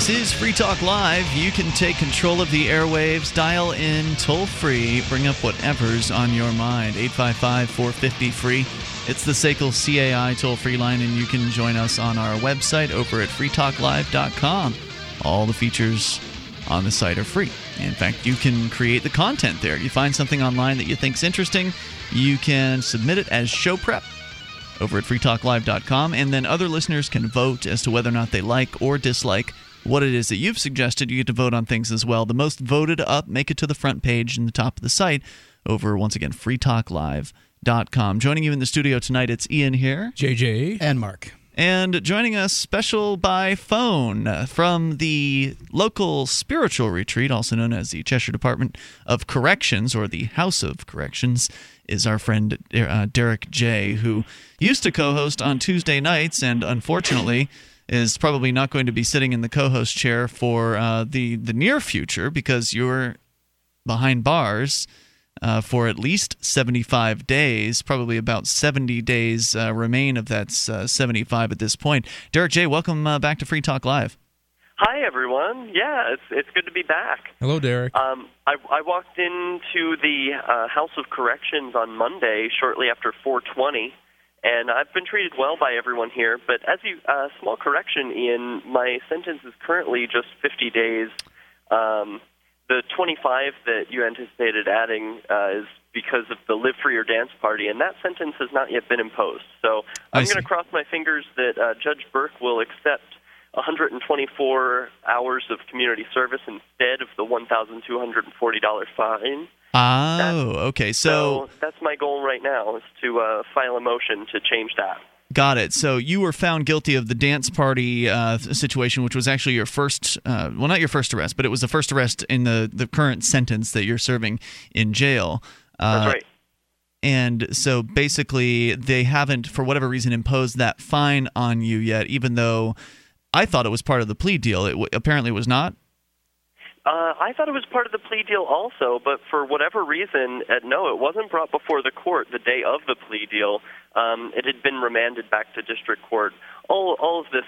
This is Free Talk Live. You can take control of the airwaves, dial in toll free, bring up whatever's on your mind. 855 450 free. It's the SACL CAI toll free line, and you can join us on our website over at freetalklive.com. All the features on the site are free. In fact, you can create the content there. You find something online that you think's interesting, you can submit it as show prep over at freetalklive.com, and then other listeners can vote as to whether or not they like or dislike what it is that you've suggested. You get to vote on things as well. The most voted up make it to the front page in the top of the site over, once again, freetalklive.com. Joining you in the studio tonight, it's Ian here. JJ. And Mark. And joining us special by phone from the local spiritual retreat, also known as the Cheshire Department of Corrections or the House of Corrections, is our friend uh, Derrick J., who used to co host on Tuesday nights and unfortunately is probably not going to be sitting in the co-host chair for uh, the the near future because you're behind bars uh, for at least 75 days. Probably about 70 days uh, remain of that uh, 75 at this point. Derrick J, welcome uh, back to Free Talk Live. Hi everyone. Yeah, it's it's good to be back. Hello, Derrick. Um, I, I walked into the uh, House of Corrections on Monday, shortly after 420 and I've been treated well by everyone here. But as you, uh, small correction, Ian, my sentence is currently just 50 days. Um, the 25 that you anticipated adding uh, is because of the Live Free or Dance Party, and that sentence has not yet been imposed. So I'm going to cross my fingers that uh, Judge Burke will accept 124 hours of community service instead of the $1,240 fine. Oh, that's, okay. So, so, that's my goal right now is to uh, file a motion to change that. Got it. So you were found guilty of the dance party uh, situation, which was actually your first, uh, well, not your first arrest, but it was the first arrest in the, the current sentence that you're serving in jail. Uh, that's right. And so basically, they haven't, for whatever reason, imposed that fine on you yet, even though I thought it was part of the plea deal. It w- apparently was not. Uh, I thought it was part of the plea deal also, but for whatever reason, uh, no, it wasn't brought before the court the day of the plea deal. Um, it had been remanded back to district court. All, all of this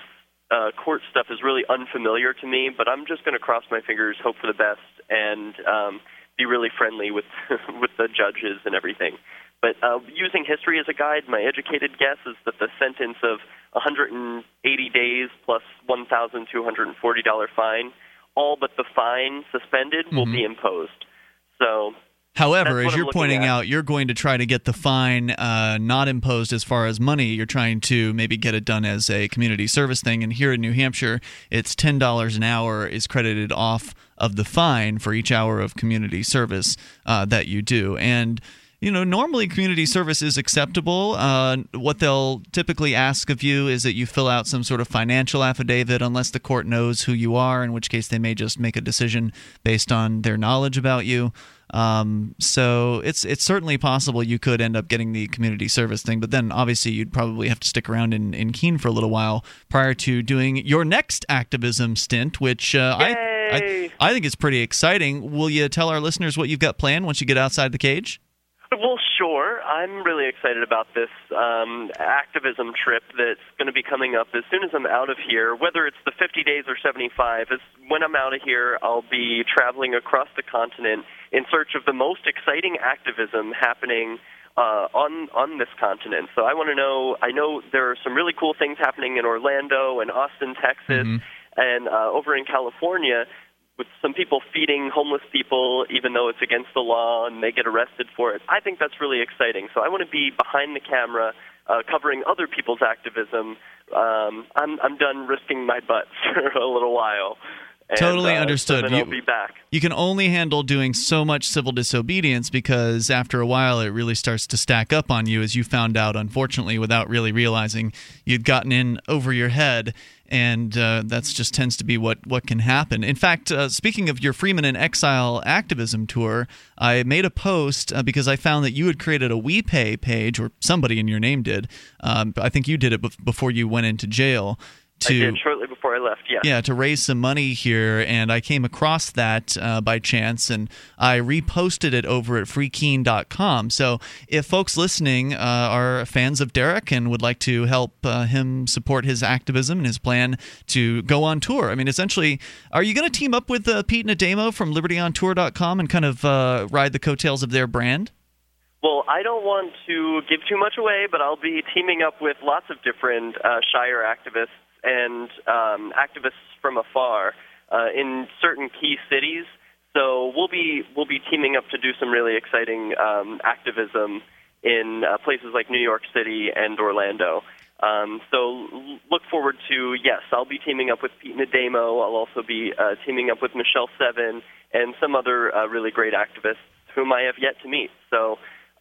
uh, court stuff is really unfamiliar to me, but I'm just going to cross my fingers, hope for the best, and um, be really friendly with with the judges and everything. But uh, using history as a guide, my educated guess is that the sentence of 180 days plus $1,240 fine all but the fine suspended will mm-hmm. be imposed. So However, as you're pointing at. out, you're going to try to get the fine uh, not imposed as far as money. You're trying to maybe get it done as a community service thing. And here in New Hampshire, it's ten dollars an hour is credited off of the fine for each hour of community service uh, that you do. And you know, normally community service is acceptable. Uh, what they'll typically ask of you is that you fill out some sort of financial affidavit, unless the court knows who you are, in which case they may just make a decision based on their knowledge about you. Um, so it's it's certainly possible you could end up getting the community service thing, but then obviously you'd probably have to stick around in, in Keene for a little while prior to doing your next activism stint, which uh, I, I I think is pretty exciting. Will you tell our listeners what you've got planned once you get outside the cage? Well, sure. I'm really excited about this um, activism trip that's going to be coming up as soon as I'm out of here. Whether it's the 50 days or 75, as when I'm out of here, I'll be traveling across the continent in search of the most exciting activism happening uh, on on this continent. So I want to know. I know there are some really cool things happening in Orlando and Austin, Texas, mm-hmm. and uh, over in California with some people feeding homeless people even though it's against the law and they get arrested for it. I think that's really exciting. So I want to be behind the camera uh, covering other people's activism. Um, I'm I'm done risking my butt for a little while. And, totally uh, understood. So you, you, can only handle doing so much civil disobedience because after a while it really starts to stack up on you, as you found out, unfortunately, without really realizing you'd gotten in over your head and uh, that's just tends to be what what can happen. In fact, uh, speaking of your Freeman in Exile activism tour, I made a post uh, because I found that you had created a WePay page, or somebody in your name did. Um, I think you did it before you went into jail to I did shortly before I left. Yeah. Yeah, to raise some money here, and I came across that uh, by chance, and I reposted it over at freekeene.com. So if folks listening uh, are fans of Derrick and would like to help uh, him support his activism and his plan to go on tour, I mean, essentially, are you going to team up with uh, Pete and Ademo from LibertyOnTour.com and kind of uh, ride the coattails of their brand? Well, I don't want to give too much away, but I'll be teaming up with lots of different uh, Shire activists and um, activists from afar uh, in certain key cities. So we'll be we'll be teaming up to do some really exciting um, activism in uh, places like New York City and Orlando. Um, so look forward to yes, I'll be teaming up with Pete and Ademo. I'll also be uh, teaming up with Michelle Seven and some other uh, really great activists whom I have yet to meet. So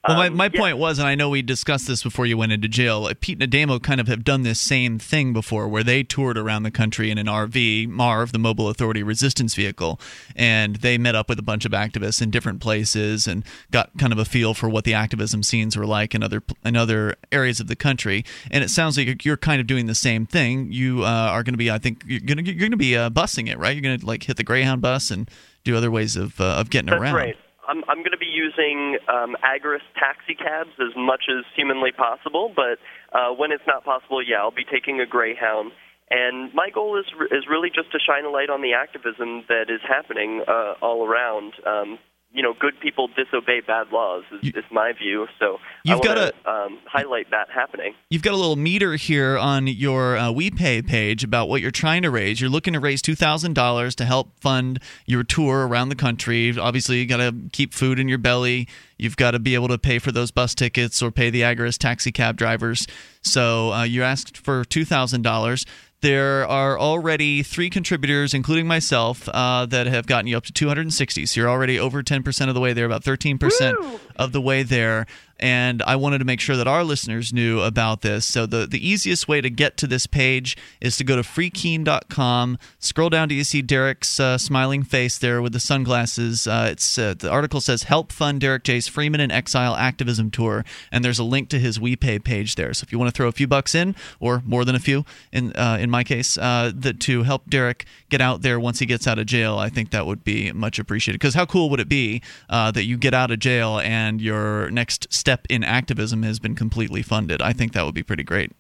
well, my, um, my point was, and I know we discussed this before you went into jail. Uh, Pete and Ademo kind of have done this same thing before, where they toured around the country in an RV, Marv, the Mobile Authority Resistance Vehicle, and they met up with a bunch of activists in different places and got kind of a feel for what the activism scenes were like in other in other areas of the country. And it sounds like you're kind of doing the same thing. You uh, are going to be, I think, you're going to you're going to be uh, busing it, right? You're going to like hit the Greyhound bus and do other ways of uh, of getting That's around. Right. I'm, I'm going to be using um, Agorist taxi cabs as much as humanly possible, but uh, when it's not possible, yeah, I'll be taking a Greyhound. And my goal is is really just to shine a light on the activism that is happening uh, all around. Um, you know, good people disobey bad laws is, you, is my view. So you've got to um, highlight that happening. You've got a little meter here on your uh, WePay page about what you're trying to raise. You're looking to raise two thousand dollars to help fund your tour around the country. Obviously, you got to keep food in your belly. You've got to be able to pay for those bus tickets or pay the Agorist taxi cab drivers. So uh, you asked for two thousand dollars. There are already three contributors, including myself, uh, that have gotten you up to 260. So you're already over 10% of the way there, about 13% Woo! of the way there and I wanted to make sure that our listeners knew about this. So the, the easiest way to get to this page is to go to freekeene.com, scroll down to you see Derrick's uh, smiling face there with the sunglasses. Uh, it's uh, the article says help fund Derrick J's Freeman in Exile activism tour, and there's a link to his WePay page there. So if you want to throw a few bucks in, or more than a few, in uh, in my case, uh, that to help Derrick get out there once he gets out of jail, I think that would be much appreciated. Because how cool would it be uh, that you get out of jail and your next step step in activism has been completely funded. I think that would be pretty great.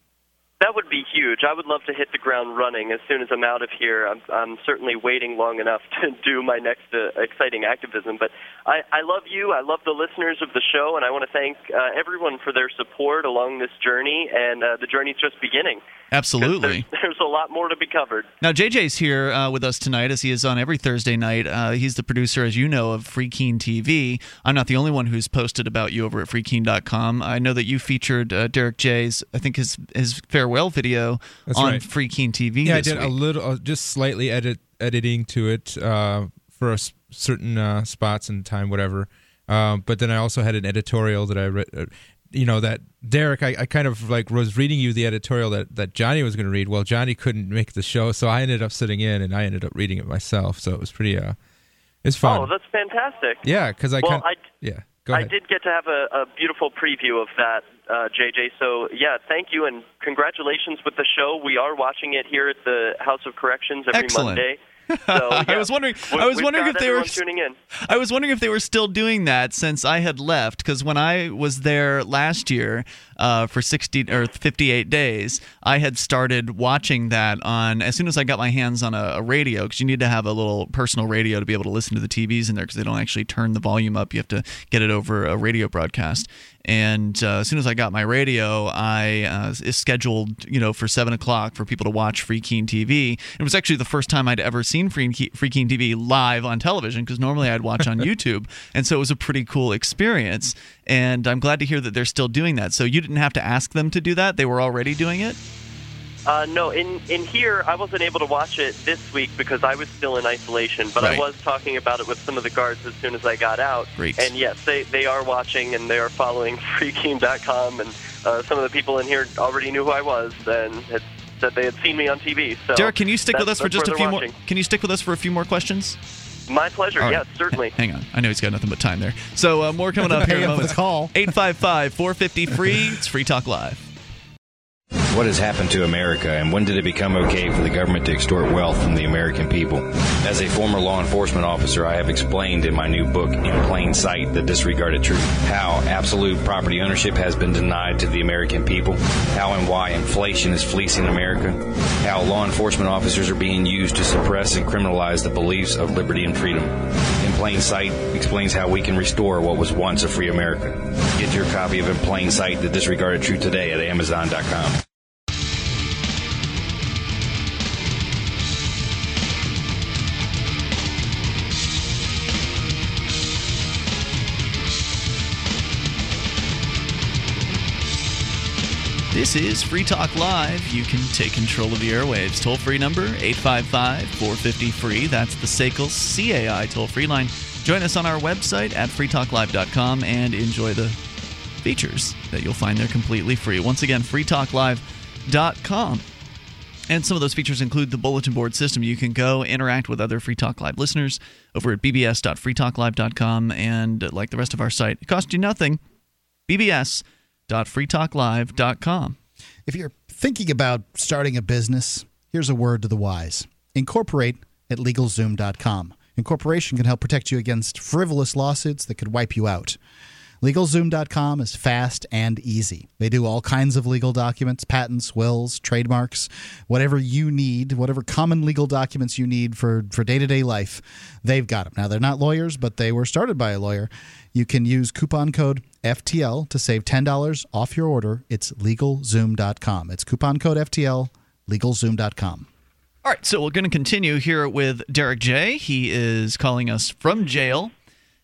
That would be huge. I would love to hit the ground running as soon as I'm out of here. I'm, I'm certainly waiting long enough to do my next uh, exciting activism. But I, I love you. I love the listeners of the show, and I want to thank uh, everyone for their support along this journey. And uh, the journey's just beginning. Absolutely. There's, there's, a lot more to be covered. Now, JJ's here uh, with us tonight, as he is on every Thursday night. Uh, he's the producer, as you know, of Free Keene TV. I'm not the only one who's posted about you over at freekeene.com. I know that you featured uh, Derrick J's, I think his his farewell video That's on right. Free Keene TV. Yeah, I did week. a little, uh, just slightly edit editing to it uh, for certain uh, spots and time, whatever. Um, but then I also had an editorial that I read you know that Derrick, I, I, kind of like was reading you the editorial that, that Johnny was going to read. Well, Johnny couldn't make the show, so I ended up sitting in and I ended up reading it myself. So it was pretty, uh, it's fun. Oh, that's fantastic. Yeah, because I well, kind I, yeah. Go ahead. I did get to have a, a beautiful preview of that, uh, JJ. So yeah, thank you and congratulations with the show. We are watching it here at the House of Corrections every Excellent. Monday. So, yeah, I was wondering. I was wondering if they were tuning in. I was wondering if they were still doing that since I had left. Because when I was there last year uh, for sixty or fifty-eight days, I had started watching that on as soon as I got my hands on a, a radio. Because you need to have a little personal radio to be able to listen to the TVs in there. Because they don't actually turn the volume up. You have to get it over a radio broadcast. And uh, as soon as I got my radio, I uh, scheduled, you know, for seven o'clock for people to watch Free Keene TV. It was actually the first time I'd ever seen Free, Free Keene TV live on television because normally I'd watch on YouTube, and so it was a pretty cool experience. And I'm glad to hear that they're still doing that. So you didn't have to ask them to do that; they were already doing it. Uh, no, in in here I wasn't able to watch it this week because I was still in isolation. But right. I was talking about it with some of the guards as soon as I got out. Great. And yes, they they are watching and they are following FreeKeene.com, and uh, some of the people in here already knew who I was and had said they had seen me on TV. So Derrick, can you stick with us for just a few watching. more? Can you stick with us for a few more questions? My pleasure. Right. Yes, certainly. Hang on. I know he's got nothing but time there. So uh, more coming up here in a moment. Call 855 450 free. It's Free Talk Live. What has happened to America, and when did it become okay for the government to extort wealth from the American people? As a former law enforcement officer, I have explained in my new book, In Plain Sight, The Disregarded Truth, how absolute property ownership has been denied to the American people, how and why inflation is fleecing America, how law enforcement officers are being used to suppress and criminalize the beliefs of liberty and freedom. In Plain Sight explains how we can restore what was once a free America. Get your copy of In Plain Sight, The Disregarded Truth today at Amazon.com. This is Free Talk Live. You can take control of the airwaves. Toll free number 855 450 free. That's the SACL CAI toll free line. Join us on our website at freetalklive.com and enjoy the features that you'll find there completely free. Once again, freetalklive.com. And some of those features include the bulletin board system. You can go interact with other Free Talk Live listeners over at bbs.freetalklive.com. And like the rest of our site, it costs you nothing. BBS www.freetalklive.com. If you're thinking about starting a business, here's a word to the wise incorporate at LegalZoom.com. Incorporation can help protect you against frivolous lawsuits that could wipe you out. LegalZoom.com is fast and easy. They do all kinds of legal documents, patents, wills, trademarks, whatever you need, whatever common legal documents you need for, for day-to-day life, they've got them. Now, they're not lawyers, but they were started by a lawyer. You can use coupon code FTL to save $10 off your order. It's LegalZoom.com. It's coupon code FTL, LegalZoom.com. All right, so we're going to continue here with Derrick J. He is calling us from jail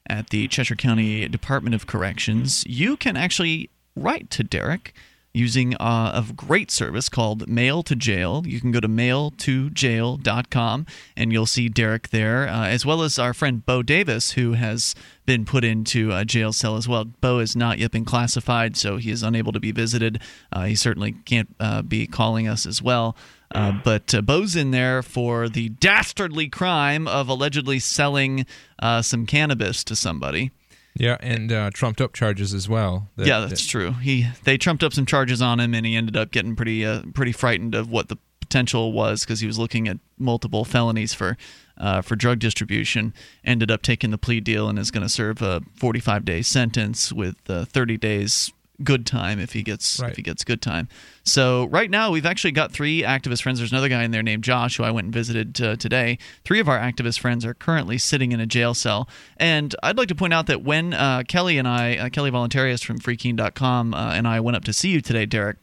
at the Cheshire County Department of Corrections, you can actually write to Derrick using uh, a great service called Mail to Jail. You can go to mailtojail.com and you'll see Derrick there, uh, as well as our friend Bo Davis, who has been put into a jail cell as well. Bo has not yet been classified, so he is unable to be visited. Uh, he certainly can't uh, be calling us as well. Uh, but uh, Bo's in there for the dastardly crime of allegedly selling uh, some cannabis to somebody. Yeah, and uh, trumped up charges as well. That, yeah, that's that, true. He they trumped up some charges on him, and he ended up getting pretty uh, pretty frightened of what the potential was because he was looking at multiple felonies for uh, for drug distribution. Ended up taking the plea deal and is going to serve a 45 day sentence with 30 days good time if he gets right. if he gets good time. So right now we've actually got three activist friends. There's another guy in there named Josh who I went and visited uh, today. Three of our activist friends are currently sitting in a jail cell, and I'd like to point out that when uh, Kelly and I, uh, Kelly Voluntarius from FreeKeene.com, uh, and I went up to see you today, Derrick,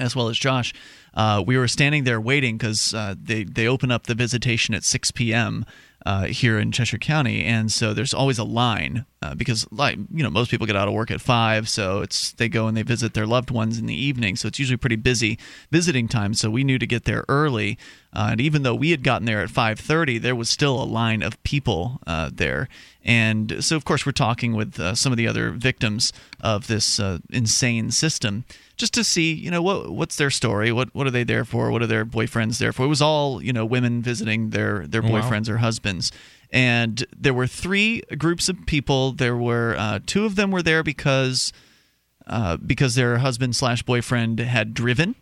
as well as Josh. Uh, we were standing there waiting because uh, they they open up the visitation at 6 p.m uh, here in Cheshire County, and so there's always a line uh, because, like you know, most people get out of work at five, so it's they go and they visit their loved ones in the evening, so it's usually pretty busy visiting time. So we knew to get there early, uh, and even though we had gotten there at five thirty, there was still a line of people uh, there, and so of course we're talking with uh, some of the other victims of this uh, insane system just to see, you know, what what's their story? What what are they there for? What are their boyfriends there for? It was all, you know, women visiting their their boyfriends wow. or husbands. And there were three groups of people. There were uh, two of them were there because uh, because their husband slash boyfriend had driven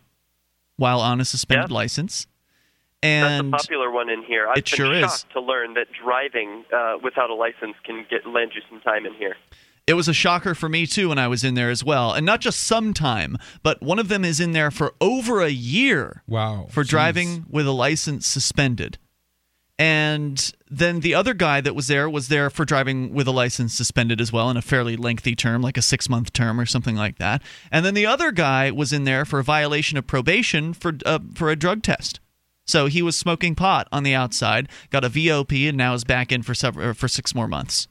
while on a suspended yeah. license. And That's a popular one in here. I've it been sure shocked is. to learn that driving uh, without a license can get land you some time in here. It was a shocker for me too when I was in there as well, and not just some time, but one of them is in there for over a year. Wow! For Jeez. driving with a license suspended, and then the other guy that was there was there for driving with a license suspended as well in a fairly lengthy term, like a six month term or something like that. And then the other guy was in there for a violation of probation for uh, for a drug test. So he was smoking pot on the outside, got a VOP, and now is back in for several, for six more months.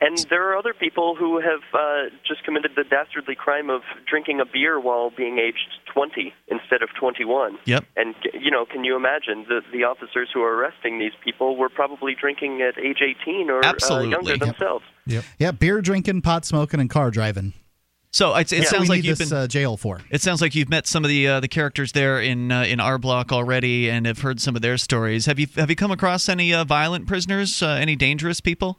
And there are other people who have uh, just committed the dastardly crime of drinking a beer while being aged 20 instead of 21. Yep. And you know, can you imagine the the officers who are arresting these people were probably drinking at age 18 or uh, younger yep. themselves? Yep. Yeah, beer drinking, pot smoking, and car driving. So it, it yeah, sounds like you've this, been uh, jail for. It sounds like you've met some of the uh, the characters there in uh, in our block already, and have heard some of their stories. Have you have you come across any uh, violent prisoners? Uh, any dangerous people?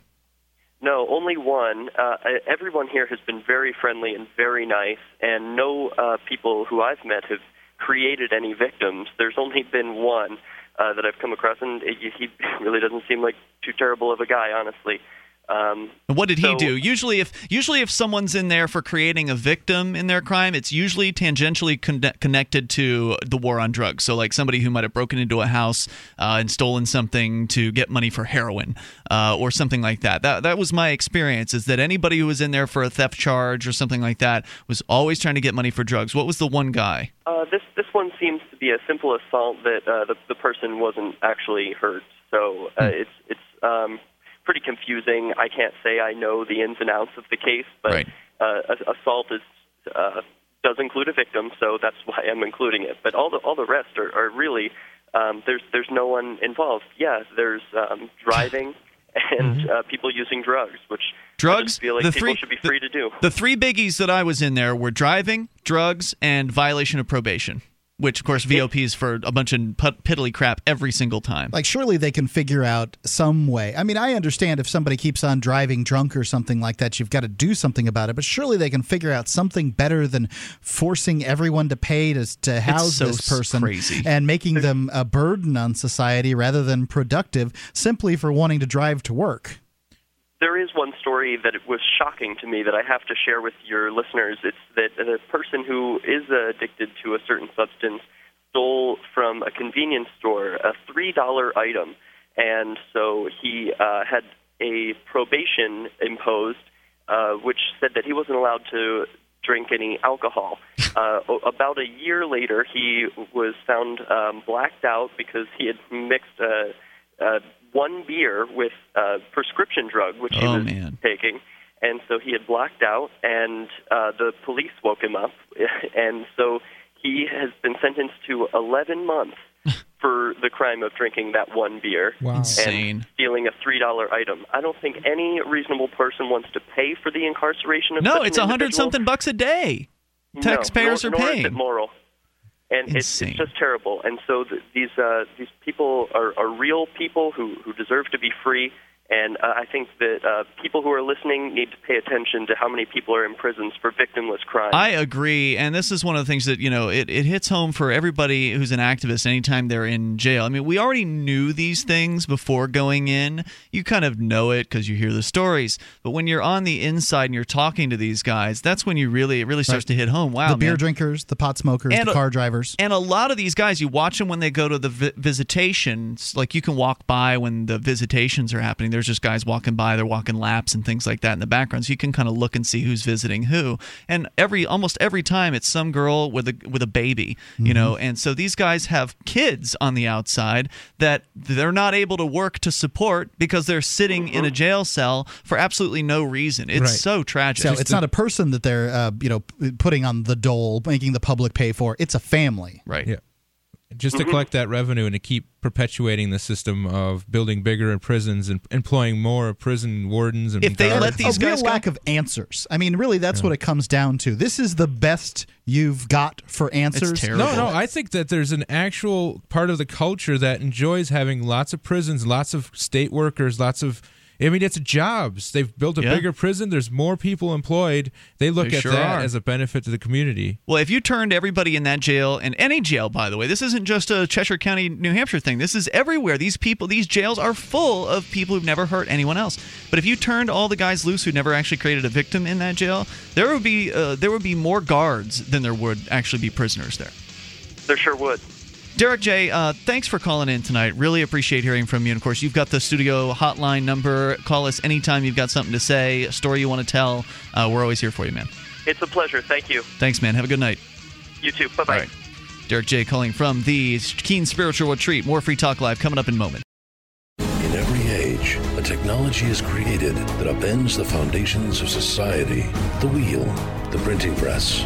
No, only one. Uh, everyone here has been very friendly and very nice, and no uh, people who I've met have created any victims. There's only been one uh, that I've come across, and it, he really doesn't seem like too terrible of a guy, honestly. Um, what did he do? Usually, if usually if someone's in there for creating a victim in their crime, it's usually tangentially con- connected to the war on drugs. So, like somebody who might have broken into a house uh, and stolen something to get money for heroin uh, or something like that. That that was my experience. Is that anybody who was in there for a theft charge or something like that was always trying to get money for drugs. What was the one guy? Uh, this this one seems to be a simple assault that uh, the the person wasn't actually hurt. So uh, hmm. it's it's. Um, pretty confusing. I can't say I know the ins and outs of the case, but right. uh, assault is uh, does include a victim, so that's why I'm including it. But all the all the rest are, are really um, there's there's no one involved. Yeah, there's um, driving. And mm-hmm. uh, people using drugs, which drugs, I feel like the people three, should be free the, to do. The three biggies that I was in there were driving, drugs, and violation of probation which of course VOPs for a bunch of piddly crap every single time. Like surely they can figure out some way. I mean, I understand if somebody keeps on driving drunk or something like that, you've got to do something about it. But surely they can figure out something better than forcing everyone to pay to to house so this person crazy. and making them a burden on society rather than productive simply for wanting to drive to work there is one story that was shocking to me that I have to share with your listeners. It's that a person who is addicted to a certain substance stole from a convenience store a three dollar item, and so he uh, had a probation imposed, uh, which said that he wasn't allowed to drink any alcohol. Uh, about a year later, he was found um, blacked out because he had mixed a, a one beer with a prescription drug, which he oh, was man. taking. And so he had blacked out, and uh, the police woke him up. and so he has been sentenced to 11 months for the crime of drinking that one beer wow. and stealing a three dollar item. I don't think any reasonable person wants to pay for the incarceration of no. it's a hundred something bucks a day. Taxpayers no, nor, are nor paying. Is it moral and it's, it's, just terrible. And so the, these uh, these people are, are real people who who deserve to be free. And uh, I think that uh, people who are listening need to pay attention to how many people are in prisons for victimless crime. I agree, and this is one of the things that you know it, it hits home for everybody who's an activist. Anytime they're in jail, I mean, we already knew these things before going in. You kind of know it because you hear the stories. But when you're on the inside and you're talking to these guys, that's when you really it really starts right. to hit home. Wow, the beer man. drinkers, the pot smokers, and the car drivers, and a lot of these guys, you watch them when they go to the vi- visitations. Like you can walk by when the visitations are happening there's just guys walking by, they're walking laps and things like that in the background. So you can kind of look and see who's visiting who. And every almost every time it's some girl with a with a baby, you mm-hmm. know. And so these guys have kids on the outside that they're not able to work to support because they're sitting in a jail cell for absolutely no reason. It's right. so tragic. So it's not a person that they're uh, you know putting on the dole, making the public pay for. It's a family. Right. Yeah just to mm-hmm. collect that revenue and to keep perpetuating the system of building bigger prisons and employing more prison wardens and if they guards. let these a guys real lack of answers. I mean, really, that's yeah. what it comes down to. This is the best you've got for answers. No, no, I think that there's an actual part of the culture that enjoys having lots of prisons, lots of state workers, lots of I mean, it's jobs. They've built a yeah. bigger prison. There's more people employed. They look they at sure that are. as a benefit to the community. Well, if you turned everybody in that jail, and any jail, by the way, this isn't just a Cheshire County, New Hampshire thing. This is everywhere. These people, these jails are full of people who've never hurt anyone else. But if you turned all the guys loose who never actually created a victim in that jail, there would be uh, there would be more guards than there would actually be prisoners there. There sure would. Derrick J, uh, thanks for calling in tonight. Really appreciate hearing from you. And of course, you've got the studio hotline number. Call us anytime you've got something to say, a story you want to tell. Uh, we're always here for you, man. It's a pleasure. Thank you. Thanks, man. Have a good night. You too. Bye bye. Derrick J calling from the Keene Spiritual Retreat. More Free Talk Live coming up in a moment. In every age, a technology is created that upends the foundations of society the wheel, the printing press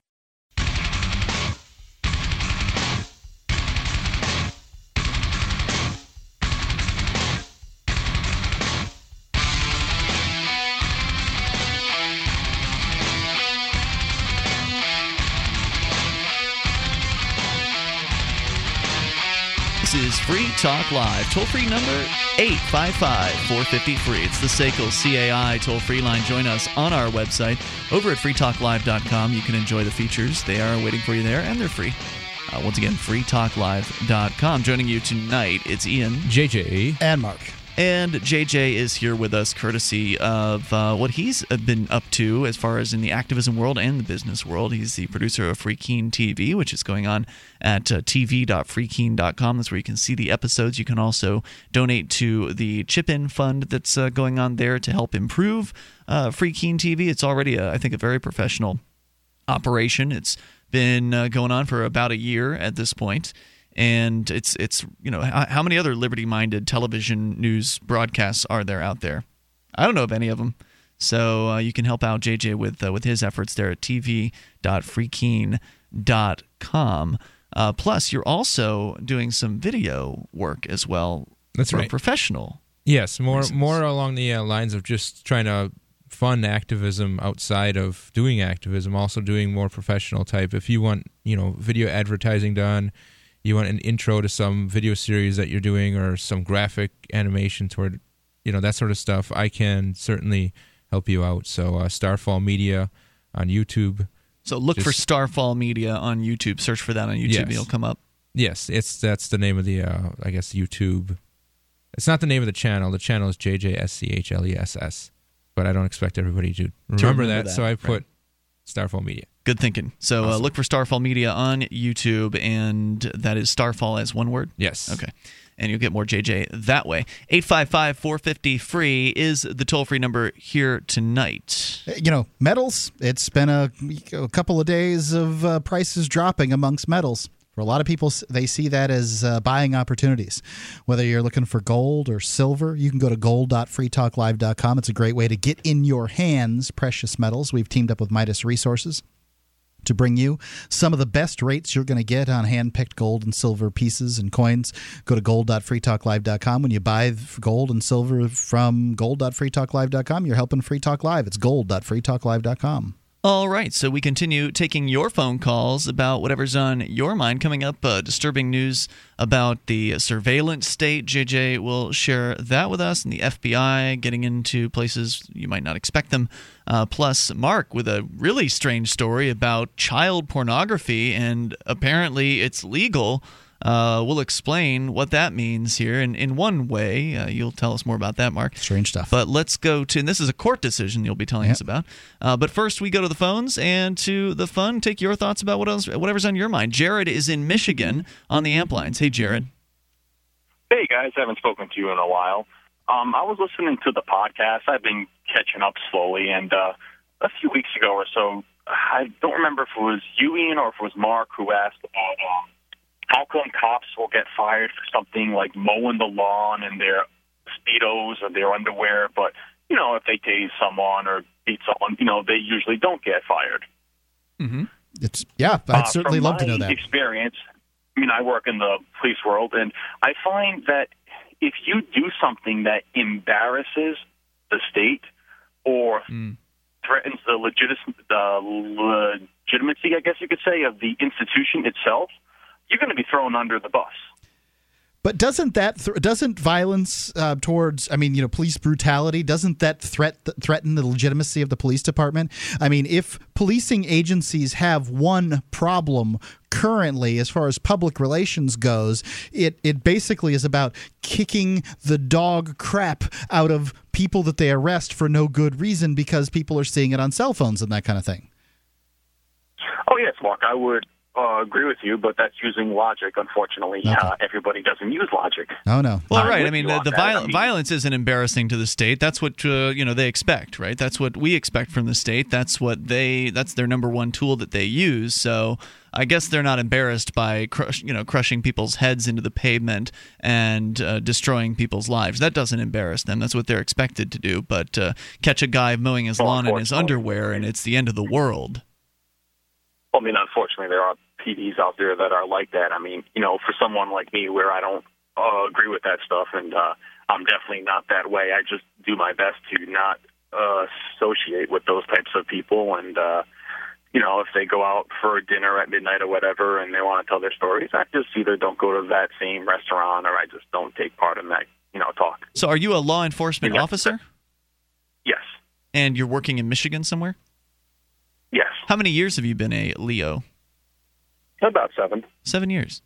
Talk Live. Toll free number 855 450 free. It's the SACL CAI toll free line. Join us on our website over at freetalklive.com. You can enjoy the features, they are waiting for you there, and they're free. Uh, once again, freetalklive.com. Joining you tonight, it's Ian. JJ. And Mark. And JJ is here with us, courtesy of uh, what he's been up to as far as in the activism world and the business world. He's the producer of Free Keene TV, which is going on at uh, tv.freekeene.com. That's where you can see the episodes. You can also donate to the chip in fund that's uh, going on there to help improve uh, TV. It's already, a, I think, a very professional operation. It's been uh, going on for about a year at this point and it's it's you know how, how many other liberty minded television news broadcasts are there out there i don't know of any of them so uh, you can help out jj with uh, with his efforts there at tv.freekeene.com uh, plus you're also doing some video work as well That's right. professional Yes, more reasons. more along the uh, lines of just trying to fund activism outside of doing activism, also doing more professional type. If you want, you know, video advertising done, you want an intro to some video series that you're doing or some graphic animation toward, you know, that sort of stuff, I can certainly help you out. So, uh, Starfall Media on YouTube. so look for starfall media on youtube search for that on youtube Yes. and it'll come up Yes, it's that's the name of the uh, I guess YouTube. It's not the name of the channel. The channel is JJSCHLESS. But I don't expect everybody to remember, remember that, that, so I right. put Starfall Media. Good thinking. So uh, look for Starfall Media on YouTube, and that is Starfall as one word. Yes. Okay. And you'll get more JJ that way. 855 450 free is the toll free number here tonight. You know, metals, it's been a, a couple of days of uh, prices dropping amongst metals. For a lot of people, they see that as uh, buying opportunities. Whether you're looking for gold or silver, you can go to gold.freetalklive.com. It's a great way to get in your hands precious metals. We've teamed up with Midas Resources to bring you some of the best rates you're going to get on hand-picked gold and silver pieces and coins. Go to gold.freetalklive.com. When you buy gold and silver from gold.freetalklive.com, you're helping Free Talk Live. It's gold.freetalklive.com. All right, so we continue taking your phone calls about whatever's on your mind. Coming up, uh, disturbing news about the surveillance state. JJ will share that with us, and the FBI getting into places you might not expect them. Uh, plus, Mark with a really strange story about child pornography, and apparently it's legal. Uh, we'll explain what that means here, and in one way, uh, you'll tell us more about that, Mark. Strange stuff. But let's go to, and this is a court decision you'll be telling Yep. us about. Uh, but first, we go to the phones and to the fun. Take your thoughts about what else, whatever's on your mind. Jared is in Michigan on the amp lines. Hey, Jared. Hey guys, haven't spoken to you in a while. Um, I was listening to the podcast. I've been catching up slowly, and uh, a few weeks ago or so, I don't remember if it was you, Ian, or if it was Mark who asked about um, how come cops will get fired for something like mowing the lawn in their speedos or their underwear, but you know if they tase someone or beat someone, you know they usually don't get fired. mhm It's yeah, I'd Uh, certainly from love to know that. Experience. I mean, I work in the police world, and I find that if you do something that embarrasses the state or Mm. threatens the, legit- the legitimacy, I guess you could say, of the institution itself, you're going to be thrown under the bus. But doesn't that th- doesn't violence uh, towards I mean you know police brutality doesn't that threat threaten the legitimacy of the police department? I mean if policing agencies have one problem currently as far as public relations goes, it it basically is about kicking the dog crap out of people that they arrest for no good reason because people are seeing it on cell phones and that kind of thing. Oh, yes, Mark, I would uh, agree with you, but that's using logic. Unfortunately, uh, everybody doesn't use logic. Oh no. Well, I'm right. I mean, the, the viol- I mean- violence isn't embarrassing to the state. That's what uh, you know they expect, right? That's what we expect from the state. That's what they. That's their number one tool that they use. So I guess they're not embarrassed by crush, you know crushing people's heads into the pavement and uh, destroying people's lives. That doesn't embarrass them. That's what they're expected to do. But uh, catch a guy mowing his Well, lawn in his underwear, and it's the end of the world. I mean, unfortunately, there are PDs out there that are like that. I mean, you know, for someone like me, where I don't uh, agree with that stuff, and uh, I'm definitely not that way. I just do my best to not uh, associate with those types of people, and uh, you know, if they go out for dinner at midnight or whatever and they want to tell their stories, I just either don't go to that same restaurant or I just don't take part in that, you know, talk. So, are you a law enforcement Yeah. officer? Yes. And you're working in Michigan somewhere? Yes. How many years have you been a LEO? About seven. Seven years.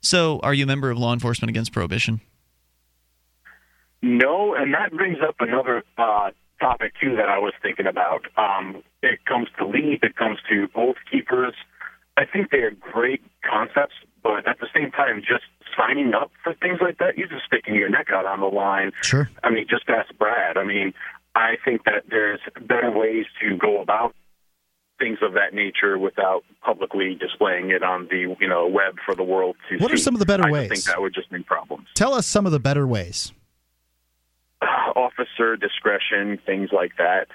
So, are you a member of Law Enforcement Against Prohibition? No, and that brings up another uh, topic too that I was thinking about. Um, it comes to LEAP, it comes to Oath Keepers. I think they are great concepts, but at the same time, just signing up for things like that, you're just sticking your neck out on the line. Sure. I mean, just ask Brad. I mean, I think that there's better ways to go about things of that nature without publicly displaying it on the you know web for the world to see. What are some of the better I ways? think that would just bring problems. Tell us some of the better ways. Officer discretion, things like that.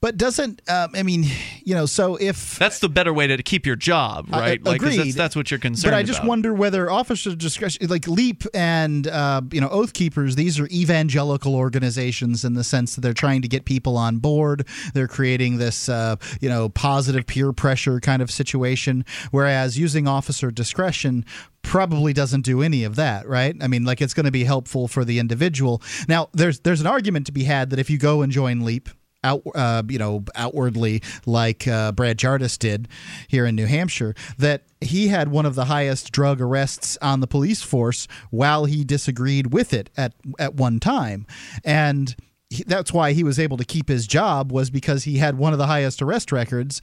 But doesn't um, I mean, you know, so if That's the better way to keep your job, Uh, right? Like, 'cause agreed. that's, that's what you're concerned about. But I just about. wonder whether officer discretion, like LEAP and uh, you know Oath Keepers, these are evangelical organizations in the sense that they're trying to get people on board. They're creating this uh, you know positive peer pressure kind of situation. Whereas using officer discretion probably doesn't do any of that, right? I mean, like it's going to be helpful for the individual. Now, there's there's an argument to be had that if you go and join LEAP out, uh, you know, outwardly like uh, Brad Jardis did here in New Hampshire, that he had one of the highest drug arrests on the police force while he disagreed with it at at one time, and he, that's why he was able to keep his job was because he had one of the highest arrest records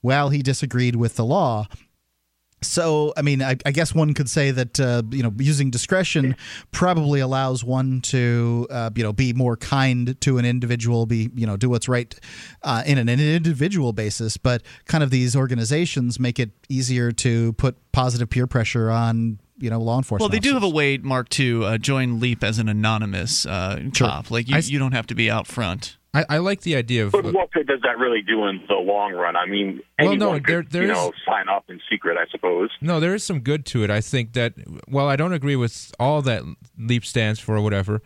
while he disagreed with the law. So, I mean, I, I guess one could say that uh, you know using discretion probably allows one to uh, you know be more kind to an individual, be you know do what's right uh, in an, an individual basis. But kind of these organizations make it easier to put positive peer pressure on you know law enforcement. Well, they do have a way, Mark, to uh, join LEAP as an anonymous uh, cop. Like you, I- you don't have to be out front. I, I like the idea of. But what good does that really do in the long run? I mean, Well, anyone no, could, there- there you is- know, sign up in secret, I suppose. No, there is some good to it. I think that while I don't agree with all that LEAP stands for or whatever,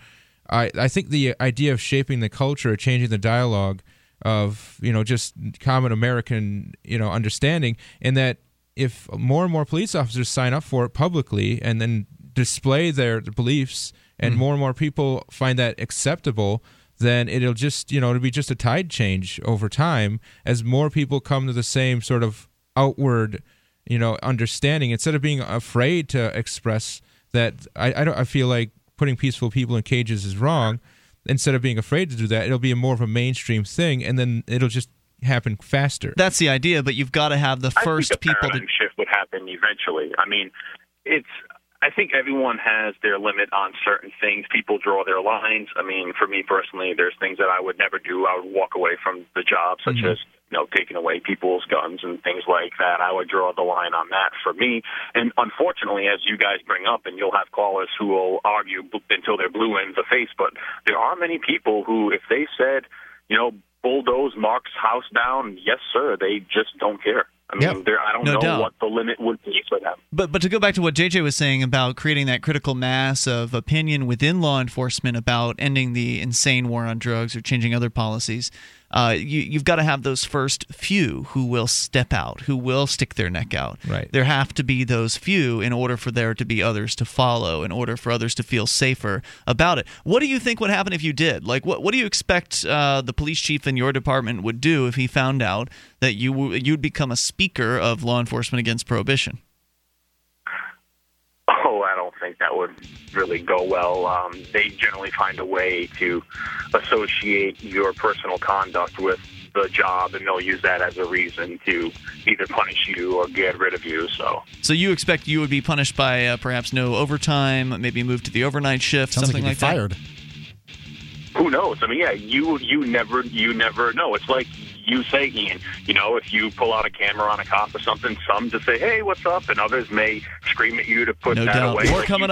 I, I think the idea of shaping the culture, changing the dialogue of you know just common American you know understanding, and that if more and more police officers sign up for it publicly and then display their beliefs, and hmm. more and more people find that acceptable. Then it'll just, you know, it'll be just a tide change over time as more people come to the same sort of outward you know understanding instead of being afraid to express that I, I don't I feel like putting peaceful people in cages is wrong instead of being afraid to do that it'll be a more of a mainstream thing and then it'll just happen faster That's the idea, but you've got to have the first I think a people to. paradigm shift would happen eventually. I mean, it's. I think everyone has their limit on certain things. People draw their lines. I mean, for me personally, there's things that I would never do. I would walk away from the job, such Mm-hmm. as you know taking away people's guns and things like that. I would draw the line on that for me. And unfortunately, as you guys bring up, and you'll have callers who will argue until they're blue in the face, but there are many people who, if they said, you know, bulldoze Mark's house down, yes, sir, they just don't care. I mean, Yep. there, I don't No know doubt. what the limit would be for them. But but to go back to what JJ was saying about creating that critical mass of opinion within law enforcement about ending the insane war on drugs or changing other policies, uh, you, you've got to have those first few who will step out, who will stick their neck out. Right. There have to be those few in order for there to be others to follow, in order for others to feel safer about it. What do you think would happen if you did? Like, what what do you expect uh, the police chief in your department would do if he found out that you w- you'd become a speaker of law enforcement against prohibition? Oh, I don't think that would really go well. Um, they generally find a way to associate your personal conduct with the job, and they'll use that as a reason to either punish you or get rid of you. So, So you expect you would be punished by uh, perhaps no overtime, maybe moved to the overnight shift, Sounds something like like, you'd be that. fired. who knows? I mean, yeah, you you never you never know. It's like you say, Ian. You know, if you pull out a camera on a cop or something, some just say, "Hey, what's up?" and others may scream at you to put No that doubt. away. More Like, coming you up.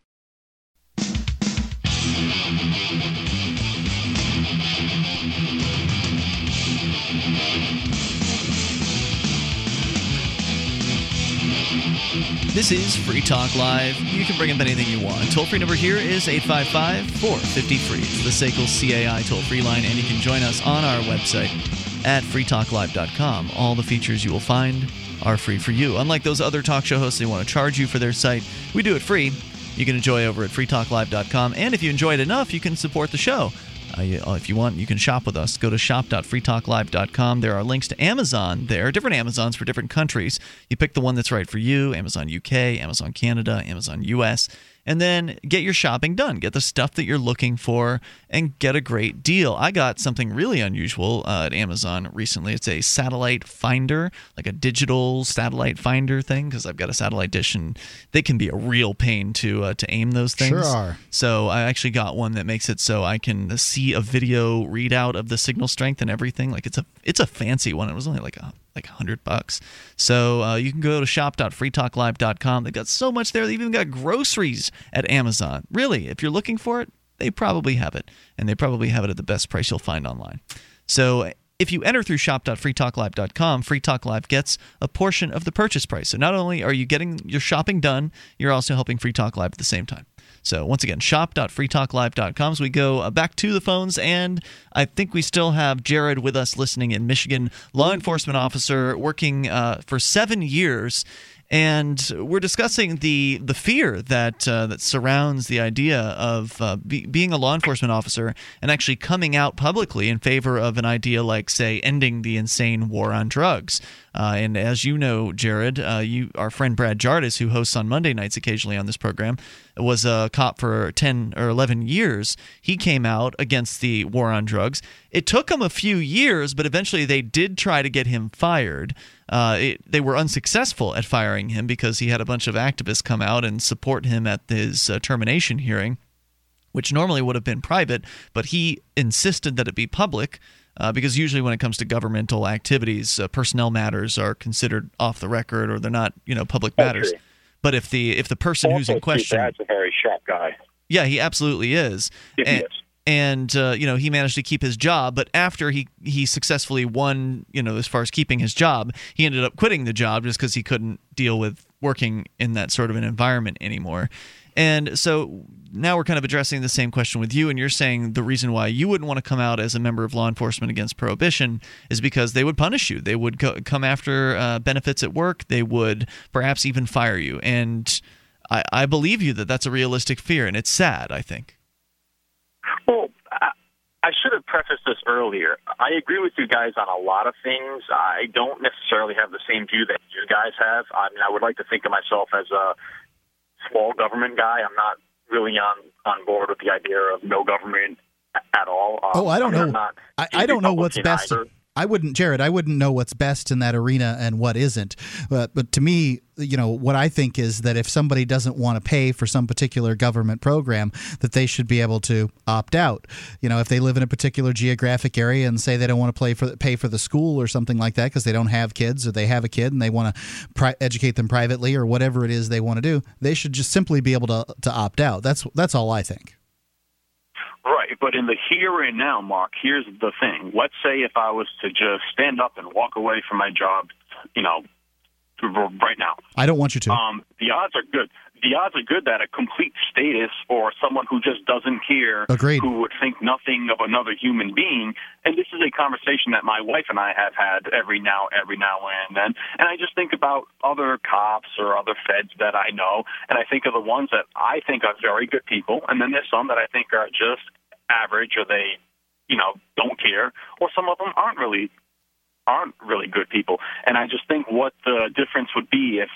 This is Free Talk Live. You can bring up anything you want. Toll free number here is 855 450 free. It's the SACL CAI toll free line, and you can join us on our website at freetalklive.com. All the features you will find are free for you. Unlike those other talk show hosts, they want to charge you for their site. We do it free. You can enjoy over at freetalklive.com. And if you enjoy it enough, you can support the show. Uh, if you want, you can shop with us. Go to shop.freetalklive.com. There are links to Amazon there, different Amazons for different countries. You pick the one that's right for you Amazon UK, Amazon Canada, Amazon US and then get your shopping done. Get the stuff that you're looking for and get a great deal. I got something really unusual uh, at Amazon recently. It's a satellite finder, like a digital satellite finder thing, because I've got a satellite dish and they can be a real pain to uh, to aim those things. Sure are. So I actually got one that makes it so I can see a video readout of the signal strength and everything. Like it's a it's a fancy one. It was only like a like a hundred bucks. So uh, you can go to shop.freetalklive.com. They've got so much there. They've even got groceries at Amazon. Really, if you're looking for it, they probably have it, and they probably have it at the best price you'll find online. So if you enter through shop.freetalklive.com, Free Talk Live gets a portion of the purchase price. So not only are you getting your shopping done, you're also helping Free Talk Live at the same time. So once again, shop.freetalklive.com. So we go uh, back to the phones, and I think we still have Jared with us listening in Michigan, law enforcement officer working uh, for seven years and we're discussing the the fear that uh, that surrounds the idea of uh, be, being a law enforcement officer and actually coming out publicly in favor of an idea like, say, ending the insane war on drugs. Uh, and as you know, Jared, uh, you our friend Brad Jardis, who hosts on Monday nights occasionally on this program, was a cop for ten or eleven years. He came out against the war on drugs. It took him a few years, but eventually they did try to get him fired uh, it, they were unsuccessful at firing him because he had a bunch of activists come out and support him at his uh, termination hearing, which normally would have been private, but he insisted that it be public. Uh, because usually when it comes to governmental activities, uh, personnel matters are considered off the record or they're not, you know, public matters. Okay. But if the if the person also, who's in question, Brad's a very sharp guy. yeah, he absolutely is. He and, is and uh, you know he managed to keep his job but after he he successfully won you know as far as keeping his job he ended up quitting the job just because he couldn't deal with working in that sort of an environment anymore and so now we're kind of addressing the same question with you and you're saying the reason why you wouldn't want to come out as a member of law enforcement against prohibition is because they would punish you they would co- come after uh, benefits at work they would perhaps even fire you and I, I believe you that that's a realistic fear and it's sad i think well, I should have prefaced this earlier. I agree with you guys on a lot of things. I don't necessarily have the same view that you guys have. I mean, I would like to think of myself as a small government guy. I'm not really on on board with the idea of no government at all. Um, oh, I don't know. I, I don't know what's best. Either. I wouldn't, Jared. I wouldn't know what's best in that arena and what isn't. But, but to me, you know, what I think is that if somebody doesn't want to pay for some particular government program, that they should be able to opt out. You know, if they live in a particular geographic area and say they don't want to play for pay for the school or something like that because they don't have kids or they have a kid and they want to pri- educate them privately or whatever it is they want to do, they should just simply be able to to opt out. That's that's all I think. Right, but in the here and now, Mark, here's the thing. Let's say if I was to just stand up and walk away from my job, you know, right now. I don't want you to. Um, the odds are good. The odds are good that a complete status or someone who just doesn't care, Agreed. who would think nothing of another human being, and this is a conversation that my wife and I have had every now, every now and then. And I just think about other cops or other feds that I know, and I think of the ones that I think are very good people, and then there's some that I think are just average or they, you know, don't care, or some of them aren't really aren't really good people. And I just think what the difference would be if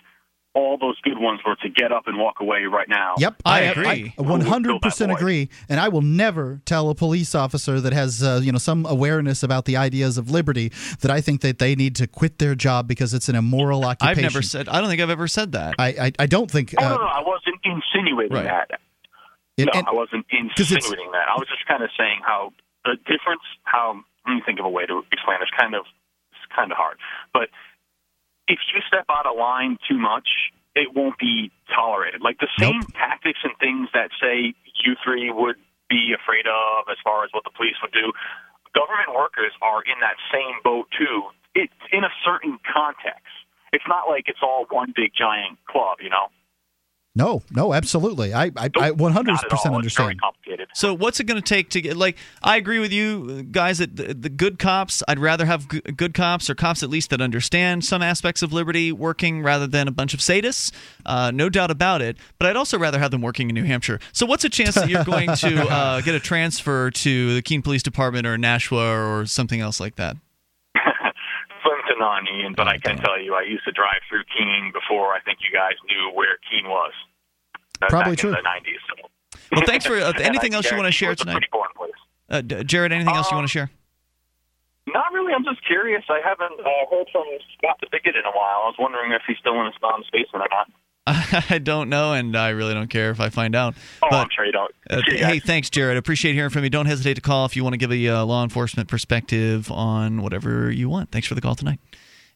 all those good ones were to get up and walk away right now. Yep, I, I agree. 100% agree, and I will never tell a police officer that has uh, you know some awareness about the ideas of liberty that I think that they need to quit their job because it's an immoral occupation. I've never said. I don't think I've ever said that. I I, I don't think. Uh, oh, no, no, I wasn't insinuating right. that. no, and, I wasn't insinuating that. I was just kind of saying how the difference. How let me think of a way to explain this. Kind of it's kind of hard, but if you step out of line too much, it won't be tolerated. Like the same Nope. tactics and things that say you three would be afraid of as far as what the police would do. Government workers are in that same boat too. It's in a certain context. It's not like it's all one big giant club, you know. No, no, absolutely. I I, I 100 Not at percent all. It's very understand. complicated. So what's it going to take to get like I agree with you guys that the, the good cops I'd rather have g- good cops or cops at least that understand some aspects of liberty working rather than a bunch of sadists uh, no doubt about it but I'd also rather have them working in New Hampshire so what's a chance that you're going to uh, get a transfer to the Keene Police Department or Nashua or something else like that Slim to Ian, but I can tell you, I used to drive through Keene before I think you guys knew where Keene was. Uh, Probably true. In the 90s. So. well thanks for uh, anything else you want to share tonight Pretty boring place. uh, Jared anything else you Um, want to share Not really. I'm just curious. I haven't uh, heard from Scott the Bigot in a while. I was wondering if he's still in his mom's basement or not. I don't know and I really don't care if I find out Oh, but I'm sure you don't. Uh, hey, thanks, Jared. Appreciate hearing from you. Don't hesitate to call if you want to give a uh, law enforcement perspective on whatever you want. Thanks for the call tonight.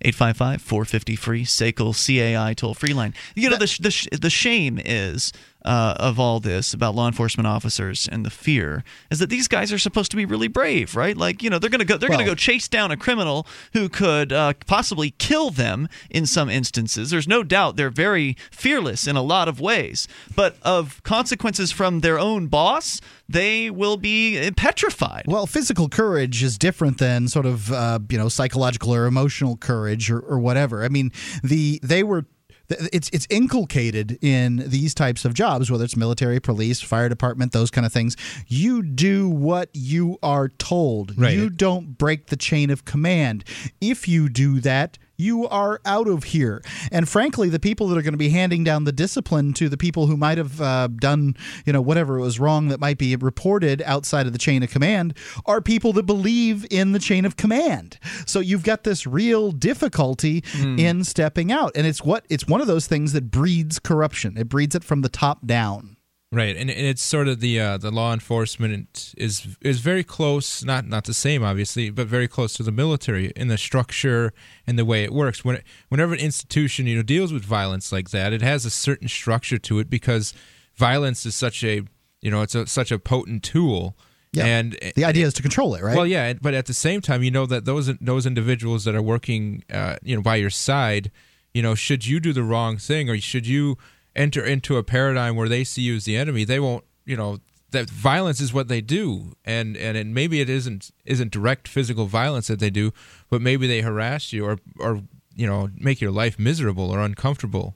855 450 free, SACL CAI toll free line. You know, the, sh- the, sh- the shame is uh, of all this about law enforcement officers and the fear is that these guys are supposed to be really brave, right? Like, you know, they're going to go they're going to go chase down a criminal who could uh, possibly kill them in some instances. There's no doubt they're very fearless in a lot of ways, but of consequences from their own boss, they will be uh, petrified. Well, physical courage is different than sort of uh, you know psychological or emotional courage or, or whatever. I mean, the they were it's it's inculcated in these types of jobs, whether it's military, police, fire department, those kind of things. You do what you are told. Right. You don't break the chain of command. If you do that. You are out of here. And frankly, the people that are going to be handing down the discipline to the people who might have uh, done, you know, whatever was wrong that might be reported outside of the chain of command are people that believe in the chain of command. So you've got this real difficulty in stepping out. And it's what it's one of those things that breeds corruption. It breeds it from the top down. Right, and, and it's sort of the uh, the law enforcement is is very close, not not the same obviously, but very close to the military in the structure and the way it works. When whenever an institution you know deals with violence like that, it has a certain structure to it because violence is such a you know it's a, such a potent tool. Yeah. And The idea is to control it, right? well, yeah, but at the same time, you know that those those individuals that are working, uh, you know, by your side, you know, should you do the wrong thing or should you enter into a paradigm where they see you as the enemy, they won't, you know, that violence is what they do, and and it, maybe it isn't isn't direct physical violence that they do, but maybe they harass you or or you know make your life miserable or uncomfortable.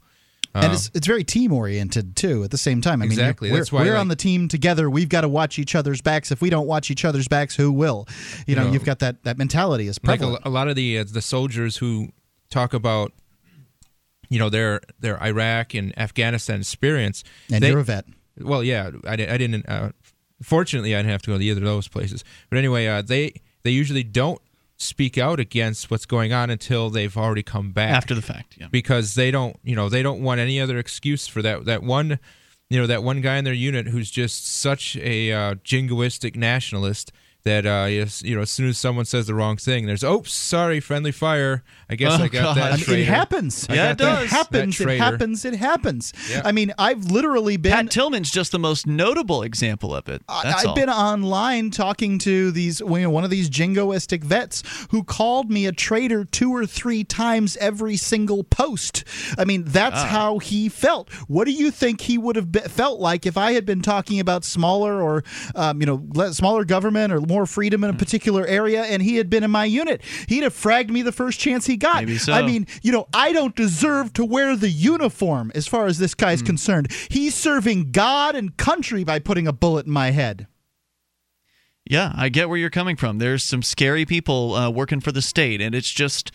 and it's, it's very team oriented too. At the same time, I mean, Exactly. we're, That's why, we're like- on the team together. We've got to watch each other's backs. If we don't watch each other's backs, who will? You know, know, you've got that that mentality is like prevalent. a, a lot of the uh, the soldiers who talk about you know their their Iraq and Afghanistan experience and they- you're a vet. well yeah I, I didn't uh, fortunately I didn't have to go to either of those places but anyway uh, they they usually don't speak out against what's going on until they've already come back After the fact, yeah. because they don't you know they don't want any other excuse for that that one you know that one guy in their unit who's just such a uh, jingoistic nationalist that uh yes, you know as soon as someone says the wrong thing there's oops sorry friendly fire i guess Oh, i got God. that I mean, it happens. I Yeah, it does. It happens. that It traitor. happens. It happens. Yeah. I mean, I've literally been. Pat Tillman's just the most notable example of it. I- That's I've all. been online talking to these you know, one of these jingoistic vets who called me a traitor two or three times every single post. I mean, that's Ah. how he felt. What do you think he would have be- felt like if I had been talking about smaller or um, you know le- smaller government or more freedom in Hmm. a particular area, and he had been in my unit? He'd have fragged me the first chance he got. Maybe so. I mean, you know, I don't deserve to wear the uniform as far as this guy's Hmm. concerned. He's serving God and country by putting a bullet in my head. Yeah, I get where you're coming from. There's some scary people uh, working for the state, and it's just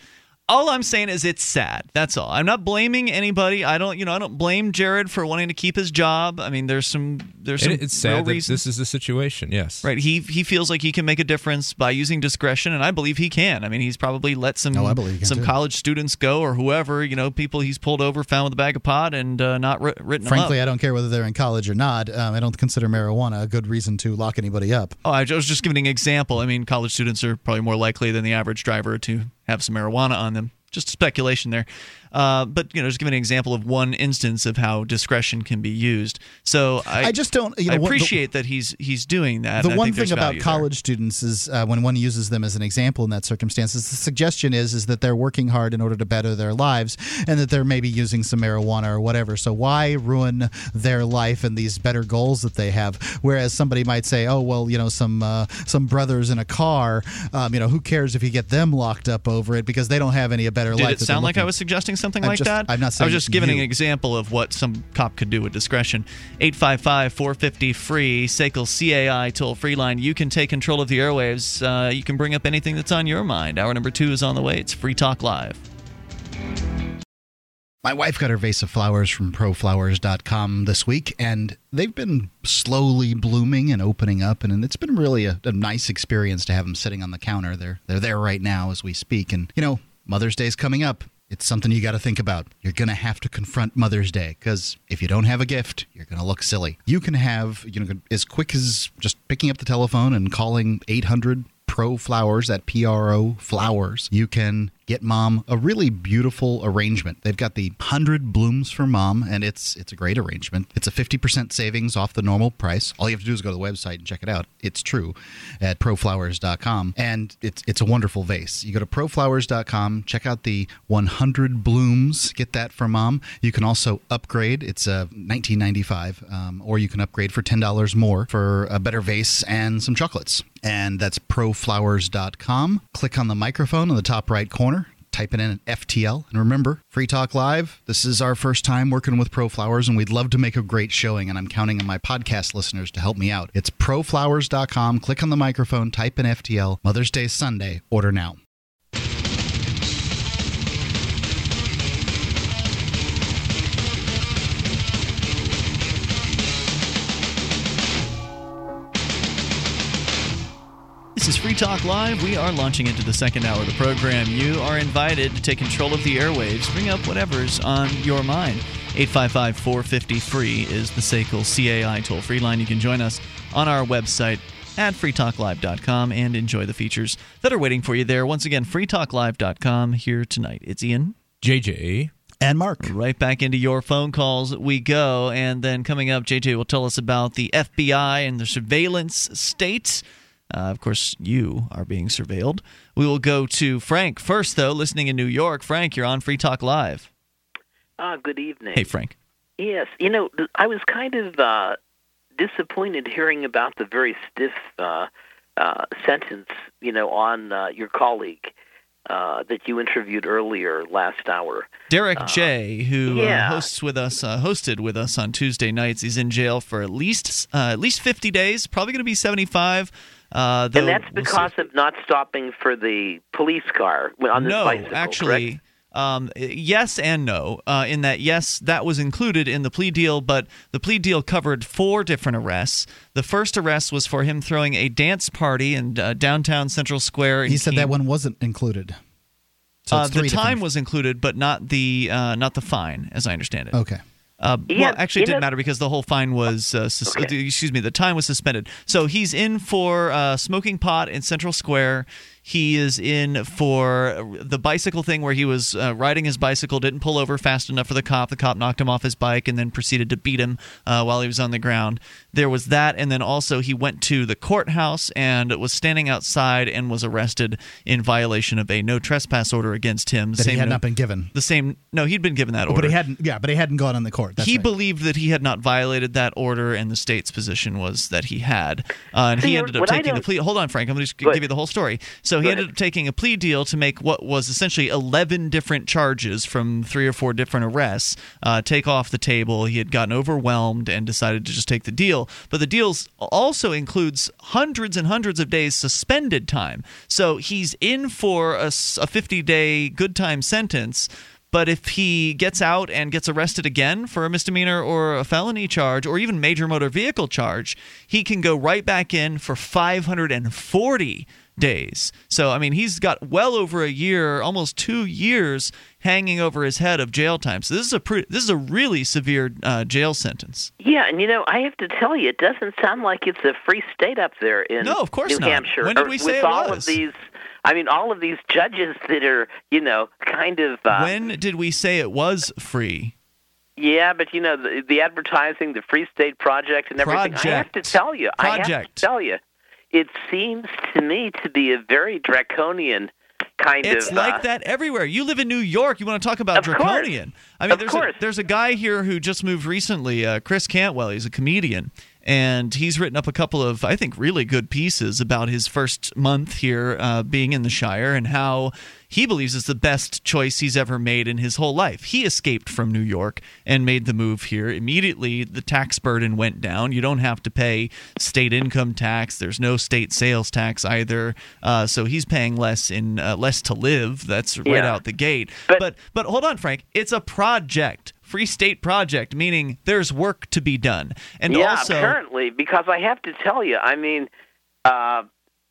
all I'm saying is it's sad. That's all. I'm not blaming anybody. I don't, you know, I don't blame Jared for wanting to keep his job. I mean, there's some, there's some. It, it's sad that this is the situation. Yes, right. He he feels like he can make a difference by using discretion, and I believe he can. I mean, he's probably let some oh, some too. college students go or whoever, you know, people he's pulled over, found with a bag of pot, and uh, not ri- written. Frankly, I don't care whether they're in college or not. Um, I don't consider marijuana a good reason to lock anybody up. Oh, I was just giving an example. I mean, college students are probably more likely than the average driver to have some marijuana on them just speculation there. Uh, but you know, just give an example of one instance of how discretion can be used. So I, I just don't. You know, I appreciate the, that he's he's doing that. The one thing about college there. students is uh, when one uses them as an example in that circumstance, is the suggestion is is that they're working hard in order to better their lives, and that they're maybe using some marijuana or whatever. So why ruin their life and these better goals that they have? Whereas somebody might say, oh well, you know, some uh, some brothers in a car, um, you know, who cares if you get them locked up over it because they don't have any better Did life. Did it sound like I was suggesting something I'm like just, that? I'm not I was just giving you. an example of what some cop could do with discretion. 855 450 free, SACL CAI toll free line. You can take control of the airwaves. Uh, you can bring up anything that's on your mind. Hour number two is on the way. It's Free Talk Live. My wife got her vase of flowers from proflowers.com this week, and they've been slowly blooming and opening up, and, it's been really a, a nice experience to have them sitting on the counter. They're they're there right now as we speak, and you know Mother's Day is coming up. It's something you got to think about. You're going to have to confront Mother's Day because if you don't have a gift, you're going to look silly. You can have, you know, as quick as just picking up the telephone and calling 800 Pro Flowers at PRO Flowers. You can get mom a really beautiful arrangement. They've got the 100 blooms for mom and it's it's a great arrangement. It's a 50% savings off the normal price. All you have to do is go to the website and check it out. It's true at proflowers.com and it's it's a wonderful vase. You go to proflowers.com, check out the 100 blooms, get that for mom. You can also upgrade. It's a uh, 1995 um, or you can upgrade for $10 more for a better vase and some chocolates. And that's proflowers.com. Click on the microphone in the top right corner type it in at FTL. And remember, Free Talk Live, this is our first time working with ProFlowers, and we'd love to make a great showing. And I'm counting on my podcast listeners to help me out. It's proflowers.com. Click on the microphone, type in FTL. Mother's Day Sunday. Order now. Is Free Talk Live. We are launching into the second hour of the program. You are invited to take control of the airwaves. Bring up whatever's on your mind. 855 450 free is the SACL CAI toll free line. You can join us on our website at freetalklive.com and enjoy the features that are waiting for you there. Once again, freetalklive.com here tonight. It's Ian. JJ and Mark. Right back into your phone calls we go. And then coming up, JJ will tell us about the FBI and the surveillance state. Uh, of course, you are being surveilled. We will go to Frank first, though, listening in New York. Frank, you're on Free Talk Live. Ah, uh, good evening. Hey, Frank. Yes, you know, I was kind of uh, disappointed hearing about the very stiff uh, uh, sentence, you know, on uh, your colleague. Uh, that you interviewed earlier last hour. Derrick uh, J, who yeah. uh, hosts with us, hosted with us on Tuesday nights, he's in jail for at least at least 50 days, probably going to be 75. Uh, though, and that's because we'll of not stopping for the police car on this no, bicycle. No, actually. Um, yes and no, uh, in that, yes, that was included in the plea deal, but the plea deal covered four different arrests. The first arrest was for him throwing a dance party in uh, downtown Central Square. He said that one wasn't included. So uh, the time different... was included, but not the uh, not the fine, as I understand it. Okay. Uh, Yeah, well, actually, it didn't know- matter because the whole fine was, uh, sus- Okay. excuse me, the time was suspended. So he's in for uh, smoking pot in Central Square. He is in for the bicycle thing where he was uh, riding his bicycle, didn't pull over fast enough for the cop. The cop knocked him off his bike and then proceeded to beat him uh, while he was on the ground. There was that, and then also he went to the courthouse and was standing outside and was arrested in violation of a no trespass order against him. That he had no- not been given. the same. No, he'd been given that Oh, order but he hadn't. Yeah, but he hadn't gone on the court. That's he right. believed that he had not violated that order, and the state's position was that he had. Uh, and he ended up taking the plea. Hold on, Frank. I'm going to just give you the whole story. So So he ended up taking a plea deal to make what was essentially 11 different charges from three or four different arrests uh, take off the table. He had gotten overwhelmed and decided to just take the deal. But the deal also includes hundreds and hundreds of days suspended time. So he's in for a, a 50 day good time sentence but if he gets out and gets arrested again for a misdemeanor or a felony charge or even major motor vehicle charge, he can go right back in for 540 days. So, I mean, he's got well over a year, almost two years hanging over his head of jail time. So this is a pre- this is a really severe uh, jail sentence. Yeah, and you know, I have to tell you, it doesn't sound like it's a free state up there in no, of course New not. Hampshire. When did we say with it all was? of these I mean, all of these judges that are, you know, kind of. Uh, when did we say it was free? Yeah, but you know the, the advertising, the Free State Project, and everything. Project. I have to tell you, Project. I have to tell you, it seems to me to be a very draconian kind of it's of. like uh, that everywhere. You live in New York. You want to talk about Of course. draconian? I mean, Of there's course. a, there's a guy here who just moved recently, uh, Chris Cantwell. He's a comedian, and he's written up a couple of I think really good pieces about his first month here uh, being in the Shire and how he believes it's the best choice he's ever made in his whole life. He escaped from New York and made the move here. Immediately, the tax burden went down. You don't have to pay state income tax. There's no state sales tax either. Uh, so he's paying less in uh, less to live. That's right Yeah. out the gate. But- but but hold on, Frank. It's a project. Free state project, meaning there's work to be done. And yeah, also, apparently, because I have to tell you, I mean, uh,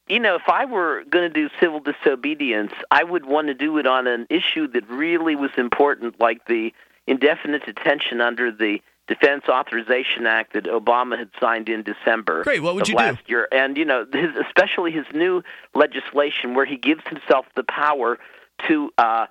you know, if I were going to do civil disobedience, I would want to do it on an issue that really was important, like the indefinite detention under the Defense Authorization Act that Obama had signed in December. Great, what would you do? last year, and you know, his, especially his new legislation where he gives himself the power to. Uh,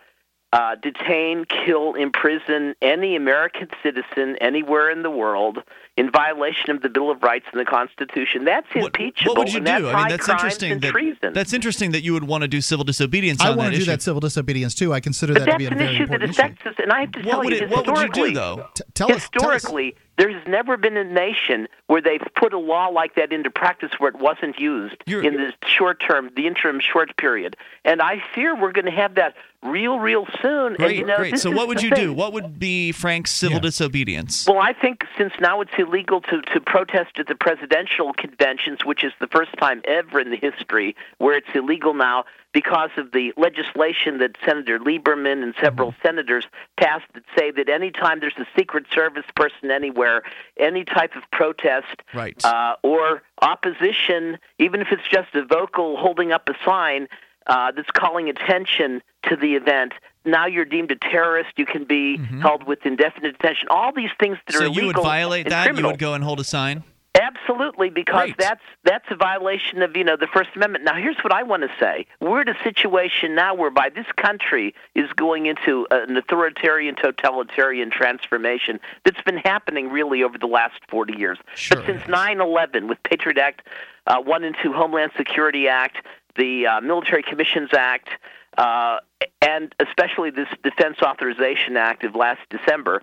uh, detain, kill, imprison any American citizen anywhere in the world in violation of the Bill of Rights and the Constitution. That's what, impeachable. what would you and do? That's I high mean, that's crimes interesting. and That, treason. that's interesting that you would want to do civil disobedience I on want that to do issue. that civil disobedience too. I consider but that to be a an very issue that important issue. us, and I have to what tell you, it, what would you do historically, though? T- tell us, tell us. historically, there has never been a nation where they've put a law like that into practice where it wasn't used You're- in the short term, the interim short period. And I fear we're going to have that real, real soon. and Great, you know, great. So, what would you thing. do? What would be Frank's civil Yeah. disobedience? Well, I think since now it's illegal to, to protest at the presidential conventions, which is the first time ever in the history where it's illegal now because of the legislation that Senator Lieberman and several Mm-hmm. senators passed that say that anytime there's a Secret Service person anywhere, any type of protest Right. uh, or opposition, even if it's just a vocal holding up a sign uh, that's calling attention to the event, now you're deemed a terrorist. You can be held with indefinite detention. All these things that Mm-hmm. so are illegal So you would violate that? criminal. You would go and hold a sign? Absolutely, because Great. that's that's a violation of you know the First Amendment. Now, here's what I want to say: we're in a situation now whereby this country is going into an authoritarian, totalitarian transformation that's been happening really over the last 40 years. Sure but since has. 9/11, with Patriot Act uh, One and Two, Homeland Security Act, the uh, Military Commissions Act. Uh, and especially this Defense Authorization Act of last December,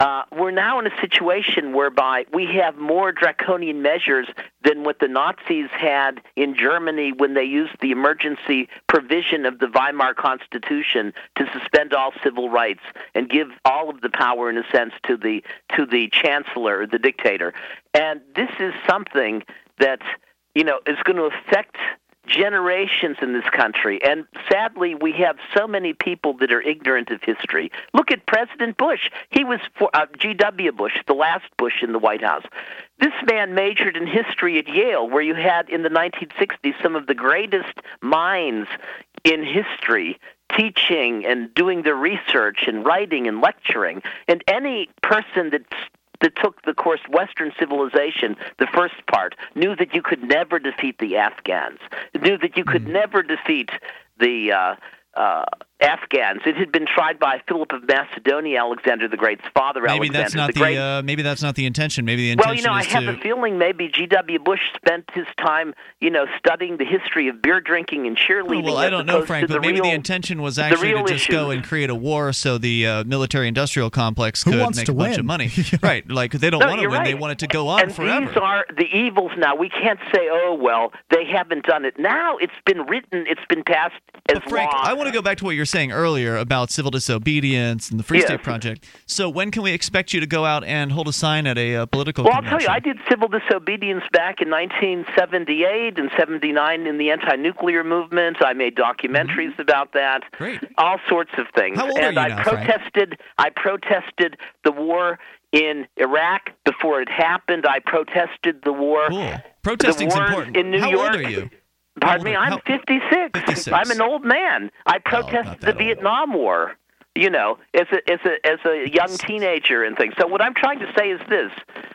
uh, we're now in a situation whereby we have more draconian measures than what the Nazis had in Germany when they used the emergency provision of the Weimar Constitution to suspend all civil rights and give all of the power, in a sense, to the to the chancellor, the dictator. And this is something that you know is going to affect generations in this country. And sadly, we have so many people that are ignorant of history. Look at President Bush. He was for uh, G.W. Bush, the last Bush in the White House. This man majored in history at Yale, where you had in the 1960s some of the greatest minds in history teaching and doing the research and writing and lecturing. And any person that that took the course Western civilization, the first part, knew that you could never defeat the Afghans, knew that you could never defeat the uh, uh, Afghans. It had been tried by Philip of Macedonia, Alexander the Great's father. Maybe Alexander that's not the, the, Great. uh, maybe that's not the intention. Maybe the intention well, you know, I have to. a feeling maybe G.W. Bush spent his time, you know, studying the history of beer drinking and Oh, cheerleading. well, I don't know, opposed Frank, but the maybe real, the intention was actually to just go and create a war so the uh, military-industrial complex Who could make to a bunch of money. right? Like they don't No, want to you're win; right. they want it to go on and forever. these are the evils now. We can't say, oh, well, they haven't done it. Now it's been written, it's been passed as But Frank, law. I want to go back to what you were saying earlier about civil disobedience and the Free Yes. State Project. So when can we expect you to go out and hold a sign at a uh, political Well, I'll tell you, I did civil disobedience back in 1978 and 79 in the anti-nuclear movement. I made documentaries about that. Mm-hmm. Great. All sorts of things. How old are you I now, Frank? protested. I protested the war in Iraq before it happened. I protested the war. Cool. Protesting's the important. in New How York. old are you? Pardon me, I'm how- 56. 56. I'm an old man. I oh, not protested that the old. Vietnam War. You know, as a as a as a young teenager and things. So what I'm trying to say is this: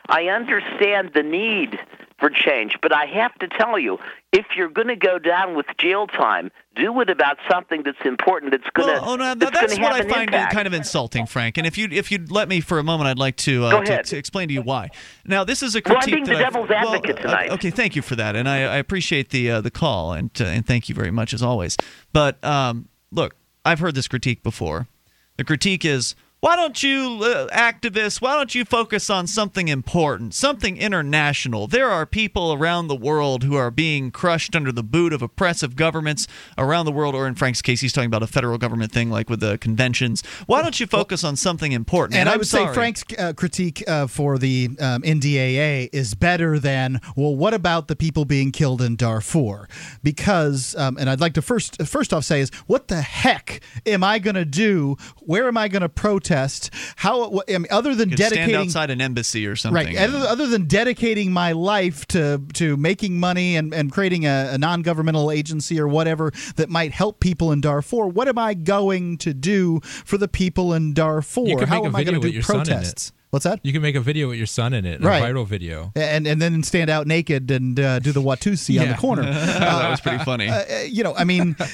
I understand the need for change, but I have to tell you, if you're going to go down with jail time, do it about something that's important. That's going to Well, oh, no, that's, that's what I find impact. kind of insulting, Frank. And if you if you'd let me for a moment, I'd like to uh, to, to explain to you why. Now, this is a Well, I'm being the that I've- devil's well, advocate uh, tonight. Okay, thank you for that, and I, I appreciate the uh, the call, and uh, and thank you very much as always. But um, look, I've heard this critique before. The critique is. Why don't you, uh, activists, why don't you focus on something important, something international? There are people around the world who are being crushed under the boot of oppressive governments around the world, or in Frank's case, he's talking about a federal government thing like with the conventions. Why don't you focus on something important? And I I'm would sorry. say Frank's uh, critique uh, for the um, NDAA is better than well, what about the people being killed in Darfur? Because, um, and I'd like to first first off say is what the heck am I going to do? Where am I going to protest? How? What, I mean, other than could stand dedicating outside an embassy or something. Right. Other, other than dedicating my life to to making money and, and creating a, a non governmental agency or whatever that might help people in Darfur, what am I going to do for the people in Darfur? How am I going to do your son in it. protests? What's that? You can make a video with your son in it, Right. a viral video. And and then stand out naked and uh, do the Watusi on the Yeah. corner. that was pretty funny. Uh, you know, I mean, uh,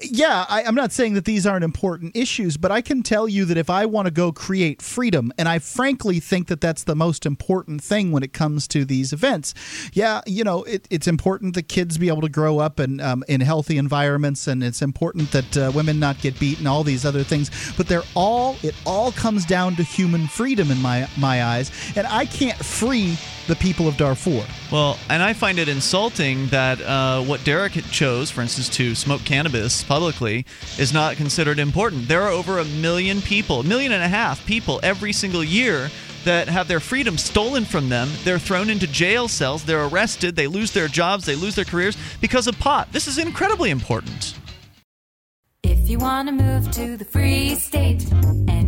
yeah, I, I'm not saying that these aren't important issues, but I can tell you that if I want to go create freedom, and I frankly think that that's the most important thing when it comes to these events, yeah, you know, it, it's important that kids be able to grow up in, um, in healthy environments, and it's important that uh, women not get beaten, all these other things, but they're all, it all comes down to human freedom in my, my eyes, and I can't free the people of Darfur. Well, and I find it insulting that uh, what Derrick chose, for instance, to smoke cannabis publicly, is not considered important. There are over a million people, a million and a half people every single year that have their freedom stolen from them. They're thrown into jail cells, they're arrested, they lose their jobs, they lose their careers because of pot. This is incredibly important. If you want to move to the free state and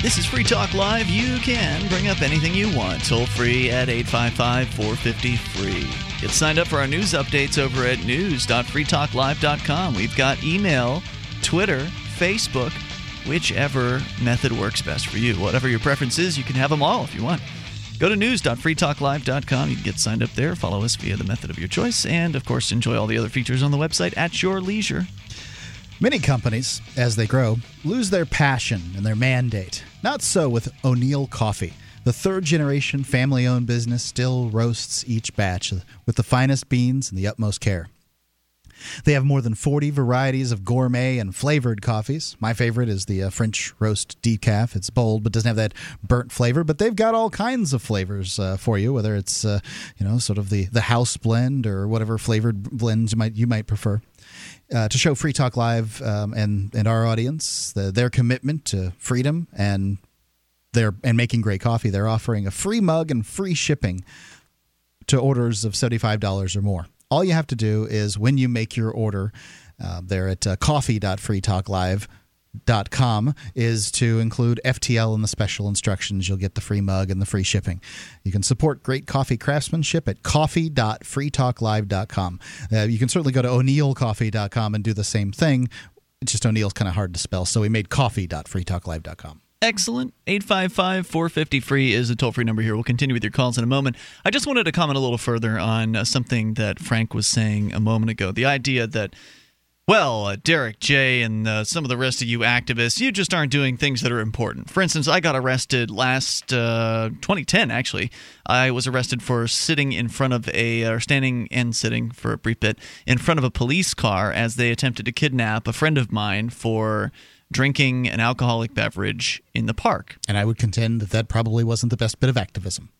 This is Free Talk Live. You can bring up anything you want. Toll free at 855 450 free. Get signed up for our news updates over at news.freetalklive.com. We've got email, Twitter, Facebook, whichever method works best for you. Whatever your preference is, you can have them all if you want. Go to news.freetalklive.com. You can get signed up there, follow us via the method of your choice, and of course, enjoy all the other features on the website at your leisure. Many companies, as they grow, lose their passion and their mandate. Not so with O'Neill Coffee. The third generation family owned business still roasts each batch with the finest beans and the utmost care. They have more than 40 varieties of gourmet and flavored coffees. My favorite is the uh, French roast decaf. It's bold but doesn't have that burnt flavor, but they've got all kinds of flavors uh, for you, whether it's uh, you know sort of the, the house blend or whatever flavored blends you might you might prefer. Uh, to show Free Talk Live um, and and our audience the, their commitment to freedom and they're and making great coffee. They're offering a free mug and free shipping to orders of seventy-five dollars or more. All you have to do is when you make your order, uh, there at uh, coffee.freetalklive.com is to include FTL in the special instructions. You'll get the free mug and the free shipping. You can support great coffee craftsmanship at coffee.freetalklive.com. Uh, you can certainly go to o'neillcoffee.com and do the same thing. It's just O'Neill's kind of hard to spell, so we made coffee.freetalklive.com. Excellent. 855 450 free is a toll free number here. We'll continue with your calls in a moment. I just wanted to comment a little further on uh, something that Frank was saying a moment ago. The idea that, well, uh, Derrick J. and uh, some of the rest of you activists, you just aren't doing things that are important. For instance, I got arrested last uh, 2010, actually. I was arrested for sitting in front of a, or standing and sitting for a brief bit, in front of a police car as they attempted to kidnap a friend of mine for drinking an alcoholic beverage in the park. And I would contend that that probably wasn't the best bit of activism.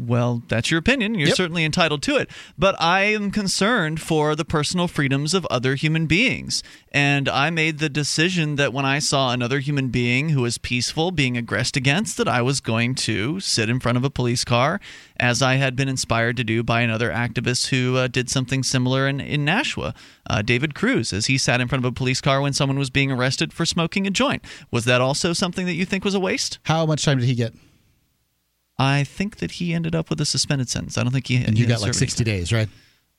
Well, that's your opinion. You're Yep. certainly entitled to it. But I am concerned for the personal freedoms of other human beings. And I made the decision that when I saw another human being who was peaceful being aggressed against, that I was going to sit in front of a police car, as I had been inspired to do by another activist who uh, did something similar in, in Nashua, uh, David Cruz, as he sat in front of a police car when someone was being arrested for smoking a joint. Was that also something that you think was a waste? How much time did he get? I think that he ended up with a suspended sentence. I don't think he. And you got like 60 days, right?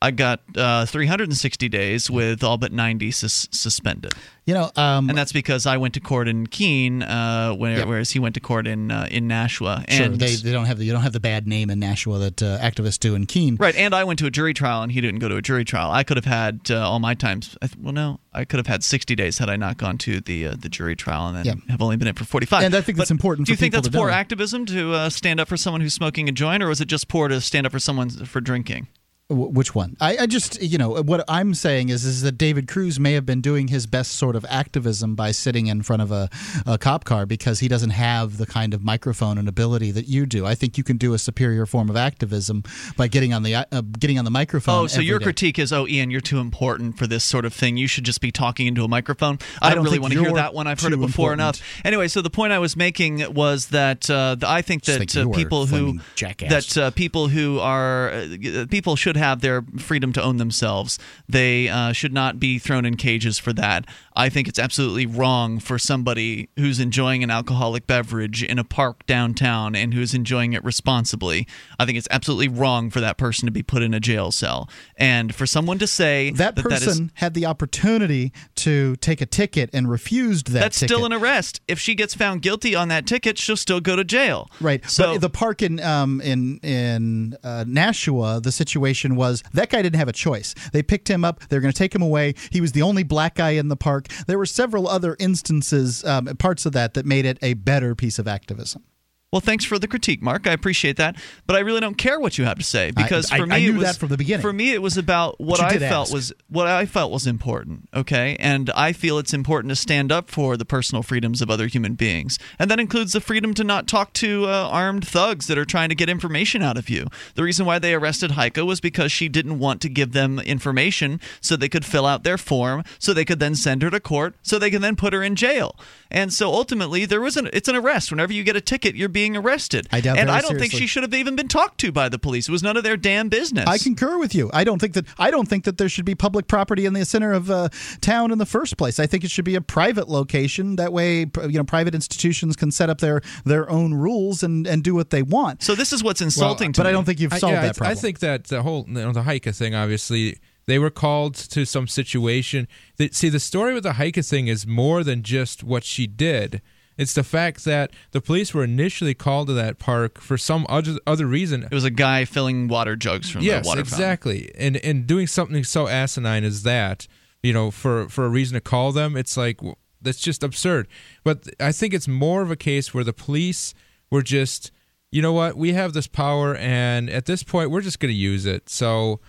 I got uh, 360 days with all but 90 sus- suspended. You know, um, and that's because I went to court in Keene, uh, where, Yep. whereas he went to court in uh, in Nashua. Sure, And they, they don't have the you don't have the bad name in Nashua that uh, activists do in Keene. right, and I went to a jury trial, and he didn't go to a jury trial. I could have had uh, all my times. Well, no, I could have had 60 days had I not gone to the uh, the jury trial, and then Yeah. have only been in for 45. And I think But that's important Do you think that's poor activism to uh, stand up for someone who's smoking a joint, or was it just poor to stand up for someone for drinking? Wh- Which one? I, I just, you know, what I'm saying is, is that David Cruz may have been doing his best sort of activism by sitting in front of a, a cop car because he doesn't have the kind of microphone and ability that you do. I think you can do a superior form of activism by getting on the uh, getting on the microphone. Oh, so your day. critique is, oh, Ian, you're too important for this sort of thing. You should just be talking into a microphone. I, I don't don't really want to hear that one. I've heard it before important. enough. Anyway, so the point I was making was that uh, the, I think that think uh, people who that uh, people who are uh, people should have their freedom to own themselves. They uh, should not be thrown in cages for that. I think it's absolutely wrong for somebody who's enjoying an alcoholic beverage in a park downtown and who's enjoying it responsibly. I think it's absolutely wrong for that person to be put in a jail cell. And for someone to say that that, person that is had the opportunity to take a ticket and refused that. that's ticket. still an arrest. If she gets found guilty on that ticket, she'll still go to jail. Right. So but the park in um, in in uh, Nashua, the situation was that guy didn't have a choice. They picked him up. They were going to take him away. He was the only black guy in the park. There were several other instances, um, parts of that, that made it a better piece of activism. Well, thanks for the critique, Mark. I appreciate that, but I really don't care what you have to say because I- for me, I it was, that from the beginning. For me, it was about what I felt ask. was what I felt was important. Okay, and I feel it's important to stand up for the personal freedoms of other human beings, and that includes the freedom to not talk to uh, armed thugs that are trying to get information out of you. The reason why they arrested Heike was because she didn't want to give them information so they could fill out their form, so they could then send her to court, so they can then put her in jail. And so ultimately, there was an it's an arrest. Whenever you get a ticket, you're being arrested. I doubt and I don't think she should have even been talked to by the police. It was none of their damn business. I concur with you. I don't think that I don't think that there should be public property in the center of uh, town in the first place. I think it should be a private location. That way, you know, private institutions can set up their their own rules and, and do what they want. So this is what's insulting to me. but I don't think you've I- solved yeah, that problem. I think that the whole you know, the Heike thing, obviously, they were called to some situation. That, see, the story with the Heike thing is more than just what she did. It's the fact that the police were initially called to that park for some other other reason. It was a guy filling water jugs from yes, the water fountain. Yes, exactly, and and doing something so asinine as that, you know, for for a reason to call them, it's like that's just absurd. But I think it's more of a case where the police were just, you know what, we have this power, and at this point, we're just going to use it. So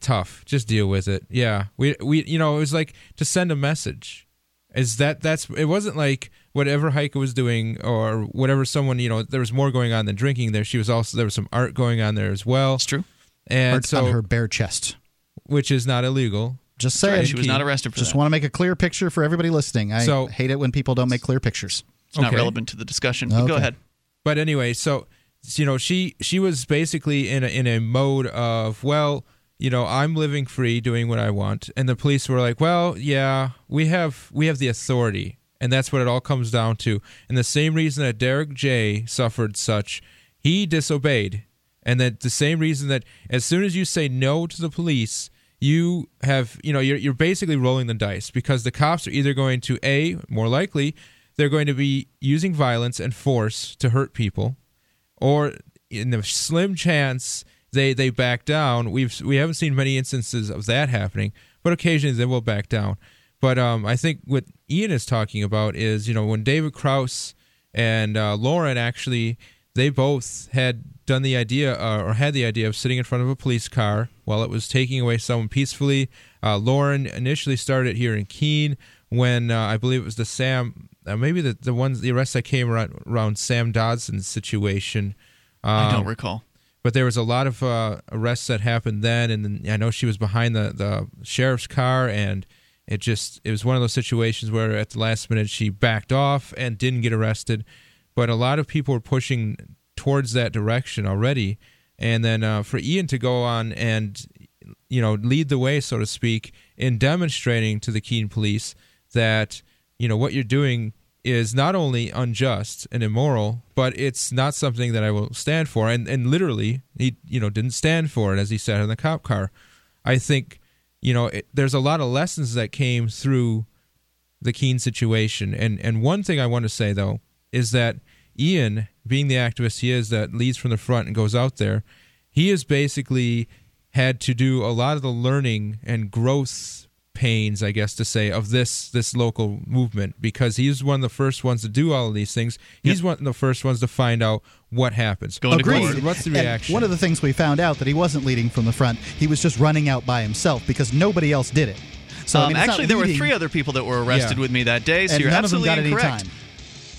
tough, just deal with it. Yeah, we we you know, it was like to send a message. Is that that's it wasn't like whatever Heike was doing or whatever someone you know there was more going on than drinking there. She was also there was some art going on there as well. It's true. And Art so on her bare chest. which is not illegal. Just right. saying. She was not arrested for Just that. want to make a clear picture for everybody listening. I So- hate it when people don't make clear pictures. It's not relevant to the discussion. But Go ahead. But anyway, so you know, she she was basically in a, in a mode of well, you know, I'm living free, doing what I want, and the police were like, well, yeah, we have we have the authority, and that's what it all comes down to. And the same reason that Derrick J suffered such, he disobeyed, and that the same reason that as soon as you say no to the police. You have, you know, you're, you're basically rolling the dice because the cops are either going to a more likely they're going to be using violence and force to hurt people, or in the slim chance they they back down. We've we haven't seen many instances of that happening, but occasionally they will back down. But um, I think what Ian is talking about is you know when David Kraus and uh, Lauren actually they both had done the idea uh, or had the idea of sitting in front of a police car while it was taking away someone peacefully. Uh, Lauren initially started here in Keene when uh, I believe it was the Sam, uh, maybe the the ones the arrests that came around, around Sam Dodson's situation. I don't Um, recall. but there was a lot of uh, arrests that happened then, and then I know she was behind the, the sheriff's car, and it just it was one of those situations where at the last minute she backed off and didn't get arrested, but a lot of people were pushing towards that direction already, and then uh, for Ian to go on and you know lead the way, so to speak, in demonstrating to the Keene police that you know what you're doing is not only unjust and immoral, but it's not something that I will stand for. And and literally, he you know didn't stand for it as he sat in the cop car. I think you know it, there's a lot of lessons that came through the Keene situation. And and one thing I want to say though is that Ian, being the activist he is, that leads from the front and goes out there, he has basically had to do a lot of the learning and growth pains, I guess to say, of this this local movement because he's one of the first ones to do all of these things. He's one of the first ones to find out what happens. Going to Agreed. court. What's, what's the And reaction? one of the things we found out that he wasn't leading from the front. He was just running out by himself because nobody else did it. So I um, mean, actually, there were three other people that were arrested Yeah. with me that day, so and you're none of them absolutely got any incorrect. time.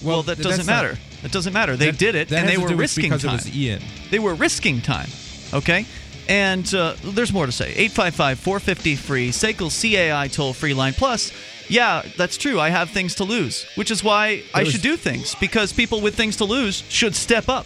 Well, that doesn't that's not- matter. That doesn't matter. They That- did it, and they were risking time. it was Ian. They were risking time. Okay? And uh, there's more to say. 855 450 free, SACL CAI toll free line. Plus, yeah, that's true. I have things to lose, which is why I should do things because people with things to lose should step up.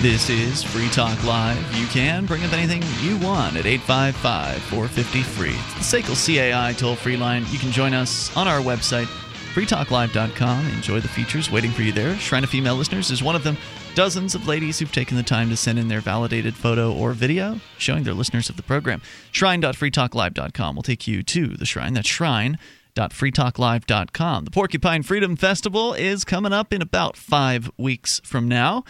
This is Free Talk Live. You can bring up anything you want at 855 450 free. It's the SACL CAI toll free line. You can join us on our website, freetalklive.com. Enjoy the features waiting for you there. Shrine of Female Listeners is one of them. Dozens of ladies who've taken the time to send in their validated photo or video showing they're listeners of the program. Shrine.freetalklive.com will take you to the shrine. That's shrine.freetalklive.com. The Porcupine Freedom Festival is coming up in about five weeks from now.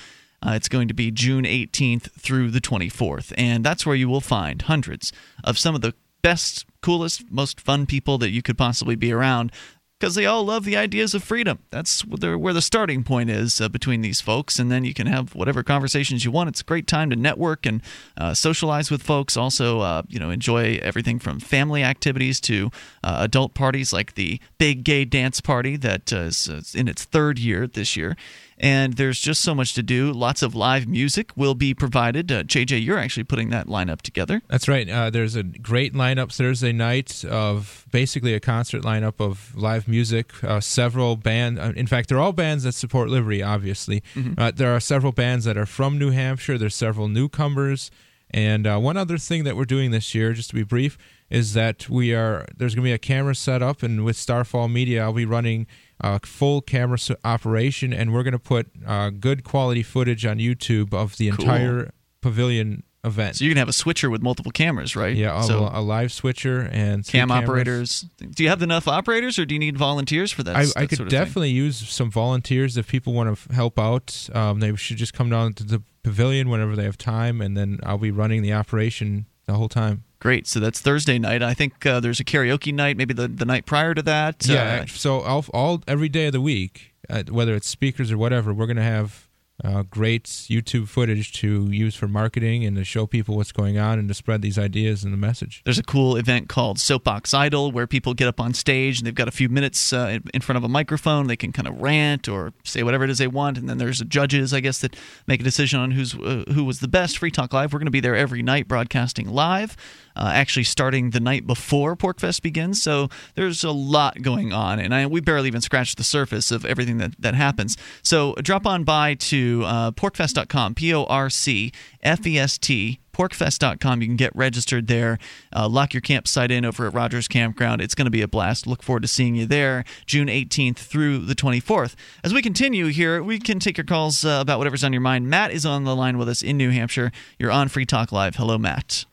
Uh, it's going to be June 18th through the 24th, and that's where you will find hundreds of some of the best, coolest, most fun people that you could possibly be around because they all love the ideas of freedom. That's where the, starting point is uh, between these folks, and then you can have whatever conversations you want. It's a great time to network and uh, socialize with folks. Also, uh, you know, enjoy everything from family activities to uh, adult parties like the Big Gay Dance Party that uh, is uh, in its third year this year and there's just so much to do. Lots of live music will be provided. Uh, JJ, you're actually putting that lineup together. That's right. Uh, there's a great lineup Thursday night of basically a concert lineup of live music. Uh, several bands. Uh, in fact, they're all bands that support liberty. Obviously, uh, there are several bands that are from New Hampshire. There's several newcomers. And uh, one other thing that we're doing this year, just to be brief, is that we are there's going to be a camera set up, and with Starfall Media, I'll be running a full camera operation, and we're going to put uh, good quality footage on YouTube of the Cool. entire pavilion event. So you're gonna have a switcher with multiple cameras, right? Yeah, so a live switcher and cam cameras. operators. Do you have enough operators, or do you need volunteers for that? I, that I could of thing? definitely use some volunteers if people want to f- help out. Um, they should just come down to the pavilion whenever they have time, and then I'll be running the operation the whole time. Great. So that's Thursday night. I think uh, there's a karaoke night, maybe the, the night prior to that. Yeah. Uh, so all, all every day of the week, uh, whether it's speakers or whatever, we're going to have uh, great YouTube footage to use for marketing and to show people what's going on and to spread these ideas and the message. There's a cool event called Soapbox Idol where people get up on stage and they've got a few minutes uh, in- front of a microphone. They can kind of rant or say whatever it is they want, and then there's judges, I guess, that make a decision on who's uh, who was the best. Free Talk Live. We're going to be there every night, broadcasting live. Uh, actually, starting the night before PorcFest begins, so there's a lot going on, and I, we barely even scratched the surface of everything that, that happens. So drop on by to uh, porcfest.com, P O R C F E S T porcfest.com. You can get registered there. Uh, lock your campsite in over at Rogers Campground. It's going to be a blast. Look forward to seeing you there June 18th through the 24th. As we continue here, we can take your calls uh, about whatever's on your mind. Matt is on the line with us in New Hampshire. You're on Free Talk Live. Hello, Matt.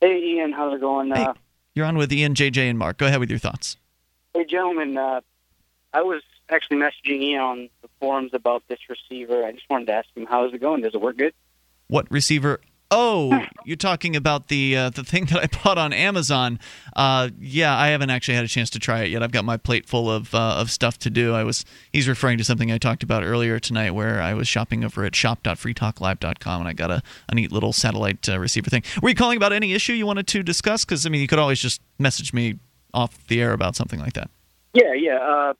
Hey, Ian, how's it going? Hey. Uh, You're on with Ian, JJ, and Mark. Go ahead with your thoughts. hey, gentlemen, uh, I was actually messaging Ian on the forums about this receiver. I just wanted to ask him, how's it going? Does it work good? What receiver? Oh, you're talking about the uh, the thing that I bought on Amazon. Uh, yeah, I haven't actually had a chance to try it yet. I've got my plate full of uh, of stuff to do. I was he's referring to something I talked about earlier tonight, where I was shopping over at shop.freetalklive.com, and I got a, a neat little satellite uh, receiver thing. Were you calling about any issue you wanted to discuss? Because I mean, you could always just message me off the air about something like that. Yeah, yeah. Uh,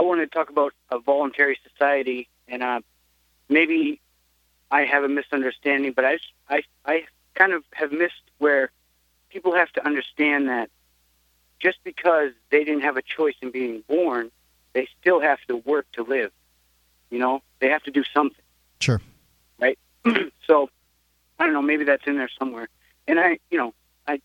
I wanted to talk about a voluntary society, and uh, maybe I have a misunderstanding, but I, just- I, I kind of have missed where people have to understand that just because they didn't have a choice in being born, they still have to work to live. You know, they have to do something. Sure. right? so I don't know, maybe that's in there somewhere. And I, you know, I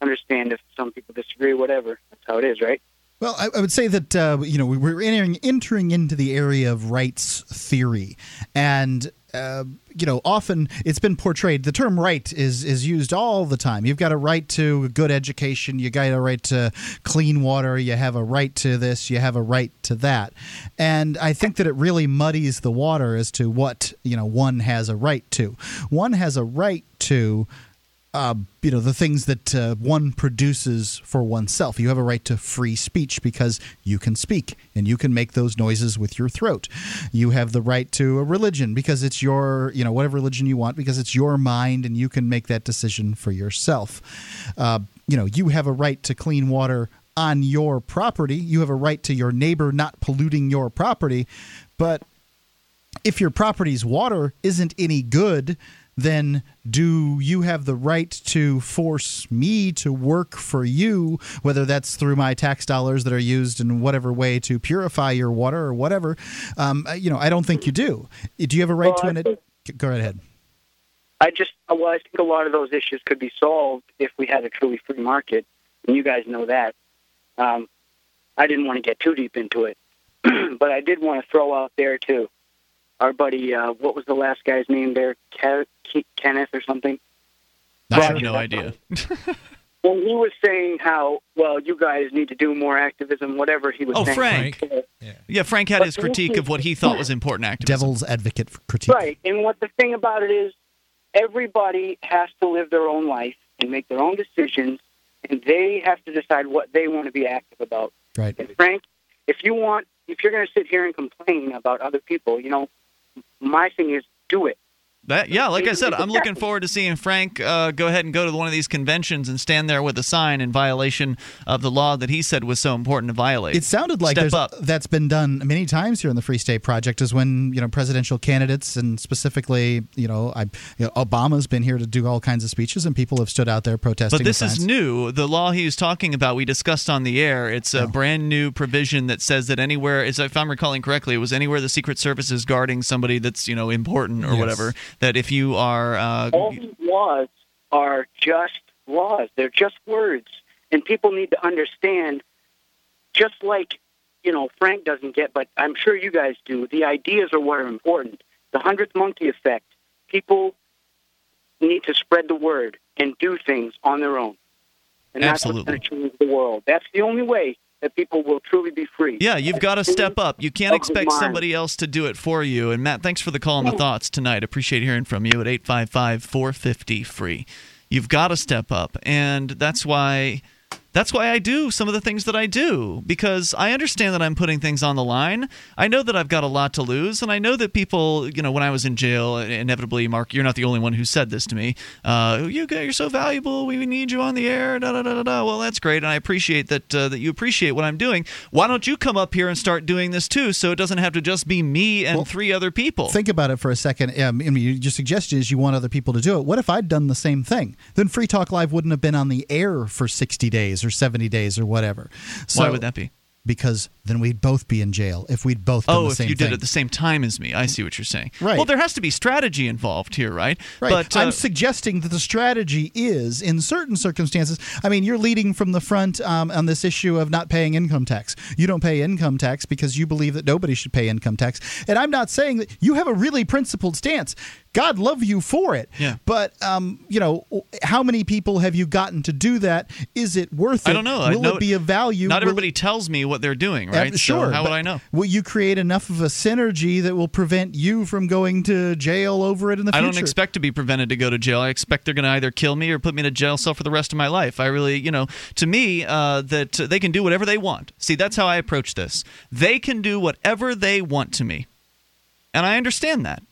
understand if some people disagree, whatever. That's how it is, right? Well, I, I would say that uh, you know we- we're entering entering into the area of rights theory, and uh, you know often it's been portrayed. The term "right" is is used all the time. You've got a right to good education. You got a right to clean water. You have a right to this. You have a right to that. And I think that it really muddies the water as to what you know one has a right to. One has a right to uh, you know the things that uh, one produces for oneself. You have a right to free speech because you can speak and you can make those noises with your throat. You have the right to a religion because it's your you know whatever religion you want because it's your mind and you can make that decision for yourself. Uh, you know you have a right to clean water on your property. You have a right to your neighbor not polluting your property, but if your property's water isn't any good, then do you have the right to force me to work for you, whether that's through my tax dollars that are used in whatever way to purify your water or whatever? Um, you know, I don't think you do. Do you have a right Well, to an? Go right ahead. I just, well, I think a lot of those issues could be solved if we had a truly free market, and you guys know that. Um, I didn't want to get too deep into it, but I did want to throw out there too. Our buddy, uh, what was the last guy's name there? Ke- Ke- Kenneth or something? I have no idea. Well, he was saying how well you guys need to do more activism, whatever he was Oh, saying. Frank. Yeah, Frank had his critique of what he thought was important activism. Devil's advocate for critique. Right. And what the thing about it is, everybody has to live their own life and make their own decisions, and they have to decide what they want to be active about. Right. And Frank, if you want, if you're going to sit here and complain about other people, you know, my thing is do it. That, yeah, like I said, I'm looking forward to seeing Frank uh, go ahead and go to one of these conventions and stand there with a sign in violation of the law that he said was so important to violate. It sounded like Step there's, up. that's been done many times here in the Free State Project. Is when you know presidential candidates and specifically you know, I, you know Obama's been here to do all kinds of speeches and people have stood out there protesting. But this is new. The law he was talking about, we discussed on the air. It's a brand new provision that says that anywhere, if I'm recalling correctly, it was anywhere the Secret Service is guarding somebody that's you know important or Yes. whatever. That if you are, uh, All these laws are just laws. They're just words. And people need to understand, just like, you know, Frank doesn't get, but I'm sure you guys do, the ideas are what are important. The hundredth monkey effect. People need to spread the word and do things on their own. And that's what's going to change the world. That's the only way that people will truly be free. yeah, you've got to step up. You can't expect somebody else to do it for you. And Matt, thanks for the call and the thoughts tonight. Appreciate hearing from you at 855 450 free. You've got to step up, and that's why that's why I do some of the things that I do because I understand that I'm putting things on the line. I know that I've got a lot to lose, and I know that people, you know, when I was in jail, inevitably, Mark, you're not the only one who said this to me. Uh, you, you're so valuable. We need you on the air. Da, da, da, da, da. Well, that's great, and I appreciate that uh, that you appreciate what I'm doing. Why don't you come up here and start doing this too, so it doesn't have to just be me and Well, three other people? Think about it for a second. Um, I mean, your suggestion is you want other people to do it. What if I'd done the same thing? Then Free Talk Live wouldn't have been on the air for 60 days or 70 days or whatever. So, Why would that be? Because then we'd both be in jail if we'd both done Oh, the if you thing. did it at the same time as me, I see what you're saying. Right. Well, there has to be strategy involved here, right? Right. But uh, I'm suggesting that the strategy is, in certain circumstances, I mean, you're leading from the front um, on this issue of not paying income tax. You don't pay income tax because you believe that nobody should pay income tax. And I'm not saying that you have a really principled stance. God love you for it. Yeah. But, um, you know, how many people have you gotten to do that? Is it worth it? I don't know. I Will know- it be of value? Not Will everybody tells me what they're doing, Uh, right? So sure. how would I know? Will you create enough of a synergy that will prevent you from going to jail over it in the future? I don't expect to be prevented to go to jail. I expect they're going to either kill me or put me in a jail cell for the rest of my life. I really, you know, to me, uh, that uh, they can do whatever they want. See, that's how I approach this. They can do whatever they want to me, and I understand that.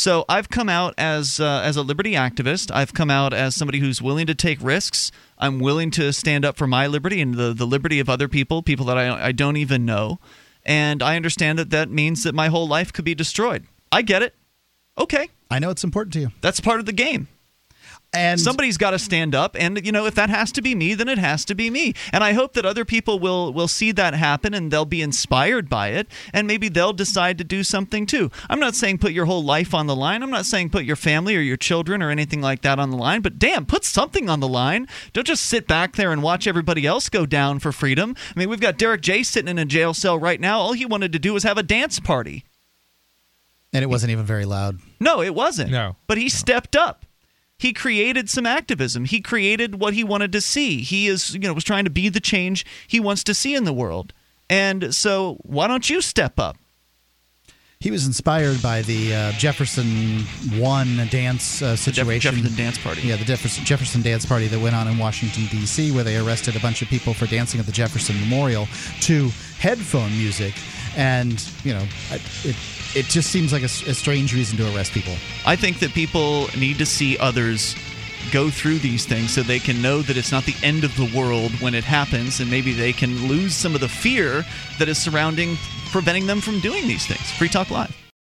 So I've come out as uh, as a liberty activist. I've come out as somebody who's willing to take risks. I'm willing to stand up for my liberty and the, the liberty of other people, people that I, I don't even know. And I understand that that means that my whole life could be destroyed. I get it. Okay. I know it's important to you. That's part of the game. And Somebody's got to stand up, and you know if that has to be me, then it has to be me. And I hope that other people will will see that happen, and they'll be inspired by it, and maybe they'll decide to do something too. I'm not saying put your whole life on the line. I'm not saying put your family or your children or anything like that on the line. But damn, put something on the line. Don't just sit back there and watch everybody else go down for freedom. I mean, we've got Derrick J sitting in a jail cell right now. All he wanted to do was have a dance party. and it wasn't even very loud. No, it wasn't. No. But he stepped up. He created some activism. He created what he wanted to see. He is, you know, was trying to be the change he wants to see in the world. And so, why don't you step up? He was inspired by the uh, Jefferson One dance uh, situation. Jefferson Dance Party. Yeah, the Jefferson, Jefferson Dance Party that went on in Washington, D.C., where they arrested a bunch of people for dancing at the Jefferson Memorial to headphone music. And, you know, it, it just seems like a strange reason to arrest people. I think that people need to see others go through these things so they can know that it's not the end of the world when it happens, and maybe they can lose some of the fear that is surrounding preventing them from doing these things. Free Talk Live.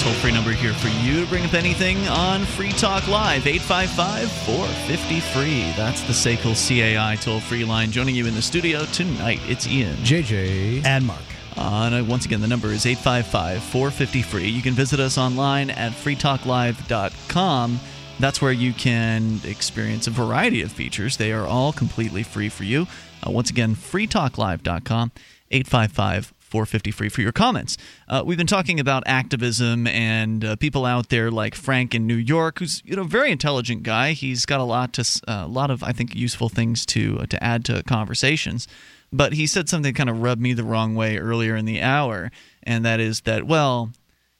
Toll free number here for you to bring up anything on Free Talk Live, 855 450 free. That's the SACL CAI toll free line. Joining you in the studio tonight, it's Ian. JJ. And Mark. Uh, and once again, the number is 855 450 free. You can visit us online at freetalklive.com. That's where you can experience a variety of features. They are all completely free for you. Uh, once again, freetalklive.com, 855 450 free for your comments. Uh, we've been talking about activism and uh, people out there like Frank in New York, who's you know a very intelligent guy. He's got a lot to uh, a lot of I think useful things to uh, to add to conversations. But he said something kind of rubbed me the wrong way earlier in the hour, and that is that well,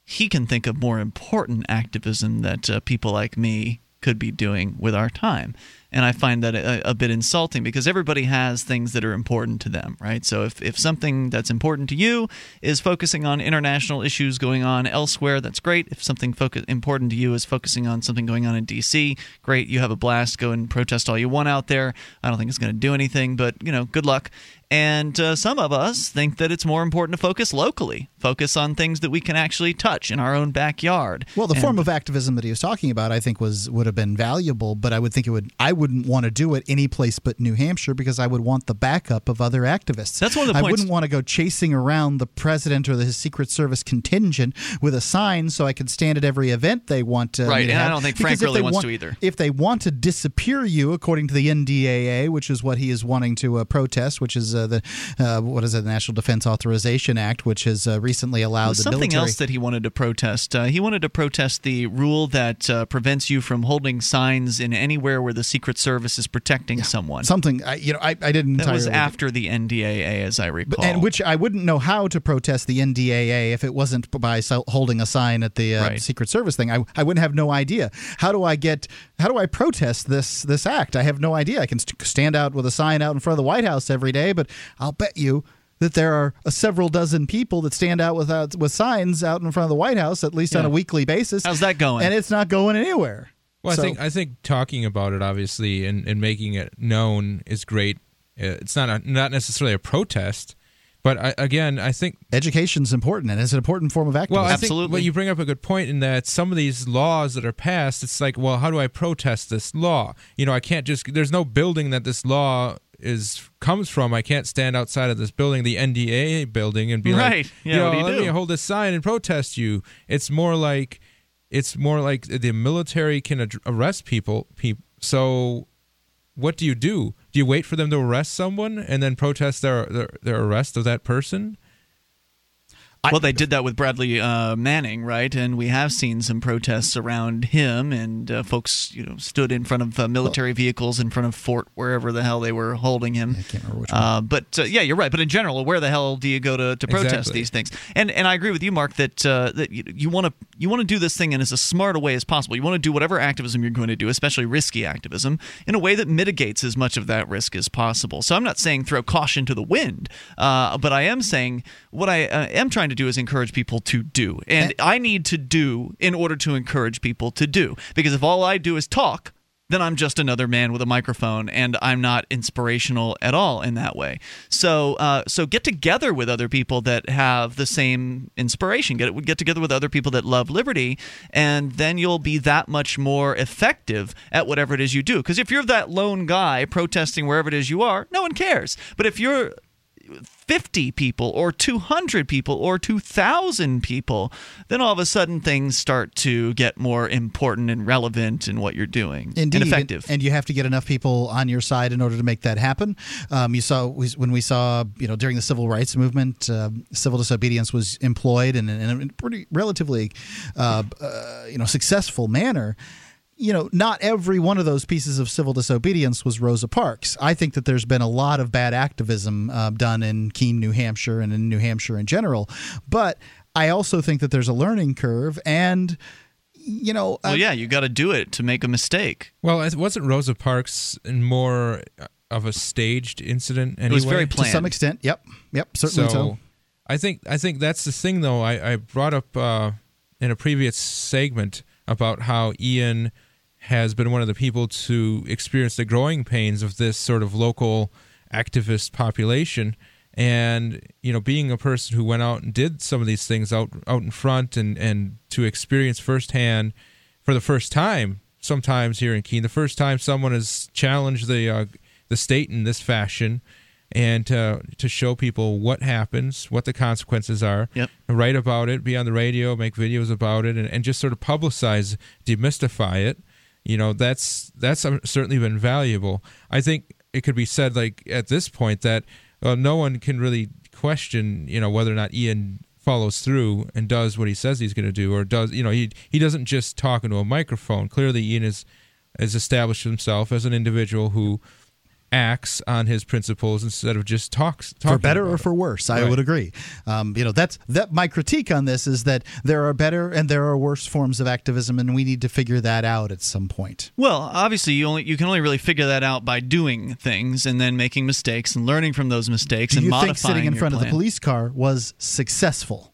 he can think of more important activism that uh, people like me could be doing with our time. And I find that a, a bit insulting because everybody has things that are important to them, right? So if, if something that's important to you is focusing on international issues going on elsewhere, that's great. If something important to you is focusing on something going on in D.C., great. You have a blast. Go and protest all you want out there. I don't think it's going to do anything, but you know, good luck. And uh, some of us think that it's more important to focus locally, focus on things that we can actually touch in our own backyard. Well, the And- form of activism that he was talking about, I think, was would have been valuable, but I would think it would I wouldn't want to do it any place but New Hampshire because I would want the backup of other activists. That's one of the I points- wouldn't want to go chasing around the president or the Secret Service contingent with a sign so I could stand at every event they want to. Right, and I don't think Because Frank really wants want- to either. If they want to disappear you, according to the NDAA, which is what he is wanting to uh, protest, which is uh, the uh, what is it, the National Defense Authorization Act, which has uh, recently allowed the something military. else that he wanted to protest. Uh, he wanted to protest the rule that uh, prevents you from holding signs in anywhere where the Secret Service is protecting someone. Something I, you know, I, I didn't. that was after the NDAA, as I recall. and which I wouldn't know how to protest the NDAA if it wasn't by holding a sign at the uh, Right. Secret Service thing. I, I wouldn't have no idea. How do I get? How do I protest this this act? I have no idea. I can st- stand out with a sign out in front of the White House every day, but I'll bet you. That there are a several dozen people that stand out without with signs out in front of the White House at least on a weekly basis. How's that going? And it's not going anywhere. Well, So- I think I think talking about it obviously and, and making it known is great. Uh, It's not a, not necessarily a protest, but I, again, I think education's important and it's an important form of activism. well, I think well, you bring up a good point in that some of these laws that are passed, it's like, well, how do I protest this law? You know, I can't just. There's no building that this law is comes from. I can't stand outside of this building, the NDA building, and be Right. like, Yeah, you know, you let do? me hold this sign and protest you. It's more like, it's more like the military can ad- arrest people. People. So, what do you do? Do you wait for them to arrest someone and then protest their their, their arrest of that person? Well, they did that with Bradley uh, Manning, right? And we have seen some protests around him, and uh, folks, you know, stood in front of uh, military vehicles in front of Fort wherever the hell they were holding him. I can't remember which uh, But uh, yeah, you're right. But in general, where the hell do you go to, to protest Exactly. these things? And and I agree with you, Mark, that uh, that you want to you want to do this thing in as smart a way as possible. You want to do whatever activism you're going to do, especially risky activism, in a way that mitigates as much of that risk as possible. So I'm not saying throw caution to the wind, uh, but I am saying what I uh, am trying to do is encourage people to do, and I need to do in order to encourage people to do. Because if all I do is talk, then I'm just another man with a microphone, and I'm not inspirational at all in that way. So, uh, so get together with other people that have the same inspiration. Get get together with other people that love liberty, and then you'll be that much more effective at whatever it is you do. Because if you're that lone guy protesting wherever it is you are, no one cares. But if you're 50 people or 200 people or 2,000 people, then all of a sudden things start to get more important and relevant in what you're doing Indeed, and effective. and you have to get enough people on your side in order to make that happen. Um, you saw when we saw, you know, during the civil rights movement, uh, civil disobedience was employed in, in a pretty relatively, uh, uh, you know, successful manner. You know, not every one of those pieces of civil disobedience was Rosa Parks. I think that there's been a lot of bad activism uh, done in Keene, New Hampshire, and in New Hampshire in general. But I also think that there's a learning curve, and you know, well, uh, yeah, you got to do it to make a mistake. Well, it wasn't Rosa Parks more of a staged incident. Anyway? was very planned to some extent. Yep, yep, certainly so. I think I think that's the thing, though. I, I brought up uh, in a previous segment about how Ian has been one of the people to experience the growing pains of this sort of local activist population. And you know, being a person who went out and did some of these things out out in front, and and to experience firsthand for the first time, sometimes here in Keene, the first time someone has challenged the uh, the state in this fashion, and to to show people what happens, what the consequences are, Yep. write about it, be on the radio, make videos about it, and, and just sort of publicize, demystify it. You know, that's that's um, certainly been valuable. I think it could be said like at this point that well, no one can really question, you know, whether or not Ian follows through and does what he says he's going to do, or does you know he he doesn't just talk into a microphone. Clearly, Ian is has established himself as an individual who acts on his principles instead of just talks. for better about or for worse. I Right. would agree. Um, you know, that's that. My critique on this is that there are better and there are worse forms of activism, and we need to figure that out at some point. Well, obviously, you only you can only really figure that out by doing things and then making mistakes and learning from those mistakes Do and you modifying think sitting in your front of the police car was successful?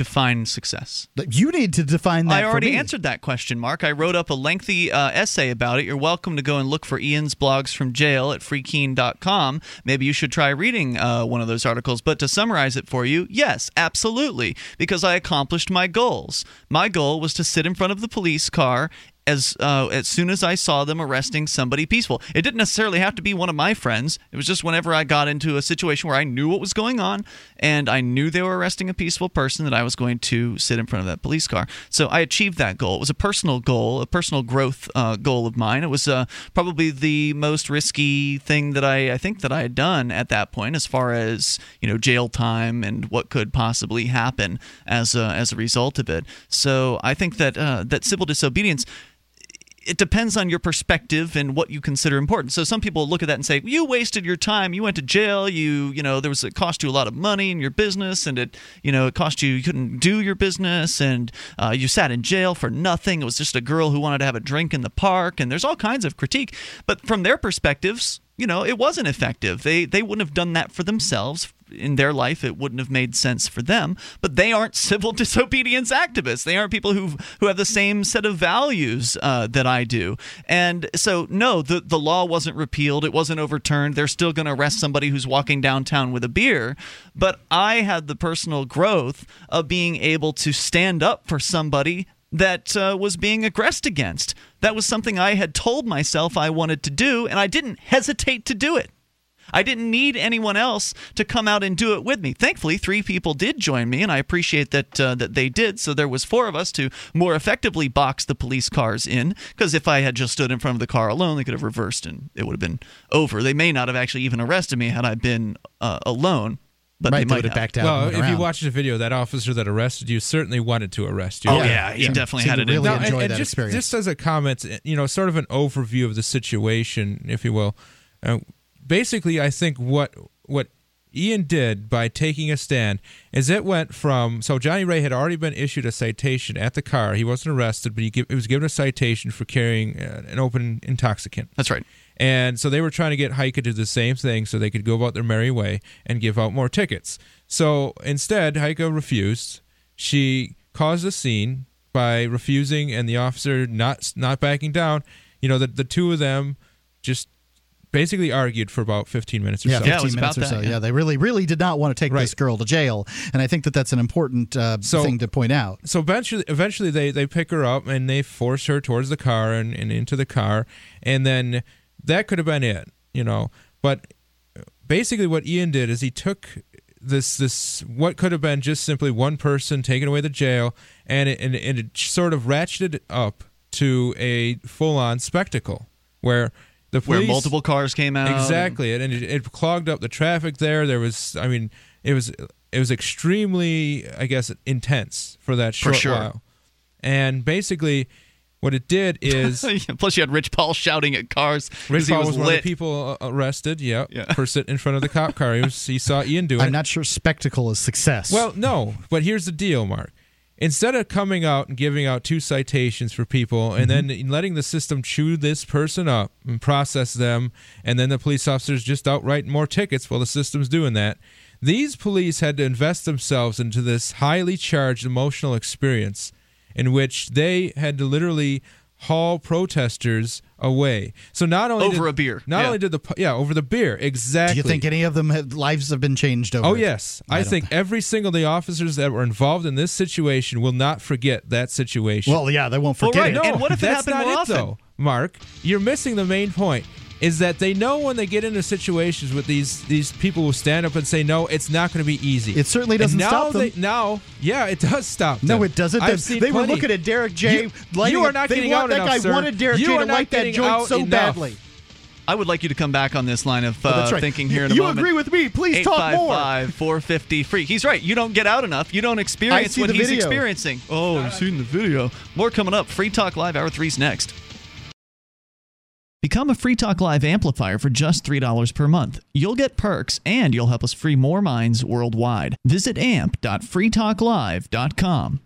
Define success. You need to define that. I already answered that question, Mark. I wrote up a lengthy uh, essay about it. You're welcome to go and look for Ian's blogs from jail at freekeene.com. Maybe you should try reading uh, one of those articles. But to summarize it for you, yes, absolutely, because I accomplished my goals. My goal was to sit in front of the police car as uh, as soon as I saw them arresting somebody peaceful. It didn't necessarily have to be one of my friends. It was just whenever I got into a situation where I knew what was going on and I knew they were arresting a peaceful person that I was going to sit in front of that police car. So I achieved that goal. It was a personal goal, a personal growth uh, goal of mine. It was uh, probably the most risky thing that I, I think that I had done at that point, as far as you know jail time and what could possibly happen as a, as a result of it. So I think that uh, that civil disobedience it depends on your perspective and what you consider important. So some people look at that and say, "You wasted your time. You went to jail. You, you know, there was it cost you a lot of money in your business, and it, you know, it cost you you couldn't do your business, and uh, you sat in jail for nothing. It was just a girl who wanted to have a drink in the park, and there's all kinds of critique. But from their perspectives, you know, it wasn't effective. They they wouldn't have done that for themselves in their life it wouldn't have made sense for them. But they aren't civil disobedience activists. They aren't people who who have the same set of values uh, that I do. And so no the the law wasn't repealed. It wasn't overturned. They're still going to arrest somebody who's walking downtown with a beer. But I had the personal growth of being able to stand up for somebody that uh, was being aggressed against. That was something I had told myself I wanted to do, and I didn't hesitate to do it. I didn't need anyone else to come out and do it with me. Thankfully, three people did join me, and I appreciate that uh, that they did. So there was four of us to more effectively box the police cars in. Because if I had just stood in front of the car alone, they could have reversed and it would have been over. They may not have actually even arrested me had I been uh, alone but Right, they they might have have. backed out. Well, and went if you watched watch the video, that officer that arrested you certainly wanted to arrest you. Oh yeah, he definitely Seemed had to it in. really there. Now, enjoy that just, experience. Just as a comment, you know, sort of an overview of the situation, if you will. Uh, basically, I think what what Ian did by taking a stand is it went from so Johnny Ray had already been issued a citation at the car. He wasn't arrested, but he, give, he was given a citation for carrying uh, an open intoxicant. That's right. And so they were trying to get Heike to do the same thing so they could go about their merry way and give out more tickets. So instead, Heike refused. She caused a scene by refusing and the officer not not backing down. You know, the, the two of them just basically argued for about 15 minutes or Yeah, so. 15 Yeah, it was minutes or about so. that, Yeah. yeah. they really, really did not want to take Right. this girl to jail, and I think that that's an important uh, So- thing to point out. so eventually eventually they, they pick her up and they force her towards the car and, and into the car and then that could have been it you know but basically what ian did is he took this this what could have been just simply one person taken away to jail and it, and, and it sort of ratcheted up to a full-on spectacle where the Where multiple cars came out. Exactly, and it, it clogged up the traffic there. There was, I mean, it was it was extremely, I guess, intense for that For short sure. while. And basically, what it did is Plus, you had Rich Paul shouting at cars. Rich he Paul was, was one of the people uh, arrested. Yeah, Yeah. for sitting in front of the cop car. He, was, he saw Ian do it. I'm not sure spectacle is success. Well, no, but here's the deal, Mark. Instead of coming out and giving out two citations for people and mm-hmm. then letting the system chew this person up and process them, and then the police officers just outright more tickets while the system's doing that, these police had to invest themselves into this highly charged emotional experience in which they had to literally haul protesters away. So not only Over did- a beer. not Yeah. only did the yeah over the beer exactly. do exactly. you think any of them have, lives have been changed over? Oh it? yes, I, don't think every single of the officers that were involved in this situation will not forget that situation. Well, yeah, they won't Well, forget right. it. no, And what if it happened not more it, often? though, Mark? You're missing the main point. Is that they know when they get into situations with these these people who stand up and say no, it's not going to be easy. It certainly doesn't now stop them. They, now, yeah, it does stop. No, it doesn't. I've They- seen they were looking at Derrick J. You, you are not They getting want- out that enough, guy sir. wanted Derrick you J. are to not light that getting joint out so enough. badly. I would like you to come back on this line of uh, Oh, that's right. thinking here in a you moment. agree with me? Please talk more. 855 450 free. He's right. You don't get out enough. You don't experience what he's video. experiencing. Oh, I've seen the video. More coming up. Free Talk Live, Hour 3's next. Become a Free Talk Live amplifier for just $3 per month. You'll get perks and you'll help us free more minds worldwide. Visit amp.freetalklive.com.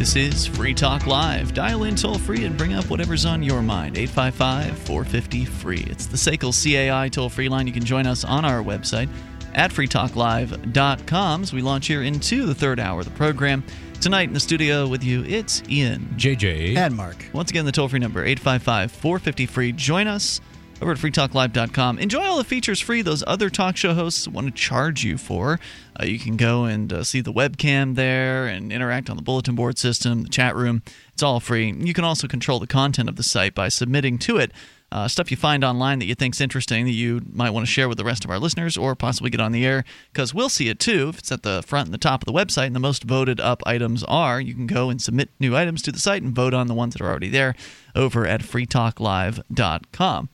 This is Free Talk Live. Dial in toll free and bring up whatever's on your mind. 855 450 free. It's the SACL CAI toll free line. You can join us on our website at freetalklive.com as we launch here into the third hour of the program. Tonight in the studio with you, it's Ian. JJ. And Mark. Once again, the toll free number, 855 450 free. Join us over at freetalklive.com. Enjoy all the features free those other talk show hosts want to charge you for. Uh, you can go and uh, see the webcam there and interact on the bulletin board system, the chat room. It's all free. You can also control the content of the site by submitting to it uh, stuff you find online that you think's interesting that you might want to share with the rest of our listeners or possibly get on the air because we'll see it too if it's at the front and the top of the website and the most voted up items are you can go and submit new items to the site and vote on the ones that are already there over at freetalklive.com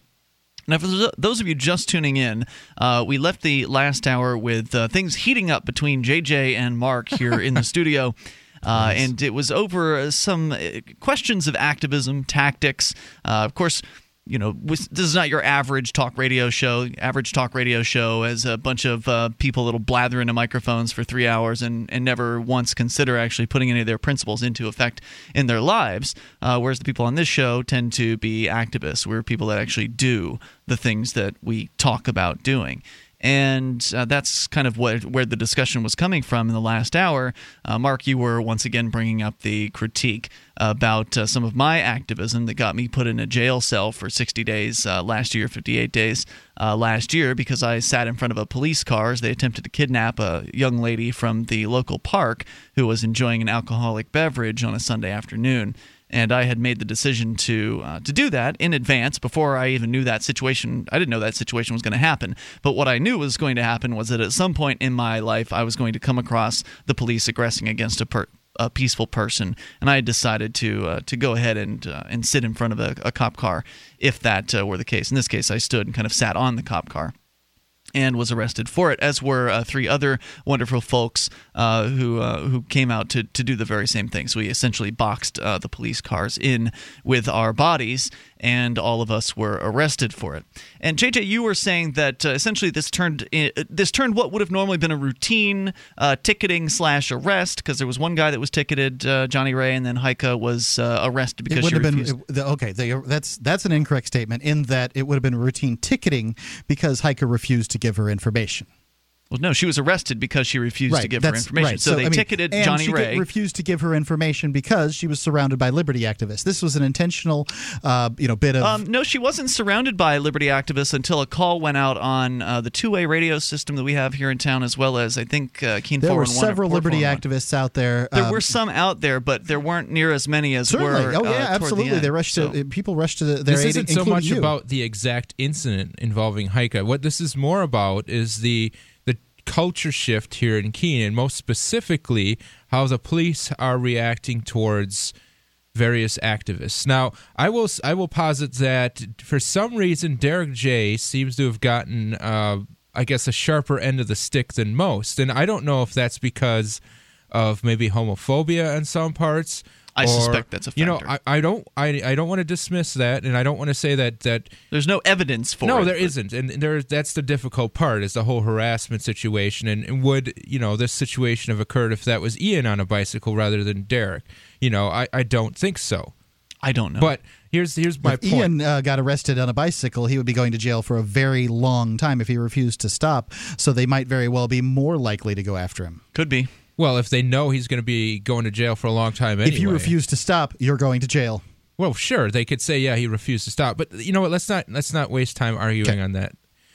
now, for those of you just tuning in, uh, we left the last hour with uh, things heating up between JJ and Mark here in the studio. Uh, nice. And it was over some uh, questions of activism, tactics. Uh, of course, you know, this is not your average talk radio show. Average talk radio show as a bunch of uh, people that'll blather into microphones for three hours and, and never once consider actually putting any of their principles into effect in their lives. Uh, whereas the people on this show tend to be activists. We're people that actually do the things that we talk about doing and uh, that's kind of what where the discussion was coming from in the last hour. Uh, Mark, you were once again bringing up the critique about uh, some of my activism that got me put in a jail cell for 60 days uh, last year, 58 days uh, last year, because I sat in front of a police car as they attempted to kidnap a young lady from the local park who was enjoying an alcoholic beverage on a Sunday afternoon and I had made the decision to uh, to do that in advance before I even knew that situation. I didn't know that situation was going to happen, but what I knew was going to happen was that at some point in my life, I was going to come across the police aggressing against a per- a peaceful person, and I had decided to uh, to go ahead and uh, and sit in front of a, a cop car if that uh, were the case. In this case, I stood and kind of sat on the cop car and was arrested for it, as were uh, three other wonderful folks uh, who uh, who came out to, to do the very same thing. So we essentially boxed uh, the police cars in with our bodies, and all of us were arrested for it. And JJ, you were saying that uh, essentially this turned this turned what would have normally been a routine uh, ticketing slash arrest because there was one guy that was ticketed, Johnny Ray, and then Heike was arrested because it have refused. been okay. They, that's that's an incorrect statement in that it would have been routine ticketing because Heike refused to give her information. Well, no, she was arrested because she refused right, to give her information. Right. So, so, they I mean, ticketed and Johnny she Ray. refused to give her information because she was surrounded by liberty activists. This was an intentional, uh, you know, bit of. Um, no, she wasn't surrounded by liberty activists until a call went out on uh, the two-way radio system that we have here in town, as well as I think uh, Keene There were several liberty activists out there. There um, were some out there, but there weren't near as many as certainly. were. Oh yeah, uh, absolutely. The they rushed so. to people rushed to the, their this aid, isn't so much you. about the exact incident involving Heike. What this is more about is the the culture shift here in Keene, and most specifically how the police are reacting towards various activists. Now, I will I will posit that for some reason Derrick J seems to have gotten, uh, I guess, a sharper end of the stick than most, and I don't know if that's because of maybe homophobia in some parts. I or, suspect that's a factor. You know, I, I don't I, I don't want to dismiss that, and I don't want to say that that there's no evidence for it. no, it. there isn't, and there that's the difficult part is the whole harassment situation. And, and would you know this situation have occurred if that was Ian on a bicycle rather than Derrick? You know, I, I don't think so. I don't know. But here's here's my if point. Ian uh, got arrested on a bicycle, he would be going to jail for a very long time if he refused to stop. So they might very well be more likely to go after him. Could be. Well, if they know he's going to be going to jail for a long time anyway. If you refuse to stop, you're going to jail. Well, sure, they could say, yeah, he refused to stop, but you know what? Let's not let's not waste time arguing Okay. on that.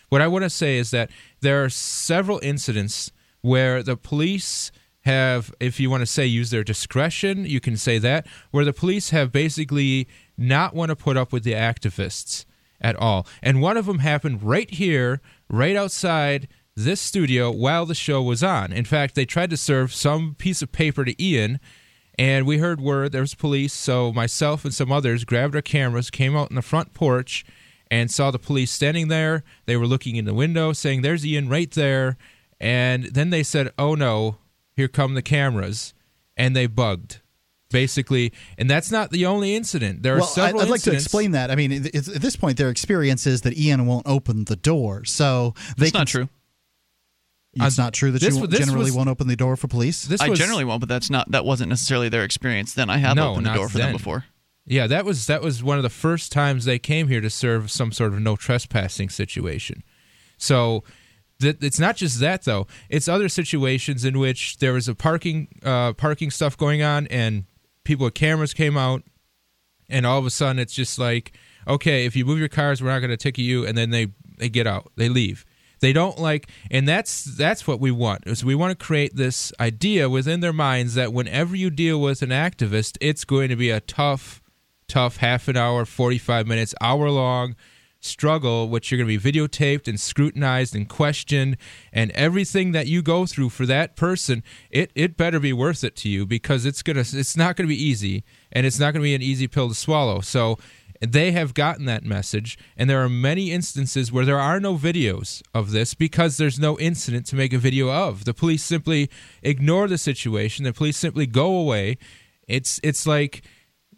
What I want to say is that there are several incidents where the police have, if you want to say, use their discretion, you can say that, where the police have basically not want to put up with the activists at all. And one of them happened right here, right outside this studio while the show was on. In fact, they tried to serve some piece of paper to Ian, and we heard word there was police. So myself and some others grabbed our cameras, came out in the front porch, and saw the police standing there. They were looking in the window, saying, "There's Ian right there." And then they said, "Oh no, here come the cameras," and they bugged. Basically, and that's not the only incident. There are well, several. I'd like to explain that. I mean, at this point, their experience is that Ian won't open the door. So they That's can, not true. It's not true that this you this generally was- won't open the door for police. This I was- generally won't, but that's not that wasn't necessarily their experience. Then I have No, opened the door for then. them before. Yeah, that was that was one of the first times they came here to serve some sort of no trespassing situation. So that it's not just that though. It's other situations in which there was a parking uh, parking stuff going on, and people with cameras came out, and all of a sudden it's just like, okay, if you move your cars, we're not going to ticket you, and then they they get out, they leave. They don't like, and that's that's what we want. Is we want to create this idea within their minds that whenever you deal with an activist, it's going to be a tough, tough half an hour, forty five minutes, hour long struggle, which you're going to be videotaped and scrutinized and questioned, and everything that you go through for that person, it it better be worth it to you because it's gonna it's not going to be easy, and it's not going to be an easy pill to swallow. So they have gotten that message, and there are many instances where there are no videos of this because there's no incident to make a video of. The police simply ignore the situation. The police simply go away. It's it's like,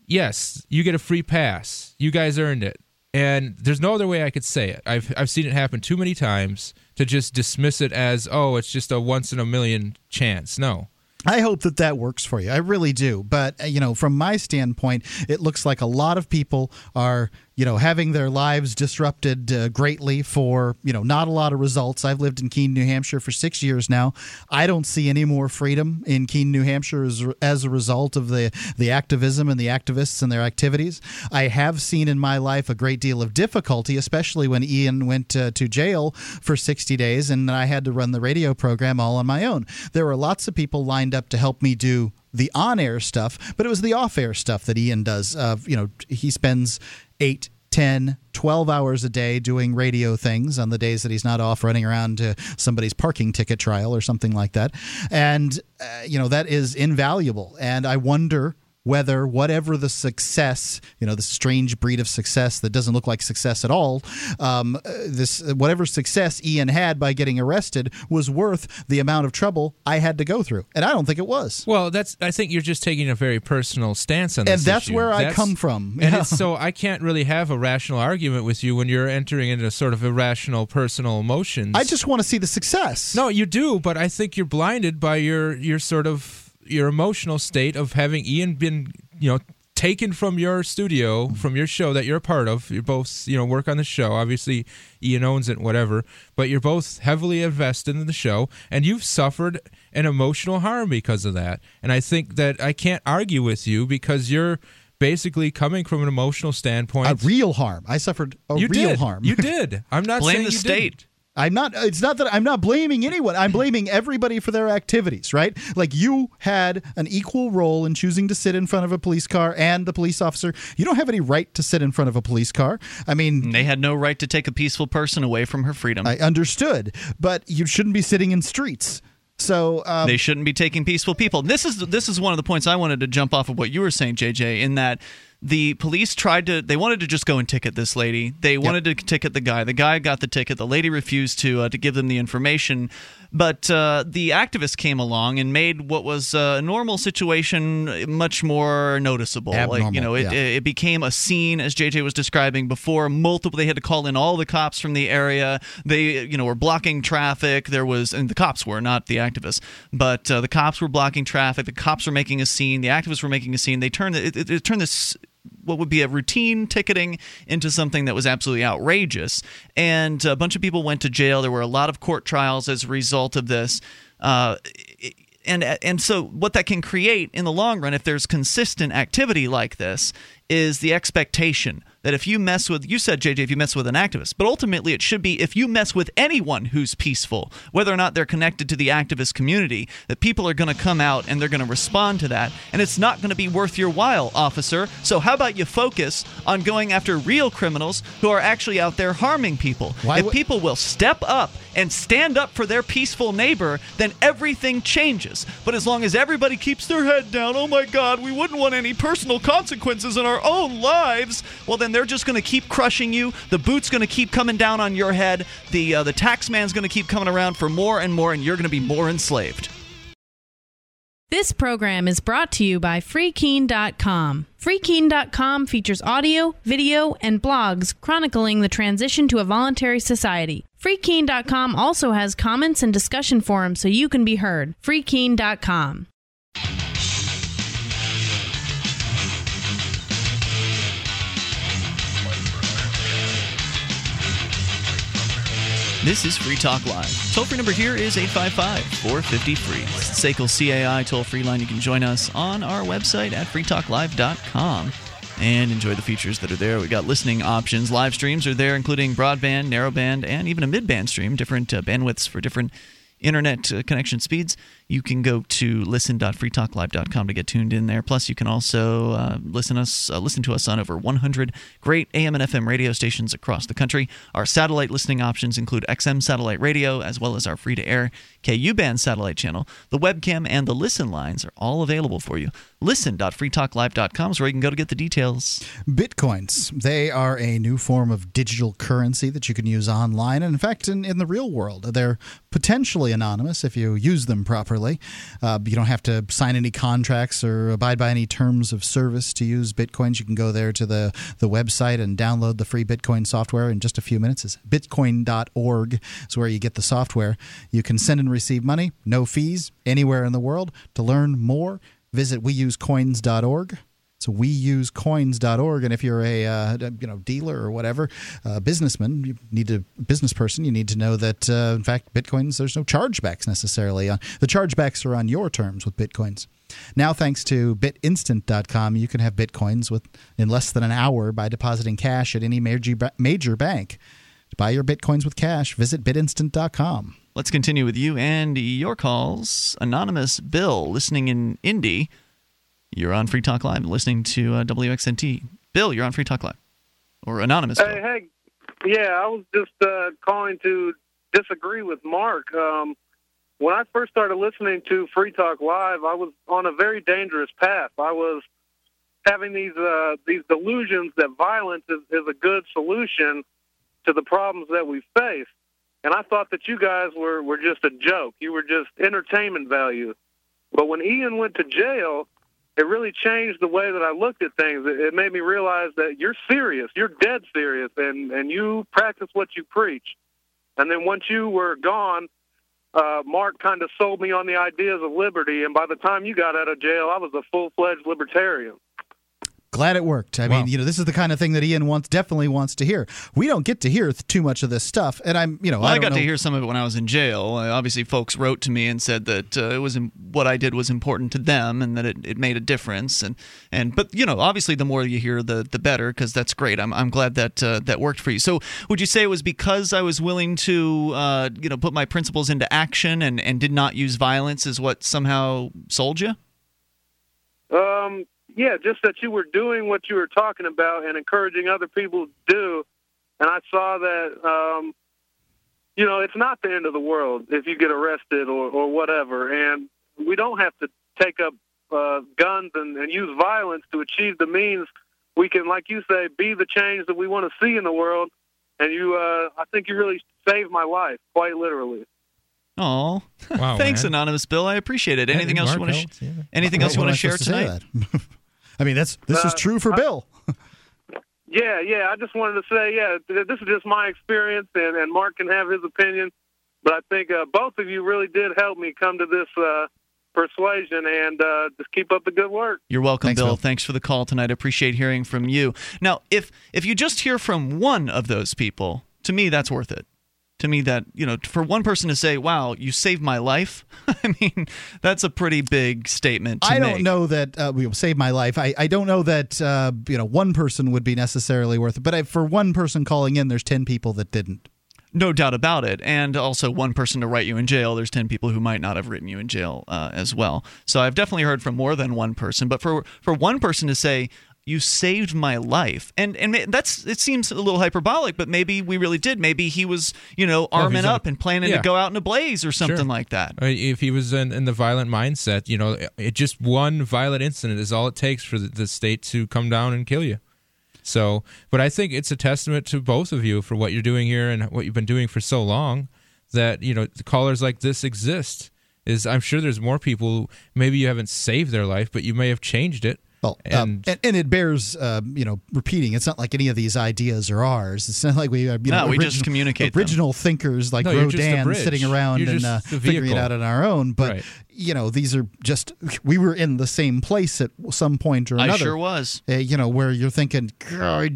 yes, you get a free pass. You guys earned it, and there's no other way I could say it. I've I've seen it happen too many times to just dismiss it as oh, it's just a once in a million chance. No, I hope that that works for you. I really do. But, uh, you know, from my standpoint, it looks like a lot of people are, you know, having their lives disrupted uh, greatly for, you know, not a lot of results. I've lived in Keene, New Hampshire for six years now. I don't see any more freedom in Keene, New Hampshire as, as a result of the, the activism and the activists and their activities. I have seen in my life a great deal of difficulty, especially when Ian went uh, to jail for 60 days and I had to run the radio program all on my own. There were lots of people lined up to help me do the on-air stuff, but it was the off-air stuff that Ian does. Uh, you know, he spends eight, 10, 12 hours a day doing radio things on the days that he's not off running around to somebody's parking ticket trial or something like that. And, uh, you know, that is invaluable. And I wonder whether whatever the success, you know, the strange breed of success that doesn't look like success at all, um, this whatever success Ian had by getting arrested was worth the amount of trouble I had to go through, and I don't think it was. Well, that's I think you're just taking a very personal stance on this, and that's issue. where that's, I come from. And it's, so I can't really have a rational argument with you when you're entering into sort of irrational personal emotions. I just want to see the success. No, you do, but I think you're blinded by your your sort of your emotional state of having Ian been, you know, taken from your studio, mm-hmm. from your show that you're a part of. You both, you know, work on the show. Obviously, Ian owns it, whatever. But you're both heavily invested in the show, and you've suffered an emotional harm because of that. And I think that I can't argue with you because you're basically coming from an emotional standpoint. A real harm. I suffered a you real did. harm. You did. I'm not Blame saying the you state. didn't. I'm not. It's not that I'm not blaming anyone. I'm blaming everybody for their activities. Right? Like you had an equal role in choosing to sit in front of a police car and the police officer. You don't have any right to sit in front of a police car. I mean, They had no right to take a peaceful person away from her freedom. I understood, but you shouldn't be sitting in streets. So um, they shouldn't be taking peaceful people. This is this is one of the points I wanted to jump off of what you were saying, JJ, in that the police tried to they wanted to just go and ticket this lady. They wanted to ticket the guy. The guy got the ticket. The lady refused to uh, to give them the information. But uh, the activist came along and made what was a normal situation much more noticeable. like you know, it, yeah. it became a scene as JJ was describing before. Multiple, they had to call in all the cops from the area. They, you know, were blocking traffic. There was, and the cops were not the activists, but uh, the cops were blocking traffic. The cops were making a scene. The activists were making a scene. They turned it, it, it turned this what would be a routine ticketing into something that was absolutely outrageous. And a bunch of people went to jail. There were a lot of court trials as a result of this. Uh, and and so what that can create in the long run, if there's consistent activity like this, is the expectation that if you mess with you said JJ if you mess with an activist but ultimately it should be if you mess with anyone who's peaceful whether or not they're connected to the activist community that people are going to come out and they're going to respond to that and it's not going to be worth your while officer. So how about you focus on going after real criminals who are actually out there harming people? Why if would- people will step up and stand up for their peaceful neighbor then everything changes. But as long as everybody keeps their head down oh my god we wouldn't want any personal consequences in our own lives well then they're just going to keep crushing you the boot's going to keep coming down on your head the uh, the tax man's going to keep coming around for more and more and you're going to be more enslaved This program is brought to you by FreeKeene.com. FreeKeene.com features audio, video, and blogs chronicling the transition to a voluntary society. FreeKeene.com also has comments and discussion forums so you can be heard. FreeKeene.com. This is Free Talk Live. Toll free number here is 855 450 free. SACL CAI toll free line. You can join us on our website at freetalklive.com and enjoy the features that are there. We've got listening options. Live streams are there, including broadband, narrowband, and even a midband stream, different uh, bandwidths for different internet uh, connection speeds, you can go to listen.freetalklive.com to get tuned in there. Plus, you can also uh, listen us uh, listen to us on over 100 great AM and FM radio stations across the country. Our satellite listening options include XM satellite radio, as well as our free to air KU band satellite channel. The webcam and the listen lines are all available for you. Listen.freetalklive.com is where you can go to get the details. Bitcoins. They are a new form of digital currency that you can use online. And in fact, in, in the real world, they're potentially anonymous if you use them properly. Uh, you don't have to sign any contracts or abide by any terms of service to use Bitcoins. You can go there to the, the website and download the free Bitcoin software in just a few minutes. It's bitcoin.org is where you get the software. You can send and receive money, no fees, anywhere in the world. To learn more, visit weusecoins.org. So we use weusecoins.org, and if you're a uh, you know dealer or whatever, uh, businessman, you need a business person, you need to know that uh, in fact bitcoins there's no chargebacks necessarily. On, the chargebacks are on your terms with bitcoins. Now, thanks to BitInstant.com, you can have bitcoins with in less than an hour by depositing cash at any major major bank. To buy your bitcoins with cash, visit BitInstant.com. Let's continue with you and your calls. Anonymous Bill, listening in Indy. You're on Free Talk Live, listening to uh, WXNT. Bill, you're on Free Talk Live. Or Anonymous. Hey, hey. Yeah, I was just uh, calling to disagree with Mark. Um, when I first started listening to Free Talk Live, I was on a very dangerous path. I was having these uh, these delusions that violence is, is a good solution to the problems that we face. And I thought that you guys were, were just a joke. You were just entertainment value. But when Ian went to jail, it really changed the way that I looked at things. It, it made me realize that you're serious. You're dead serious, and, and you practice what you preach. And then once you were gone, uh, Mark kind of sold me on the ideas of liberty. And by the time you got out of jail, I was a full fledged libertarian. Glad it worked. I wow. mean, you know, this is the kind of thing that Ian wants definitely wants to hear. We don't get to hear too much of this stuff, and I'm, you know, well, I, I got know. to hear some of it when I was in jail. Uh, obviously, folks wrote to me and said that uh, it was what I did was important to them, and that it, it made a difference. And and but you know, obviously, the more you hear, the the better, because that's great. I'm I'm glad that uh, that worked for you. So, would you say it was because I was willing to, uh, you know, put my principles into action and and did not use violence, is what somehow sold you? Um, yeah, just that you were doing what you were talking about and encouraging other people to do. And I saw that, um, you know, it's not the end of the world if you get arrested or, or whatever. And we don't have to take up uh, guns and, and use violence to achieve the means. We can, like you say, be the change that we want to see in the world. And you, uh, I think you really saved my life, quite literally. Oh, wow, thanks, man. Anonymous Bill. I appreciate it. Anything else you want to? helps, Sh- yeah. anything Why- else you want to share supposed to tonight? that? I mean, that's this is Uh, true for I- Bill. Yeah, yeah. I just wanted to say, yeah, this is just my experience, and, and Mark can have his opinion. But I think uh, both of you really did help me come to this uh, persuasion, and uh, just keep up the good work. You're welcome, Thanks, Bill. Bill. Thanks for the call tonight. I appreciate hearing from you. Now, if if you just hear from one of those people, to me that's worth it. To me, that you know, for one person to say, "Wow, you saved my life," I mean, that's a pretty big statement. To I don't make. know that uh, will save my life. I, I don't know that uh, you know one person would be necessarily worth it. But I, for one person calling in, there's ten people that didn't. No doubt about it. And also, one person to write you in jail, there's 10 people who might not have written you in jail uh, as well. So I've definitely heard from more than one person. But for, for one person to say, you saved my life and and that's it seems a little hyperbolic but maybe we really did maybe he was you know arming he's in a- up and planning yeah. to go out in a blaze or something Sure. like that If he was in, in the violent mindset, you know, it just one violent incident is all it takes for the, the state to come down and kill you. So, but I think it's a testament to both of you for what you're doing here and what you've been doing for so long that, you know, callers like this exist. Is I'm sure there's more people, maybe you haven't saved their life, but you may have changed it Well, and, and, and, it bears, uh, you know, repeating. It's not like any of these ideas are ours. It's not like we, uh, you no, know, we just communicate original them. thinkers like no, Rodin sitting around you're and uh, figuring it out on our own. But right. you know, these are just we were in the same place at some point or another. I sure was. Uh, you know, where you're thinking,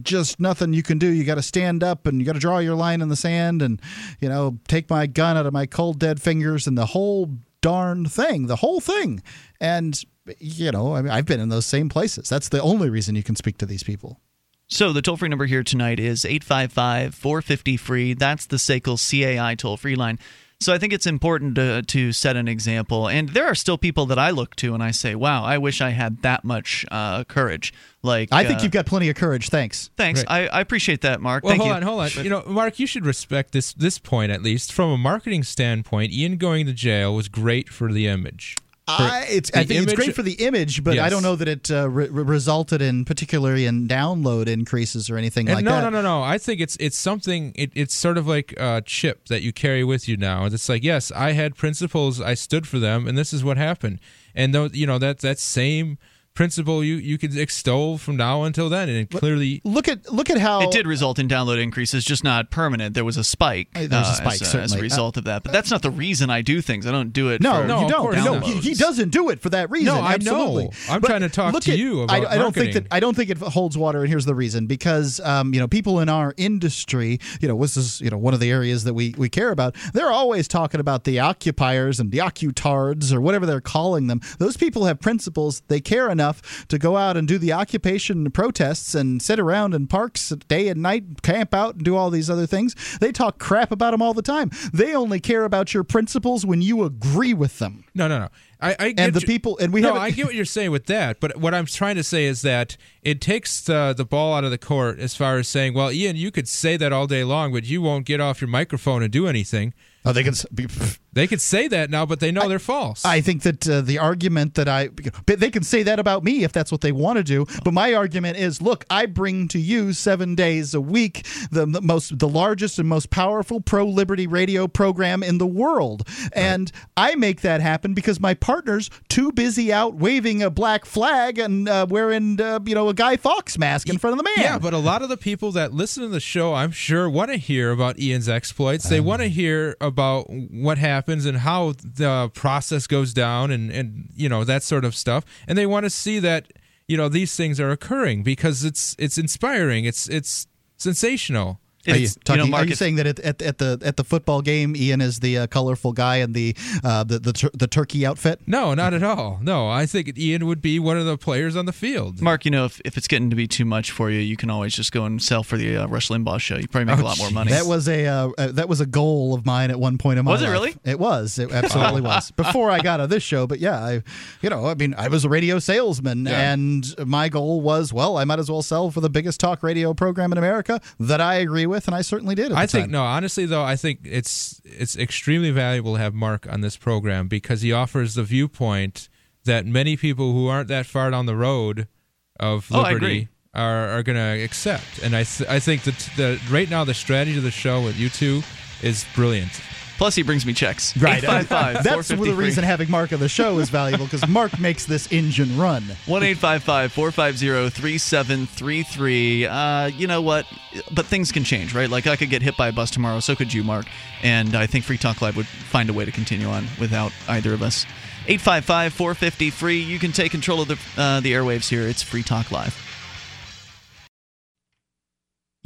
just nothing you can do. You got to stand up and you got to draw your line in the sand and you know take my gun out of my cold dead fingers and the whole darn thing, the whole thing, and you know, I mean, I've been in those same places. That's the only reason you can speak to these people. So the toll free number here tonight is 855 450 free. That's the SACL CAI toll free line. So I think it's important to, to set an example. And there are still people that I look to and I say, wow, I wish I had that much uh, courage. Like I think uh, you've got plenty of courage. Thanks. Thanks. Right. I, I appreciate that, Mark. Well, Thank hold you. on, hold on. You know, Mark, you should respect this this point at least from a marketing standpoint. Ian going to jail was great for the image. I, it's, I think it's great for the image, but Yes. I don't know that it uh, re- re- resulted in particularly in download increases or anything And like no, that. No, no, no, no. I think it's it's something. It, it's sort of like a chip that you carry with you now. It's like, yes, I had principles, I stood for them, and this is what happened. And though you know that that same principle you you could extol from now until then, and clearly Look at look at how It did result in download increases, just not permanent. There was a spike. Uh, there's a uh, spike, as, as a result of that. But that's not the reason I do things. I don't do it. No, for you don't. No, he, he doesn't do it for that reason. No, I absolutely. know. I'm But trying to talk look to at- you I, about I don't think that I don't think it holds water, and here's the reason: because um, you know people in our industry, you know, this is you know one of the areas that we we care about. They're always talking about the occupiers and the occutards or whatever they're calling them. Those people have principles. They care enough to go out and do the occupation protests and sit around in parks day and night, camp out, and do all these other things. They talk crap about them all the time. They only care about your principles when you agree with them. No, no, no. I, I get And the you- people- and we no, haven't- I get what you're saying with that, but what I'm trying to say is that it takes the, the ball out of the court as far as saying, well, Ian, you could say that all day long, but you won't get off your microphone and do anything. Oh, they can. Be, They could say that now, but they know they're false. I think that uh, the argument that I but they can say that about me if that's what they want to do. But my argument is, look, I bring to you seven days a week the, the most, the largest and most powerful pro liberty radio program in the world, and I make that happen because my partner's too busy out waving a black flag and uh, wearing uh, you know a Guy Fawkes mask in front of the man. Yeah, but a lot of the people that listen to the show, I'm sure, want to hear about Ian's exploits. They want to hear about what happens and how the process goes down and, and you know that sort of stuff. And they want to see that you know these things are occurring because it's it's inspiring. It's it's sensational. Are you, talking, you know, Mark, are you saying that at, at, at the at the football game, Ian is the uh, colorful guy in the uh, the the, tur- the turkey outfit? No, not at all. No, I think Ian would be one of the players on the field. Mark, you know, if, if it's getting to be too much for you, you can always just go and sell for the uh, Rush Limbaugh show. You probably make a lot more money. That was a uh, uh, that was a goal of mine at one point in my life. Was it life. really? It was. It absolutely was. Before I got on this show, but yeah, I, you know, I mean, I was a radio salesman, Yeah. and my goal was, well, I might as well sell for the biggest talk radio program in America that I agree with, and I certainly did. At I think time. no, honestly though, I think it's it's extremely valuable to have Mark on this program because he offers the viewpoint that many people who aren't that far down the road of Oh, liberty agree. are are going to accept. And I th- I think that the right now the strategy of the show with you two is brilliant. Plus, he brings me checks. Right. 855 That's the reason having Mark on the show is valuable because Mark makes this engine run. 1 450 3733. Uh, you know what? But things can change, right? Like I could get hit by a bus tomorrow, so could you, Mark. And I think Free Talk Live would find a way to continue on without either of us. 855 450 free. You can take control of the, uh, the airwaves here. It's Free Talk Live.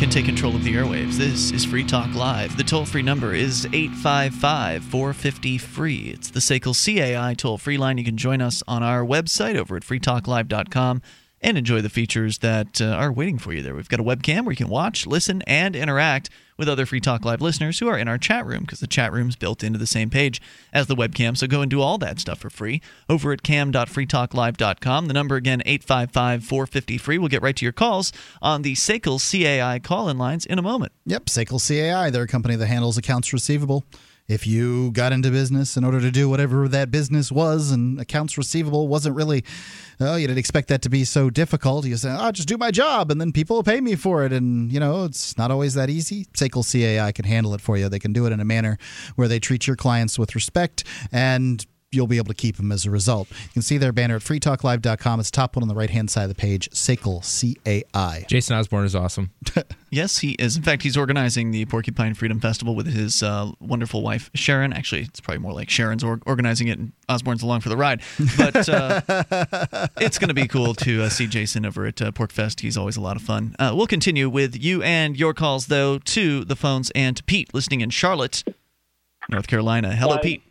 Can take control of the airwaves. This is Free Talk Live. The toll free number is 855 450 free. It's the SACL CAI toll free line. You can join us on our website over at freetalklive.com and enjoy the features that uh, are waiting for you there. We've got a webcam where you can watch, listen, and interact with other Free Talk Live listeners who are in our chat room because the chat room's built into the same page as the webcam. So go and do all that stuff for free over at cam.freetalklive.com. The number again, 855 450 free. We'll get right to your calls on the SACL CAI call in lines in a moment. Yep, SACL CAI. They're a company that handles accounts receivable if you got into business in order to do whatever that business was and accounts receivable wasn't really well, you didn't expect that to be so difficult. You say, "Oh, just do my job, and then people will pay me for it." And you know, it's not always that easy. SACL CAI can handle it for you. They can do it in a manner where they treat your clients with respect and you'll be able to keep them as a result. You can see their banner at freetalklive.com. It's top one on the right hand side of the page. SACL C A I. Jason Osborne is awesome. yes, he is. In fact, he's organizing the Porcupine Freedom Festival with his uh, wonderful wife Sharon. Actually, it's probably more like Sharon's or- organizing it, and Osborne's along for the ride. But uh, it's going to be cool to uh, see Jason over at uh, PorcFest. He's always a lot of fun. Uh, we'll continue with you and your calls though to the phones and to Pete listening in Charlotte, North Carolina. Hello, Hi. Pete.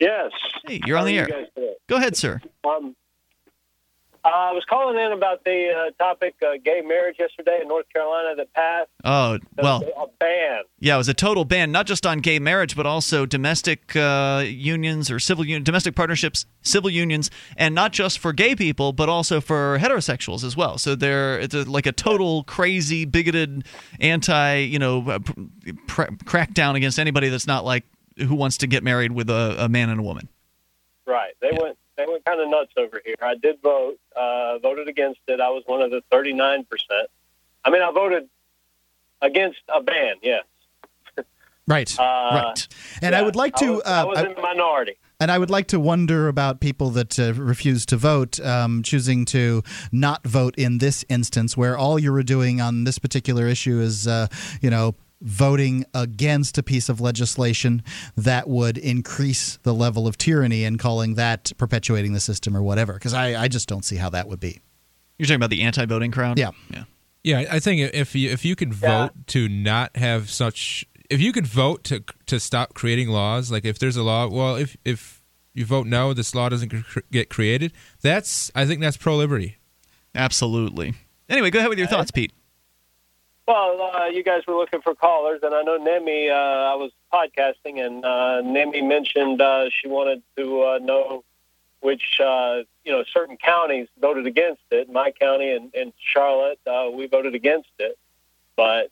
Yes. Hey, you're on How the air. you guys today? Go ahead, sir. Um, I was calling in about the uh, topic uh, gay marriage yesterday in North Carolina that passed. Oh well. a ban. Yeah, it was a total ban, not just on gay marriage, but also domestic uh, unions or civil union, domestic partnerships, civil unions, and not just for gay people, but also for heterosexuals as well. So they're it's a, like a total crazy, bigoted, anti, you know, uh, pr- crackdown against anybody that's not like who wants to get married with a, a man and a woman. Right. They went they went kind of nuts over here. I did vote, uh, voted against it. I was one of the 39%. I mean, I voted against a ban, yes. Right. Uh, right. And I would like I to. was, uh, I was in the minority. And I would like to wonder about people that uh, refuse to vote, um, choosing to not vote in this instance, where all you were doing on this particular issue is, uh, you know, voting against a piece of legislation that would increase the level of tyranny and calling that perpetuating the system or whatever. Because I, I just don't see how that would be. You're talking about the anti-voting crowd. Yeah. Yeah. Yeah, I think if you if you could vote to not have such, if you could vote to to stop creating laws, like if there's a law, well, if if you vote no, this law doesn't cr- get created. That's I think that's pro liberty. Absolutely. Anyway, go ahead with your thoughts, Pete. Well, uh, you guys were looking for callers, and I know Nemi, uh, I was podcasting, and uh, Nemi mentioned uh, she wanted to uh, know which, uh, you know, certain counties voted against it. My county and, and Charlotte, uh, we voted against it. But,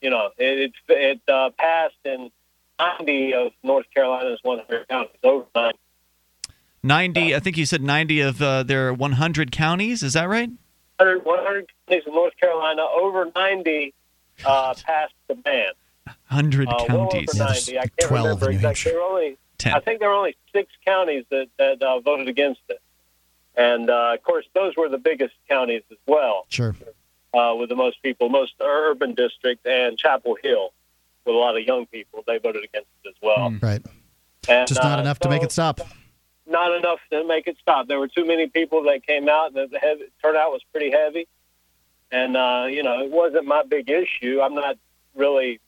you know, it, it, it uh, passed in 90 of North Carolina's 100 counties, over 90. 90, I think you said 90 of uh, their 100 counties. Is that right? 100, 100 counties in North Carolina, over 90 uh, passed the ban. 100 Uh, well counties. over 90. I can't remember exactly. There were only, I think there were only six counties that, that uh, voted against it. And, uh, of course, those were the biggest counties as well, Sure. uh, with the most people, most urban district and Chapel Hill, with a lot of young people. They voted against it as well. Right. And, Just not uh, enough to make it stop. Not enough to make it stop. There were too many people that came out. The, the heavy, turnout was pretty heavy, and uh, you know it wasn't my big issue. I'm not really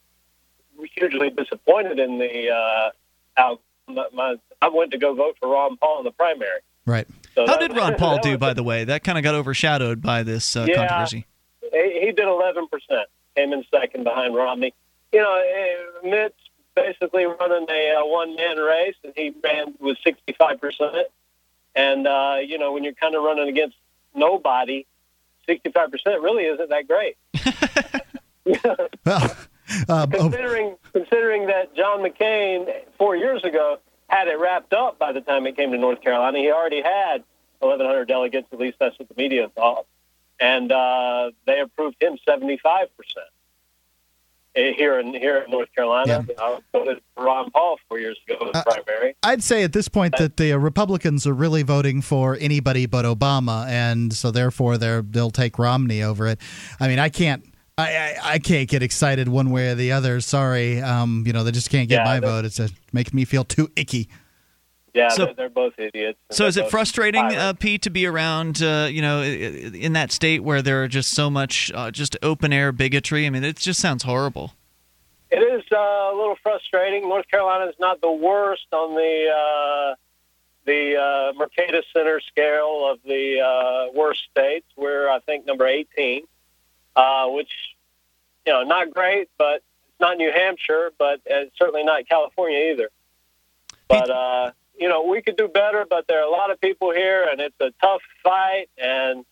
hugely disappointed in the uh, out. My, my, I went to go vote for Ron Paul in the primary. Right. So How that- did Ron Paul do, by the way? That kind of got overshadowed by this uh, Yeah. controversy. He, he did 11 percent. Came in second behind Romney. You know, eh, Mitt's basically running a uh, one-man race, and he ran with 65 percent. And uh, you know, when you're kind of running against nobody, 65 percent really isn't that great. Well, uh, oh, considering considering that John McCain four years ago had it wrapped up by the time it came to North Carolina. He already had 1,100 delegates. At least that's what the media thought, and uh, they approved him 75 percent here in here in North Carolina. I voted for Ron Paul four years ago in the primary. I'd say at this point that the uh, Republicans are really voting for anybody but Obama, and so therefore they're they'll take Romney over it. I mean, I can't. I, I, I can't get excited one way or the other. Sorry, um, you know they just can't get Yeah, my vote. It's a, making me feel too icky. Yeah, So- they're, they're both idiots. So is it frustrating, uh, Pete, to be around, uh, you know, in that state where there are just so much uh, just open air bigotry? I mean, it just sounds horrible. It is uh, a little frustrating. North Carolina is not the worst on the uh, the the Mercatus Center scale of the uh, worst states. We're, I think, number 18, uh, which, you know, not great, but it's not New Hampshire, but it's certainly not California either. But, uh, you know, we could do better, but there are a lot of people here, and it's a tough fight. And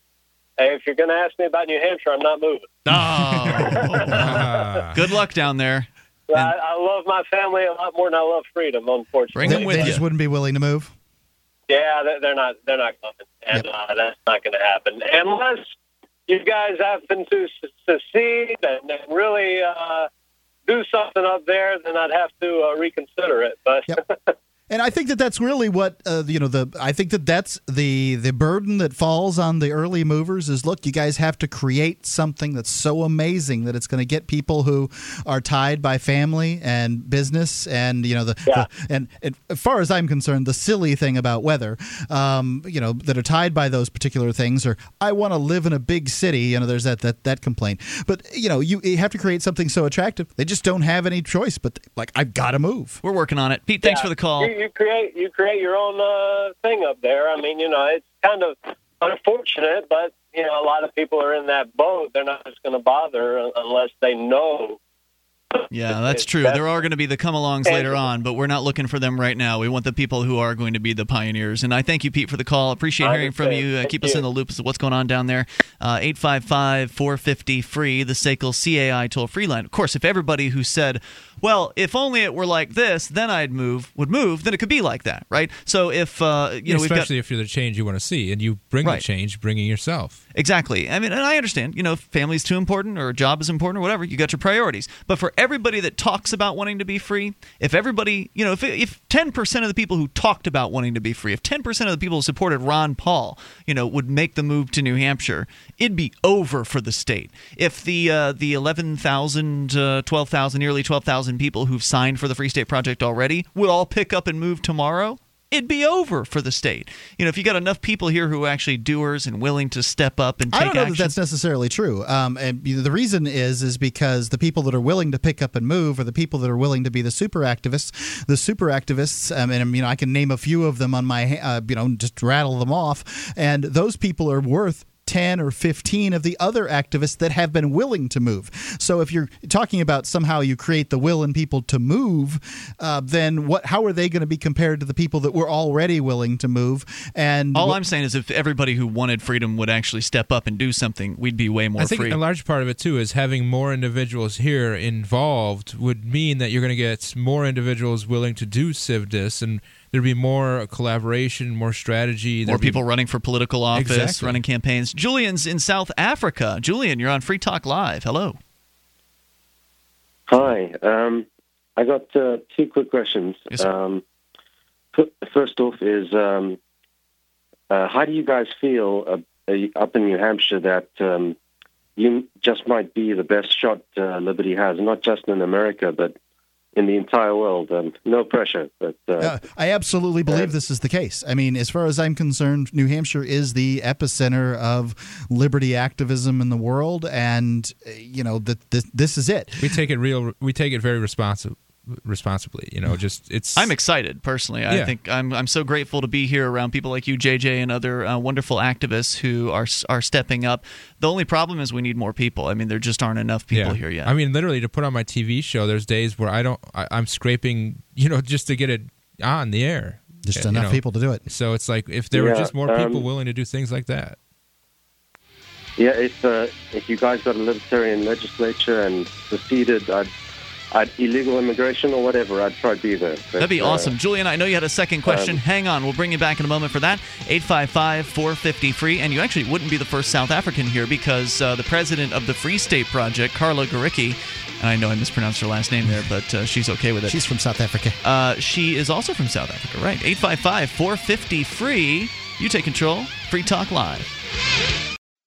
hey, if you're going to ask me about New Hampshire, I'm not moving. Oh. Good luck down there. I, I love my family a lot more than I love freedom, unfortunately. they, they just wouldn't be willing to move. Yeah, they're, they're not. They're not coming, and uh, that's not going to happen unless you guys happen to su- succeed and, and really uh, do something up there. Then I'd have to uh, reconsider it. But And I think that that's really what uh, you know. The I think that that's the the burden that falls on the early movers is look, you guys have to create something that's so amazing that it's going to get people who are tied by family and business and you know the, the and, and as far as I'm concerned, the silly thing about weather, um, you know, that are tied by those particular things, or I want to live in a big city. You know, there's that that that complaint. But you know, you, you have to create something so attractive. They just don't have any choice. But like, I've got to move. We're working on it. Pete, thanks Yeah, for the call. You, create you create your own uh, thing up there. I mean, you know, it's kind of unfortunate, but you know, a lot of people are in that boat. They're not just going to bother unless they know. Yeah, that's true. There are going to be the come alongs later on, but we're not looking for them right now. We want the people who are going to be the pioneers. And I thank you, Pete, for the call. Appreciate hearing from you. Uh, keep us in the loop as to what's going on down there. Uh, 855 450 free, the SACL CAI toll free line. Of course, if everybody who said, well, if only it were like this, then I'd move, would move, then it could be like that, right? So if, uh, you know, we've got. especially if you're the change you want to see, and you bring Right. the change, bringing yourself. Exactly. I mean, and I understand, you know, if family's too important or a job is important or whatever, you got your priorities. But for everybody that talks about wanting to be free, if everybody, you know, if, if 10% of the people who talked about wanting to be free, if 10% of the people who supported Ron Paul, you know, would make the move to New Hampshire, it'd be over for the state. If the uh, the 11,000, uh, 12,000, nearly 12,000 people who've signed for the Free State Project already would all pick up and move tomorrow, it'd be over for the state. You know, if you got enough people here who are actually doers and willing to step up and take I don't know action. that that's necessarily true. Um, and the reason is is because the people that are willing to pick up and move are the people that are willing to be the super activists. The super activists, um, and you know, I can name a few of them on my, uh, you know, just rattle them off. And those people are worth. 10 or 15 of the other activists that have been willing to move. So if you're talking about somehow you create the will in people to move, uh, then what how are they going to be compared to the people that were already willing to move? And All I'm saying is, if everybody who wanted freedom would actually step up and do something, we'd be way more I think free. a large part of it too is having more individuals here involved would mean that you're going to get more individuals willing to do CivDis, and there'd be more collaboration, more strategy. More there'd be- people running for political office, Exactly. running campaigns. Julian's in South Africa. Julian, you're on Free Talk Live. Hello. Hi. Um, I got uh, two quick questions. um, f- first off, is um, uh, how do you guys feel uh, uh, up in New Hampshire that um, you just might be the best shot uh, Liberty has, not just in America, but in the entire world? Um, no pressure, but uh, Uh, I absolutely believe this is the case. I mean, as far as I'm concerned, New Hampshire is the epicenter of liberty activism in the world, and uh, you know that this, this is it. We take it real. We take it very responsive, responsibly. You know, just it's. I'm excited personally. I think I'm I'm so grateful to be here around people like you, JJ, and other uh, wonderful activists who are are stepping up. The only problem is we need more people. I mean, there just aren't enough people yeah. here yet. I mean, literally to put on my TV show, there's days where I don't. I, I'm scraping, you know, just to get it on the air. Just You enough know. people to do it. So it's like if there were just more people um, willing to do things like that. yeah, if uh, if you guys got a libertarian legislature and seceded, I'd, I'd illegal immigration or whatever, I'd try to be there. But, That'd be uh, awesome. Julian, I know you had a second question. um, Hang on. We'll bring you back in a moment for that. 855 450 free. And you actually wouldn't be the first South African here because uh, the president of the Free State Project, Carla Gericke, and I know I mispronounced her last name there, but uh, she's okay with it. She's from South Africa. Uh, she is also from South Africa, right? 855 450 free. You take control. Free Talk Live.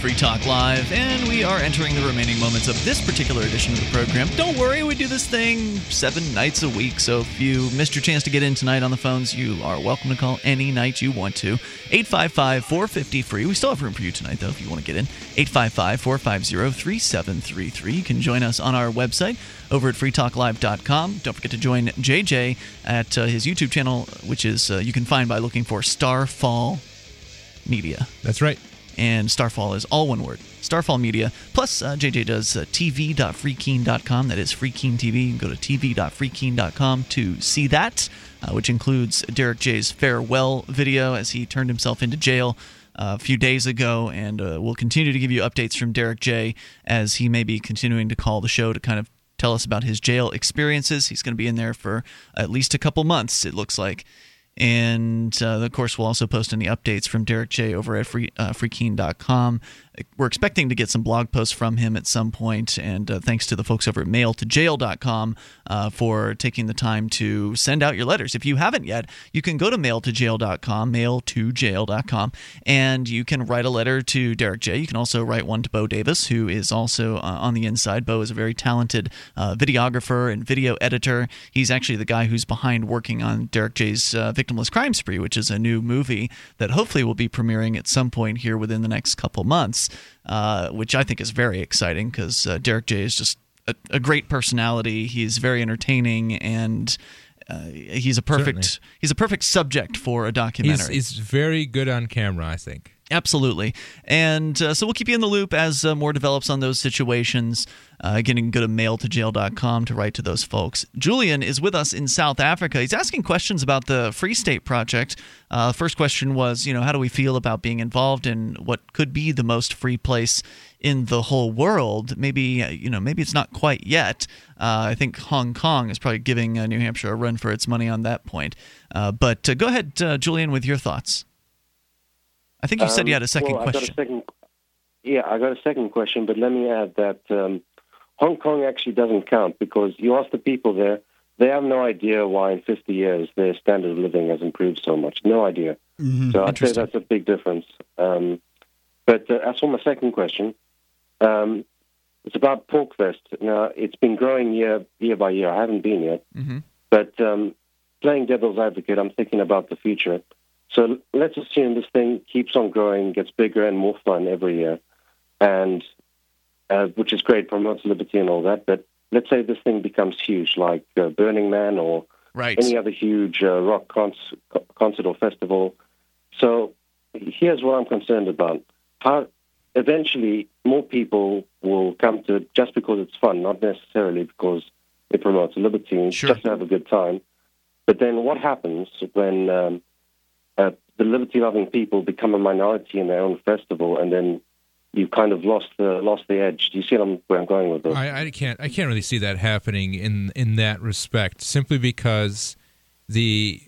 Free Talk Live, and we are entering the remaining moments of this particular edition of the program. Don't worry, we do this thing seven nights a week, so if you missed your chance to get in tonight on the phones, you are welcome to call any night you want to. 855 450 free. We still have room for you tonight, though, if you want to get in. 855 450 3733. You can join us on our website over at freetalklive.com. Don't forget to join JJ at uh, his YouTube channel, which is uh, you can find by looking for Starfall Media. That's right. And Starfall is all one word. Starfall Media. Plus, uh, JJ does uh, tv.freekeene.com. That is FreeKeene TV. You can go to tv.freekeene.com to see that, uh, which includes Derrick J's farewell video as he turned himself into jail uh, a few days ago. And uh, we'll continue to give you updates from Derrick J as he may be continuing to call the show to kind of tell us about his jail experiences. He's going to be in there for at least a couple months, it looks like. And uh, of course, we'll also post any updates from Derrick J over at free, uh, freekeene.com. We're expecting to get some blog posts from him at some point, and uh, thanks to the folks over at mailtojail.com uh, for taking the time to send out your letters. If you haven't yet, you can go to mailtojail.com, mailtojail.com, and you can write a letter to Derrick J. You can also write one to Bo Davis, who is also uh, on the inside. Bo is a very talented uh, videographer and video editor. He's actually the guy who's behind working on Derrick J's uh, Victimless Crime Spree, which is a new movie that hopefully will be premiering at some point here within the next couple months, uh, which I think is very exciting because uh, Derrick J is just a, a, great personality. He's very entertaining and. Uh, he's a perfect Certainly. he's a perfect subject for a documentary. He's, he's very good on camera, I think. Absolutely. And uh, so we'll keep you in the loop as uh, more develops on those situations. Uh, again, you can go to mailtojail.com to write to those folks. Julian is with us in South Africa. He's asking questions about the Free State Project. Uh, first question was, you know, how do we feel about being involved in what could be the most free place in the whole world? Maybe, uh, you know, maybe it's not quite yet. Uh, I think Hong Kong is probably giving New Hampshire a run for its money on that point. but go ahead, Julian, with your thoughts. I think you said you had a second um, well, question. I got a second, yeah, I got a second question, but let me add that um, Hong Kong actually doesn't count because you ask the people there, they have no idea why in 50 years their standard of living has improved so much. No idea. Mm-hmm. So I'd say that's a big difference. Um, but uh, as for my second question, um, it's about PorcFest. Now, it's been growing year year by year. I haven't been yet. Mm-hmm. But um, playing devil's advocate, I'm thinking about the future. So let's assume this thing keeps on growing, gets bigger and more fun every year, and uh, which is great, promotes liberty and all that. But let's say this thing becomes huge, like uh, Burning Man or right. any other huge uh, rock cons- concert or festival. So here's what I'm concerned about: how eventually more people will come to it just because it's fun, not necessarily because it promotes liberty, sure. just to have a good time. But then what happens when um, the liberty-loving people become a minority in their own festival, and then you kind of lost the lost the edge. Do you see where I'm going with this? I, I can't I can't really see that happening in in that respect, simply because the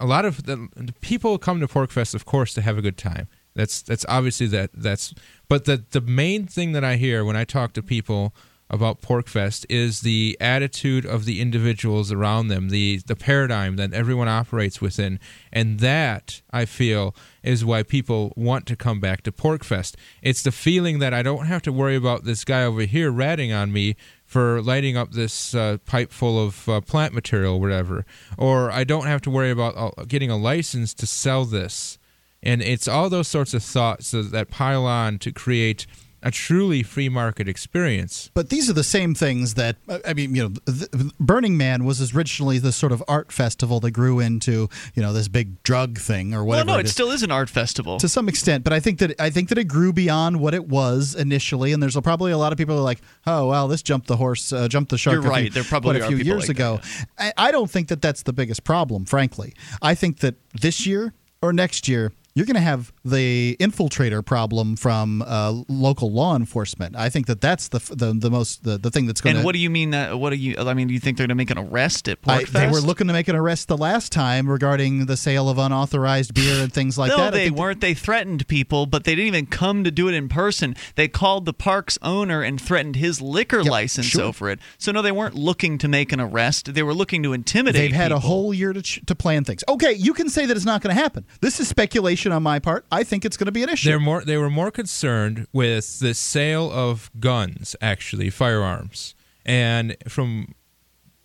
a lot of the, the people come to PorcFest, of course, to have a good time. That's that's obviously that that's. But the the main thing that I hear when I talk to people about PorcFest is the attitude of the individuals around them, the the paradigm that everyone operates within, and that I feel is why people want to come back to PorcFest. It's the feeling that I don't have to worry about this guy over here ratting on me for lighting up this uh, pipe full of uh, plant material, or whatever, or I don't have to worry about uh, getting a license to sell this. And it's all those sorts of thoughts that pile on to create a truly free market experience. But these are the same things that I mean, you know, the, Burning Man was originally this sort of art festival that grew into you know this big drug thing or whatever. Well, no, it, it still is an art festival to some extent, but I think that I think that it grew beyond what it was initially, and there's probably a lot of people who are like, oh well, this jumped the horse, uh, jumped the shark. You're right. Few, there probably what, a few years like ago. I, I don't think that that's the biggest problem, frankly. I think that this year or next year you're going to have the infiltrator problem from uh, local law enforcement. I think that that's the the, the most the, the thing that's going to. And what do you mean that? What do you? I mean, do you think they're going to make an arrest at PorcFest? They were looking to make an arrest the last time regarding the sale of unauthorized beer and things like no, that. No, they weren't. They threatened people, but they didn't even come to do it in person. They called the park's owner and threatened his liquor yep, license sure. over it. So no, they weren't looking to make an arrest. They were looking to intimidate. They've had people. a whole year to ch- to plan things. Okay, you can say that it's not going to happen. This is speculation on my part. I think it's going to be an issue. They're more. They were more concerned with the sale of guns, actually firearms, and from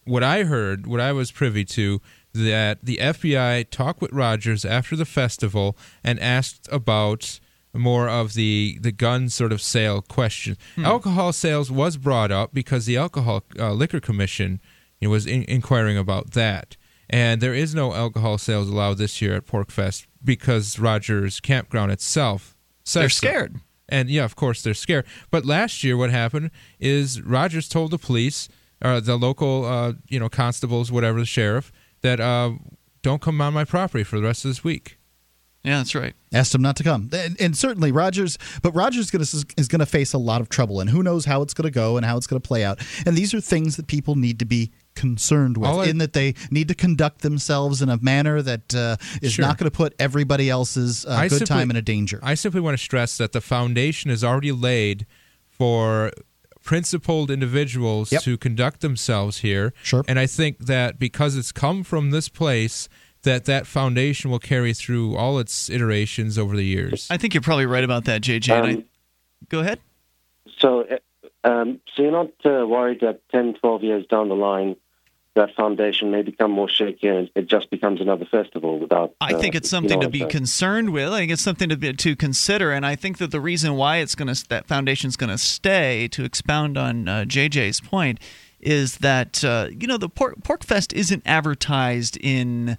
what I heard, what I was privy to, that the FBI talked with Rogers after the festival and asked about more of the the gun sort of sale question. Hmm. Alcohol sales was brought up because the Alcohol uh, Liquor Commission you know, was in- inquiring about that. And there is no alcohol sales allowed this year at PorcFest because Rogers Campground itself they're scared. So. And yeah, of course they're scared. But last year, what happened is Rogers told the police, or the local, uh, you know, constables, whatever, the sheriff, that uh, don't come on my property for the rest of this week. Yeah, that's right. Asked him not to come, and, and certainly Rogers. But Rogers gonna, is going to face a lot of trouble, and who knows how it's going to go and how it's going to play out. And these are things that people need to be concerned with, I, in that they need to conduct themselves in a manner that uh, is sure. not going to put everybody else's uh, good simply, time in a danger. I simply want to stress that the foundation is already laid for principled individuals yep. to conduct themselves here. Sure. And I think that because it's come from this place that that foundation will carry through all its iterations over the years. I think you're probably right about that, JJ. Um, I, go ahead. So, um, so you're not uh, worried that 10, 12 years down the line, that foundation may become more shaky and it just becomes another festival without. Uh, I think it's something you know to be concerned with. I think it's something to be, to consider, and I think that the reason why it's going to that foundation's going to stay, to expound on uh, JJ's point, is that uh, you know the Pork, Fest isn't advertised in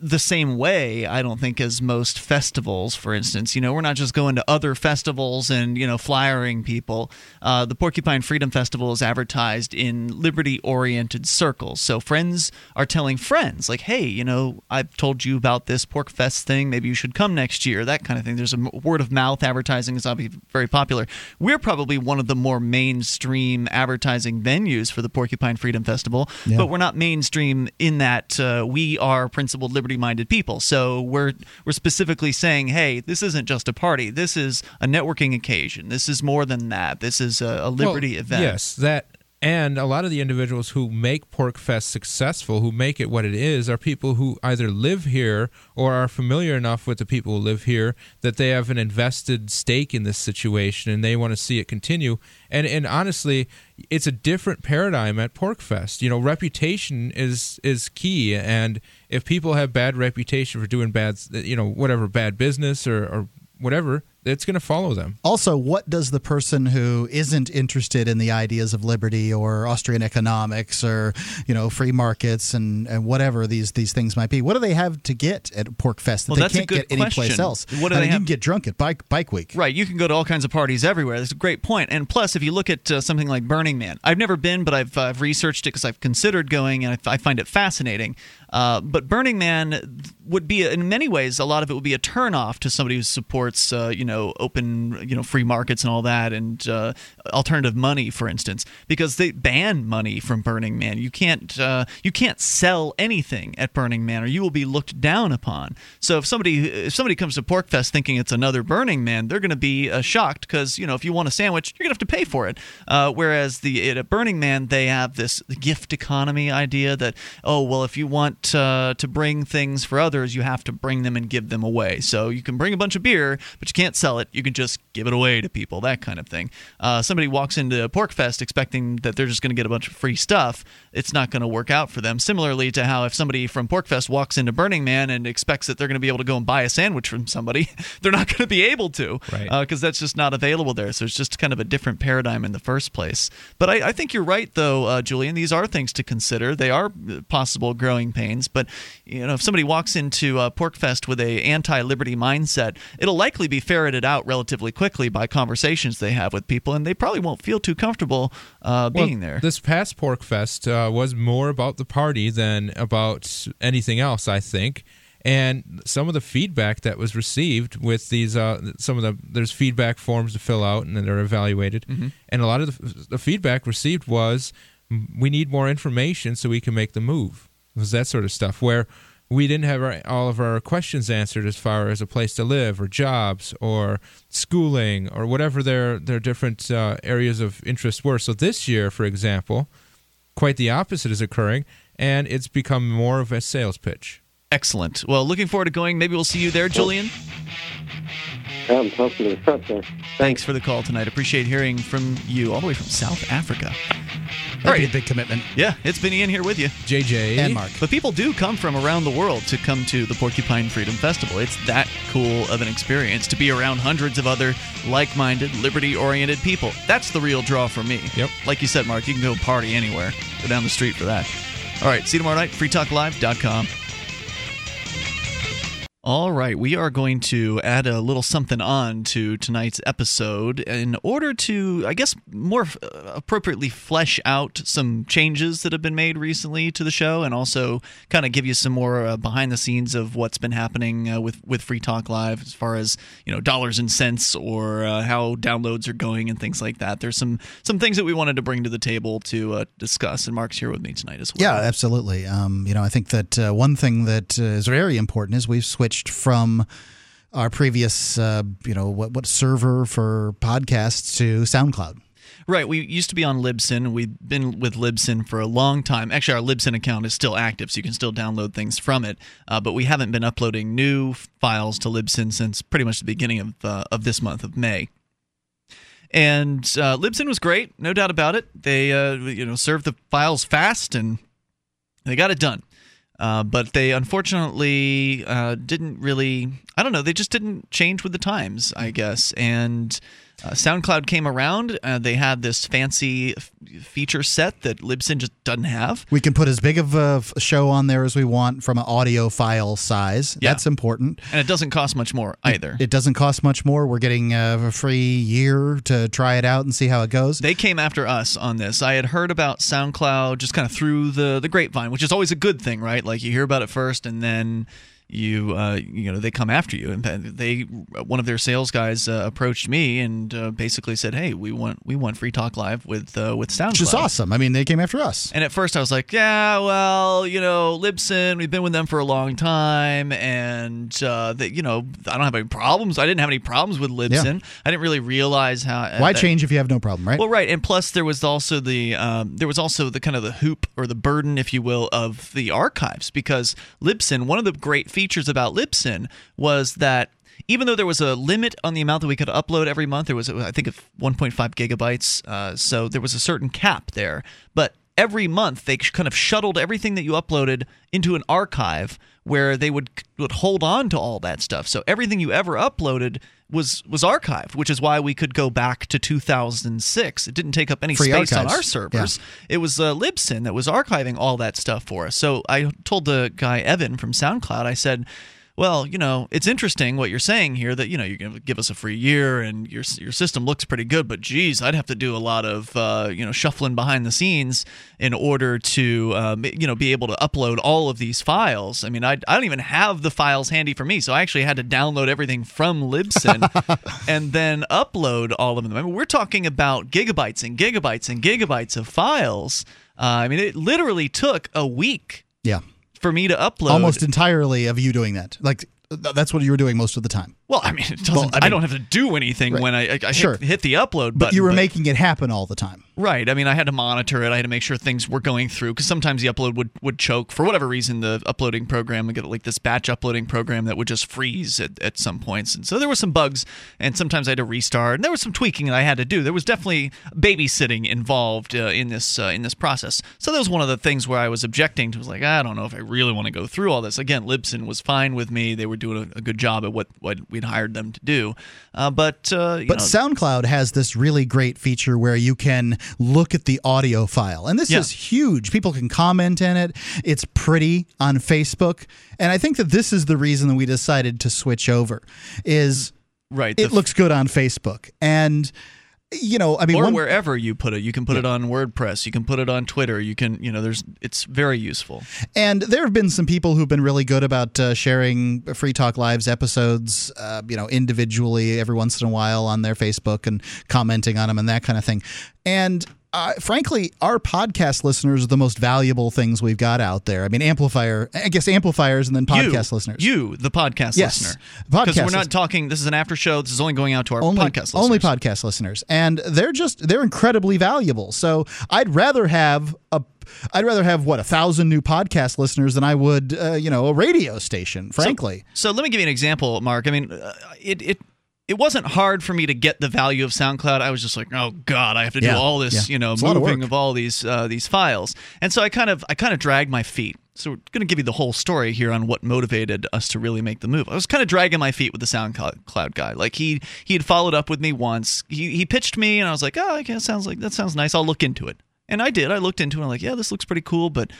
the same way, I don't think, as most festivals, for instance. You know, we're not just going to other festivals and, you know, flyering people. Uh, the Porcupine Freedom Festival is advertised in liberty oriented circles. So friends are telling friends, like, hey, you know, I've told you about this Pork Fest thing. Maybe you should come next year, that kind of thing. There's a word of mouth advertising is obviously very popular. We're probably one of the more mainstream advertising venues for the Porcupine Freedom Festival, yeah. but we're not mainstream in that uh, we are principled liberty liberty-minded people. So we're we're specifically saying, hey, this isn't just a party. This is a networking occasion. This is more than that. This is a, a liberty well, event. Yes, that and a lot of the individuals who make PorcFest successful, who make it what it is, are people who either live here or are familiar enough with the people who live here that they have an invested stake in this situation and they want to see it continue. And and honestly, it's a different paradigm at PorcFest. You know, reputation is is key, and if people have bad reputation for doing bad, you know, whatever bad business or, or whatever, it's going to follow them. Also, what does the person who isn't interested in the ideas of liberty or Austrian economics or you know free markets and, and whatever these these things might be, what do they have to get at PorcFest that well, they can't get anyplace else? What do I they mean, have? You can get drunk at Bike Bike Week. Right, you can go to all kinds of parties everywhere. That's a great point. And plus, if you look at uh, something like Burning Man, I've never been, but I've, uh, I've researched it because I've considered going, and I, I find it fascinating. Uh, but Burning Man would be, in many ways, a lot of it would be a turnoff to somebody who supports, uh, you know, open, you know, free markets and all that, and uh, alternative money, for instance, because they ban money from Burning Man. You can't, uh, you can't sell anything at Burning Man, or you will be looked down upon. So if somebody, if somebody comes to PorcFest thinking it's another Burning Man, they're going to be uh, shocked because, you know, if you want a sandwich, you're going to have to pay for it. Whereas the at Burning Man, they have this gift economy idea that, oh, well, if you want want uh, to bring things for others, you have to bring them and give them away. So you can bring a bunch of beer, but you can't sell it. You can just give it away to people, that kind of thing. Uh, somebody walks into PorcFest expecting that they're just going to get a bunch of free stuff. It's not going to work out for them. Similarly to how if somebody from PorcFest walks into Burning Man and expects that they're going to be able to go and buy a sandwich from somebody, they're not going to be able to Right. because that's just not available there. So it's just kind of a different paradigm in the first place. But I, I think you're right, though, uh, Julian. These are things to consider. They are uh, possible growing pains. But you know, if somebody walks into uh, PorcFest with a anti-liberty mindset, it'll likely be ferreted out relatively quickly by conversations they have with people, and they probably won't feel too comfortable uh, Well, being there. This past PorcFest uh, was more about the party than about anything else, I think. And some of the feedback that was received with these, uh, some of the there's feedback forms to fill out and then they're evaluated. Mhm. And a lot of the, the feedback received was, we need more information so we can make the move. It was that sort of stuff where we didn't have our, all of our questions answered as far as a place to live or jobs or schooling or whatever their their different uh, areas of interest were. So this year, for example, quite the opposite is occurring, and it's become more of a sales pitch. Excellent. Well, looking forward to going. Maybe we'll see you there, Julian. I'm talking to the front there. Thanks for the call tonight. Appreciate hearing from you all the way from South Africa. That'd be a big commitment. Yeah, it's been Ian here with you. JJ. And Mark. But people do come from around the world to come to the Porcupine Freedom Festival. It's that cool of an experience to be around hundreds of other like minded, liberty oriented people. That's the real draw for me. Yep. Like you said, Mark, you can go party anywhere. Go down the street for that. All right, see you tomorrow night. freetalklive.com. All right, we are going to add a little something on to tonight's episode in order to, I guess, more uh, appropriately flesh out some changes that have been made recently to the show, and also kind of give you some more uh, behind the scenes of what's been happening uh, with with Free Talk Live, as far as you know, dollars and cents, or uh, how downloads are going, and things like that. There's some some things that we wanted to bring to the table to uh, discuss, and Mark's here with me tonight as well. Yeah, absolutely. Um, you know, I think that uh, one thing that is very important is we've switched from our previous, uh, you know, what, what server for podcasts to SoundCloud. Right. We used to be on Libsyn. We've been with Libsyn for a long time. Actually, our Libsyn account is still active, so you can still download things from it. Uh, but we haven't been uploading new files to Libsyn since pretty much the beginning of uh, of this month of May. And uh, Libsyn was great, no doubt about it. They uh, you know served the files fast and they got it done. Uh, but they unfortunately uh, didn't really. I don't know. They just didn't change with the times, I guess. And uh, SoundCloud came around. Uh, they had this fancy f- feature set that Libsyn just doesn't have. We can put as big of a f- show on there as we want from an audio file size. Yeah. That's important. And it doesn't cost much more either. It doesn't cost much more. We're getting uh, a free year to try it out and see how it goes. They came after us on this. I had heard about SoundCloud just kind of through the the grapevine, which is always a good thing, right? Like you hear about it first, and then you uh, you know they come after you. And they one of their sales guys uh, approached me and uh, basically said, "Hey, we want we want Free Talk Live with uh, with SoundCloud." Which is awesome. I mean, they came after us. And at first I was like, yeah, well, you know, Libsyn, we've been with them for a long time, and uh, they, you know, I don't have any problems. I didn't have any problems with Libsyn. I didn't really realize how. Why that- change if you have no problem, right? well, right, and plus there was also the um, there was also the kind of the hoop or the burden, if you will, of the archives because Libsyn. One of the great features about Libsyn was that even though there was a limit on the amount that we could upload every month, there was I think of 1.5 gigabytes, uh, so there was a certain cap there, but. Every month, they kind of shuttled everything that you uploaded into an archive where they would would hold on to all that stuff. So everything you ever uploaded was was archived, which is why we could go back to 2006. It didn't take up any Free space on our servers. It was uh, Libsyn that was archiving all that stuff for us. So I told the guy Evan from SoundCloud, I said. Well, you know, it's interesting what you're saying here that you know you're going to give us a free year and your your system looks pretty good, but geez, I'd have to do a lot of uh, you know shuffling behind the scenes in order to um, you know be able to upload all of these files. I mean, I, I don't even have the files handy for me, so I actually had to download everything from Libsyn and then upload all of them. I mean, we're talking about gigabytes and gigabytes and gigabytes of files. Uh, I mean, it literally took a week yeah. For me to upload Almost entirely of you doing that. Like, that's what you were doing most of the time. Well, I mean, it doesn't. Well, I I, don't have to do anything Right. when I, I, I Sure. hit, hit the upload button. But you were making it happen all the time. Right. I mean, I had to monitor it. I had to make sure things were going through because sometimes the upload would, would choke for whatever reason. The uploading program would get like this batch uploading program that would just freeze at, at some points, and so there were some bugs. And sometimes I had to restart. And there was some tweaking that I had to do. There was definitely babysitting involved uh, in this uh, in this process. So that was one of the things where I was objecting to. Was like, I don't know if I really want to go through all this. Again, Libsyn was fine with me. They were doing a, a good job at what what we'd hired them to do. Uh, but uh, but know, SoundCloud has this really great feature where you can look at the audio file, and this Yeah. is huge. People can comment in it. It's pretty on Facebook, and I think that this is the reason that we decided to switch over. Is right? It looks good on Facebook, and you know, I mean, or one- wherever you put it, you can put it on WordPress. You can put it on Twitter. You can, you know, there's it's very useful. And there have been some people who've been really good about uh, sharing Free Talk Live's episodes, uh, you know, individually every once in a while on their Facebook and commenting on them and that kind of thing. And uh, frankly, our podcast listeners are the most valuable things we've got out there. I mean, amplifier, I guess amplifiers, and then podcast you, listeners. You, the podcast Yes, listener. Because we're not talking. This is an after show. This is only going out to our only, podcast listeners. only podcast listeners, and they're just they're incredibly valuable. So I'd rather have a I'd rather have what a thousand new podcast listeners than I would uh, you know a radio station. Frankly, So let me give you an example, Mark. I mean, uh, it it it wasn't hard for me to get the value of SoundCloud. I was just like, oh god, I have to Yeah, do all this, yeah. you know, It's lot of moving of, all these uh, these files. And so I kind of I kind of dragged my feet. So we're going to give you the whole story here on what motivated us to really make the move. I was kind of dragging my feet with the SoundCloud guy. Like he he had followed up with me once. He he pitched me, and I was like, oh, okay, that sounds like that sounds nice. I'll look into it. And I did. I looked into it. I'm like, yeah, this looks pretty cool, but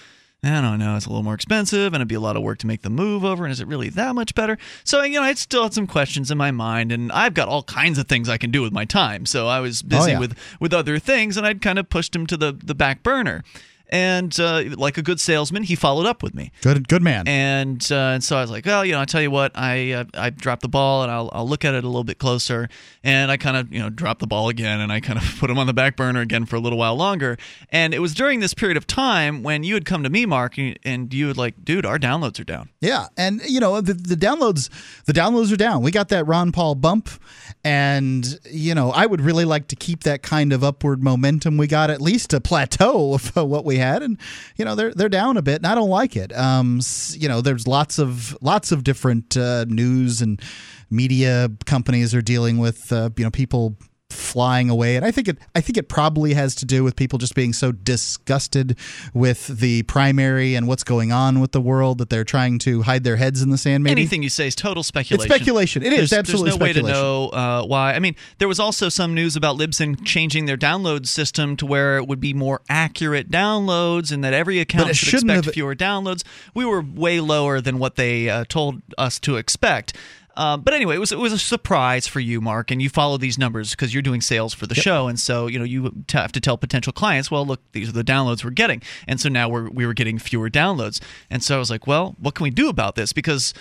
I don't know. It's a little more expensive, and it'd be a lot of work to make the move over. And is it really that much better? So you know, I still had some questions in my mind, and I've got all kinds of things I can do with my time. So I was oh, busy yeah. with with other things, and I'd kind of pushed him to the the back burner. And uh, like a good salesman, he followed up with me. good good man. And, uh, and so I was like, well, you know, I tell you what, I uh, I dropped the ball, and I'll I'll look at it a little bit closer. And I kind of you know dropped the ball again, and I kind of put him on the back burner again for a little while longer. And it was during this period of time when you had come to me, Mark, and- you would like, dude, our downloads are down. Yeah, and you know the, the downloads the downloads are down. We got that Ron Paul bump, and you know I would really like to keep that kind of upward momentum we got at least a plateau of what we had, and you know they're they're down a bit, and I don't like it. Um, you know there's lots of lots of different uh, news and media companies are dealing with uh, you know people flying away and i think it i think it probably has to do with people just being so disgusted with the primary and what's going on with the world that they're trying to hide their heads in the sand maybe Anything you say is total speculation. It's speculation. It is there's, absolutely There's no way to know uh, why. I mean, there was also some news about Libsyn changing their download system to where it would be more accurate downloads, and that every account should expect have- fewer downloads. We were way lower than what they uh, told us to expect. Uh, but anyway, it was it was a surprise for you, Mark, and you follow these numbers because you're doing sales for the show, and so you know you t- have to tell potential clients, well, look, these are the downloads we're getting, and so now we're we were getting fewer downloads, and so I was like, well, what can we do about this? Because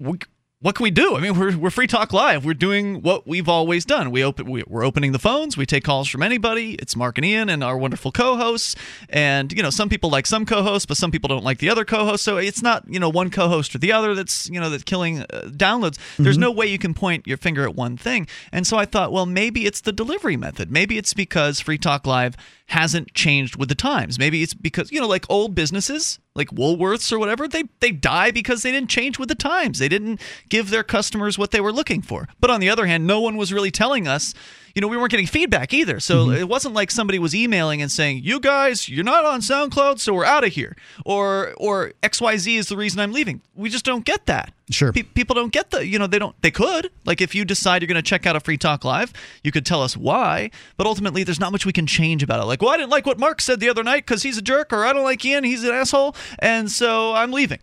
we, what can we do? I mean, we're, we're Free Talk Live. We're doing what we've always done. We open, we, we're opening the phones. We take calls from anybody. It's Mark and Ian and our wonderful co-hosts. And you know, some people like some co-hosts, but some people don't like the other co-hosts. So it's not you know one co-host or the other that's you know that's killing uh, downloads. There's Mm-hmm. no way you can point your finger at one thing. And so I thought, well, maybe it's the delivery method. Maybe it's because Free Talk Live hasn't changed with the times. Maybe it's because you know, like old businesses, like Woolworths or whatever, they they die because they didn't change with the times. They didn't give their customers what they were looking for. But on the other hand, no one was really telling us. You know, we weren't getting feedback either. So mm-hmm. it wasn't like somebody was emailing and saying, "You guys, you're not on SoundCloud, so we're out of here," or or XYZ is the reason I'm leaving. We just don't get that. Sure. Pe- people don't get the, you know, they don't, they could. Like if you decide you're going to check out a Free Talk Live, you could tell us why, but ultimately there's not much we can change about it. Like, well, I didn't like what Mark said the other night because he's a jerk, or I don't like Ian, he's an asshole, and so I'm leaving.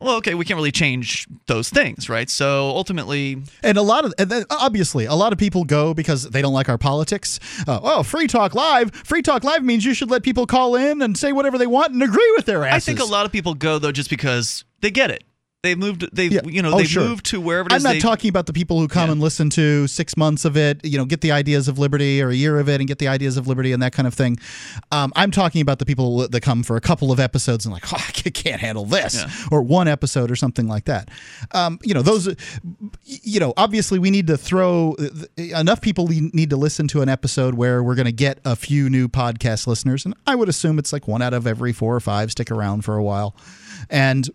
Well, okay, we can't really change those things, right? So ultimately, And a lot of, and obviously, a lot of people go because they don't like our politics. Uh, oh, Free Talk Live. Free Talk Live means you should let people call in and say whatever they want and agree with their asses. I think a lot of people go though just because they get it. They've moved. They've Yeah. you know Oh, they've sure. moved to wherever it I'm not they- talking about the people who come and listen to six months of it, you know, get the ideas of liberty or a year of it and get the ideas of liberty and that kind of thing. Um, I'm talking about the people that come for a couple of episodes and like, oh, I can't handle this, Yeah. or one episode or something like that. Um, you know, those, you know, obviously we need to throw enough people need to listen to an episode where we're going to get a few new podcast listeners, and I would assume it's like one out of every four or five stick around for a while, and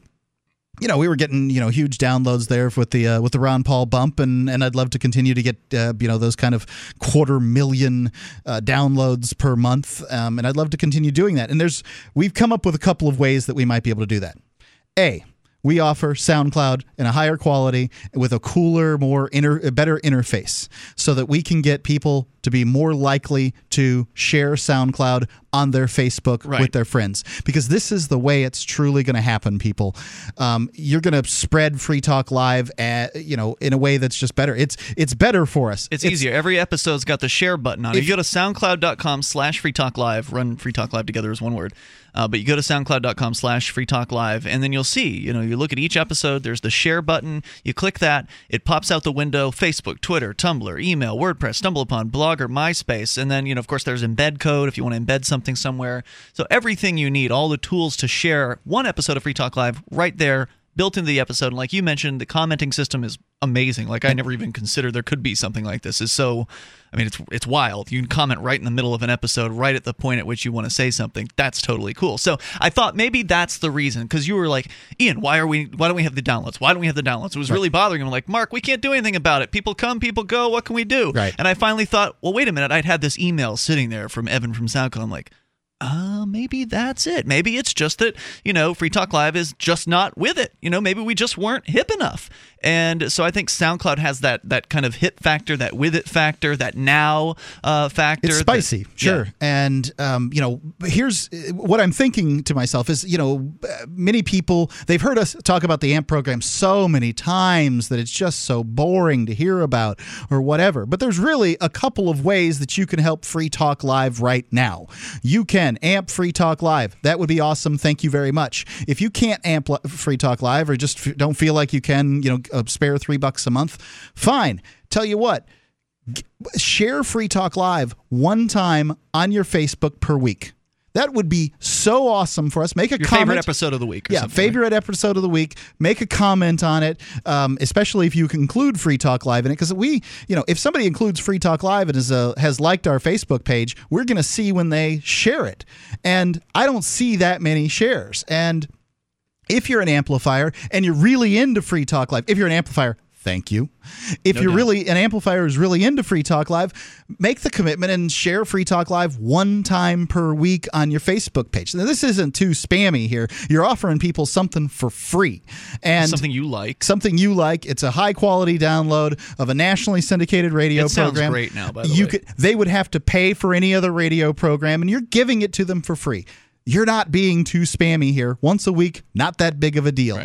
you know, we were getting you know huge downloads there with the uh, with the Ron Paul bump, and and I'd love to continue to get uh, you know those kind of quarter million uh, downloads per month, um, and I'd love to continue doing that. And there's we've come up with a couple of ways that we might be able to do that. A we offer SoundCloud in a higher quality with a cooler, more inter, better interface, so that we can get people to be more likely to share SoundCloud on their Facebook with their friends. Because this is the way it's truly going to happen. People, um, you're going to spread Free Talk Live, at, you know, in a way that's just better. It's it's better for us. It's, easier. Every episode's got the share button on it. If- If you go to soundcloud.com slash free talk live, run free talk live together as one word. Uh, but you go to soundcloud.com slash free talk live, and then you'll see, you know, you look at each episode, there's the share button. You click that, it pops out the window Facebook, Twitter, Tumblr, email, WordPress, StumbleUpon, Blogger, MySpace. And then, you know, of course, there's embed code if you want to embed something somewhere. So everything you need, all the tools to share one episode of Free Talk Live right there built into the episode. And like you mentioned, the commenting system is amazing. Like I never even considered there could be something like this. Is so, I mean, it's it's wild. You can comment right in the middle of an episode, right at the point at which you want to say something. That's totally cool. So I thought maybe that's the reason because you were like, Ian, why are we? Why don't we have the downloads? Why don't we have the downloads? It was really bothering him. Like, Mark, we can't do anything about it. People come, people go. What can we do? Right. And I finally thought, well, wait a minute. I'd had this email sitting there from Evan from SoundCloud. I'm like uh, maybe that's it. Maybe it's just that, you know, Free Talk Live is just not with it. You know, maybe we just weren't hip enough. And so I think SoundCloud has that that kind of hit factor, that with it factor, that now uh, factor. It's that- spicy, sure. Yeah. And um, you know, here's what I'm thinking to myself is, you know, many people they've heard us talk about the AMP program so many times that it's just so boring to hear about or whatever. But there's really a couple of ways that you can help Free Talk Live right now. You can AMP Free Talk Live. That would be awesome. Thank you very much. If you can't AMP Free Talk Live or just don't feel like you can, you know, uh, spare three bucks a month, fine. Tell you what share Free Talk Live one time on your Facebook per week. That would be so awesome for us. Make a Your comment. favorite episode of the week. Or yeah, favorite episode of the week. Make a comment on it, um, especially if you include Free Talk Live in it. Because we, you know, if somebody includes Free Talk Live and is a, has liked our Facebook page, we're going to see when they share it. And I don't see that many shares. And if you're an amplifier and you're really into Free Talk Live, if you're an amplifier, thank you. If No you're doubt. really an amplifier is really into Free Talk Live, make the commitment and share Free Talk Live one time per week on your Facebook page. Now, this isn't too spammy here. You're offering people something for free and Something you like. Something you like. It's a high quality download of a nationally syndicated radio It sounds program. great now, by the you way. Could, they would have to pay for any other radio program, and you're giving it to them for free. You're not being too spammy here. Once a week, not that big of a deal.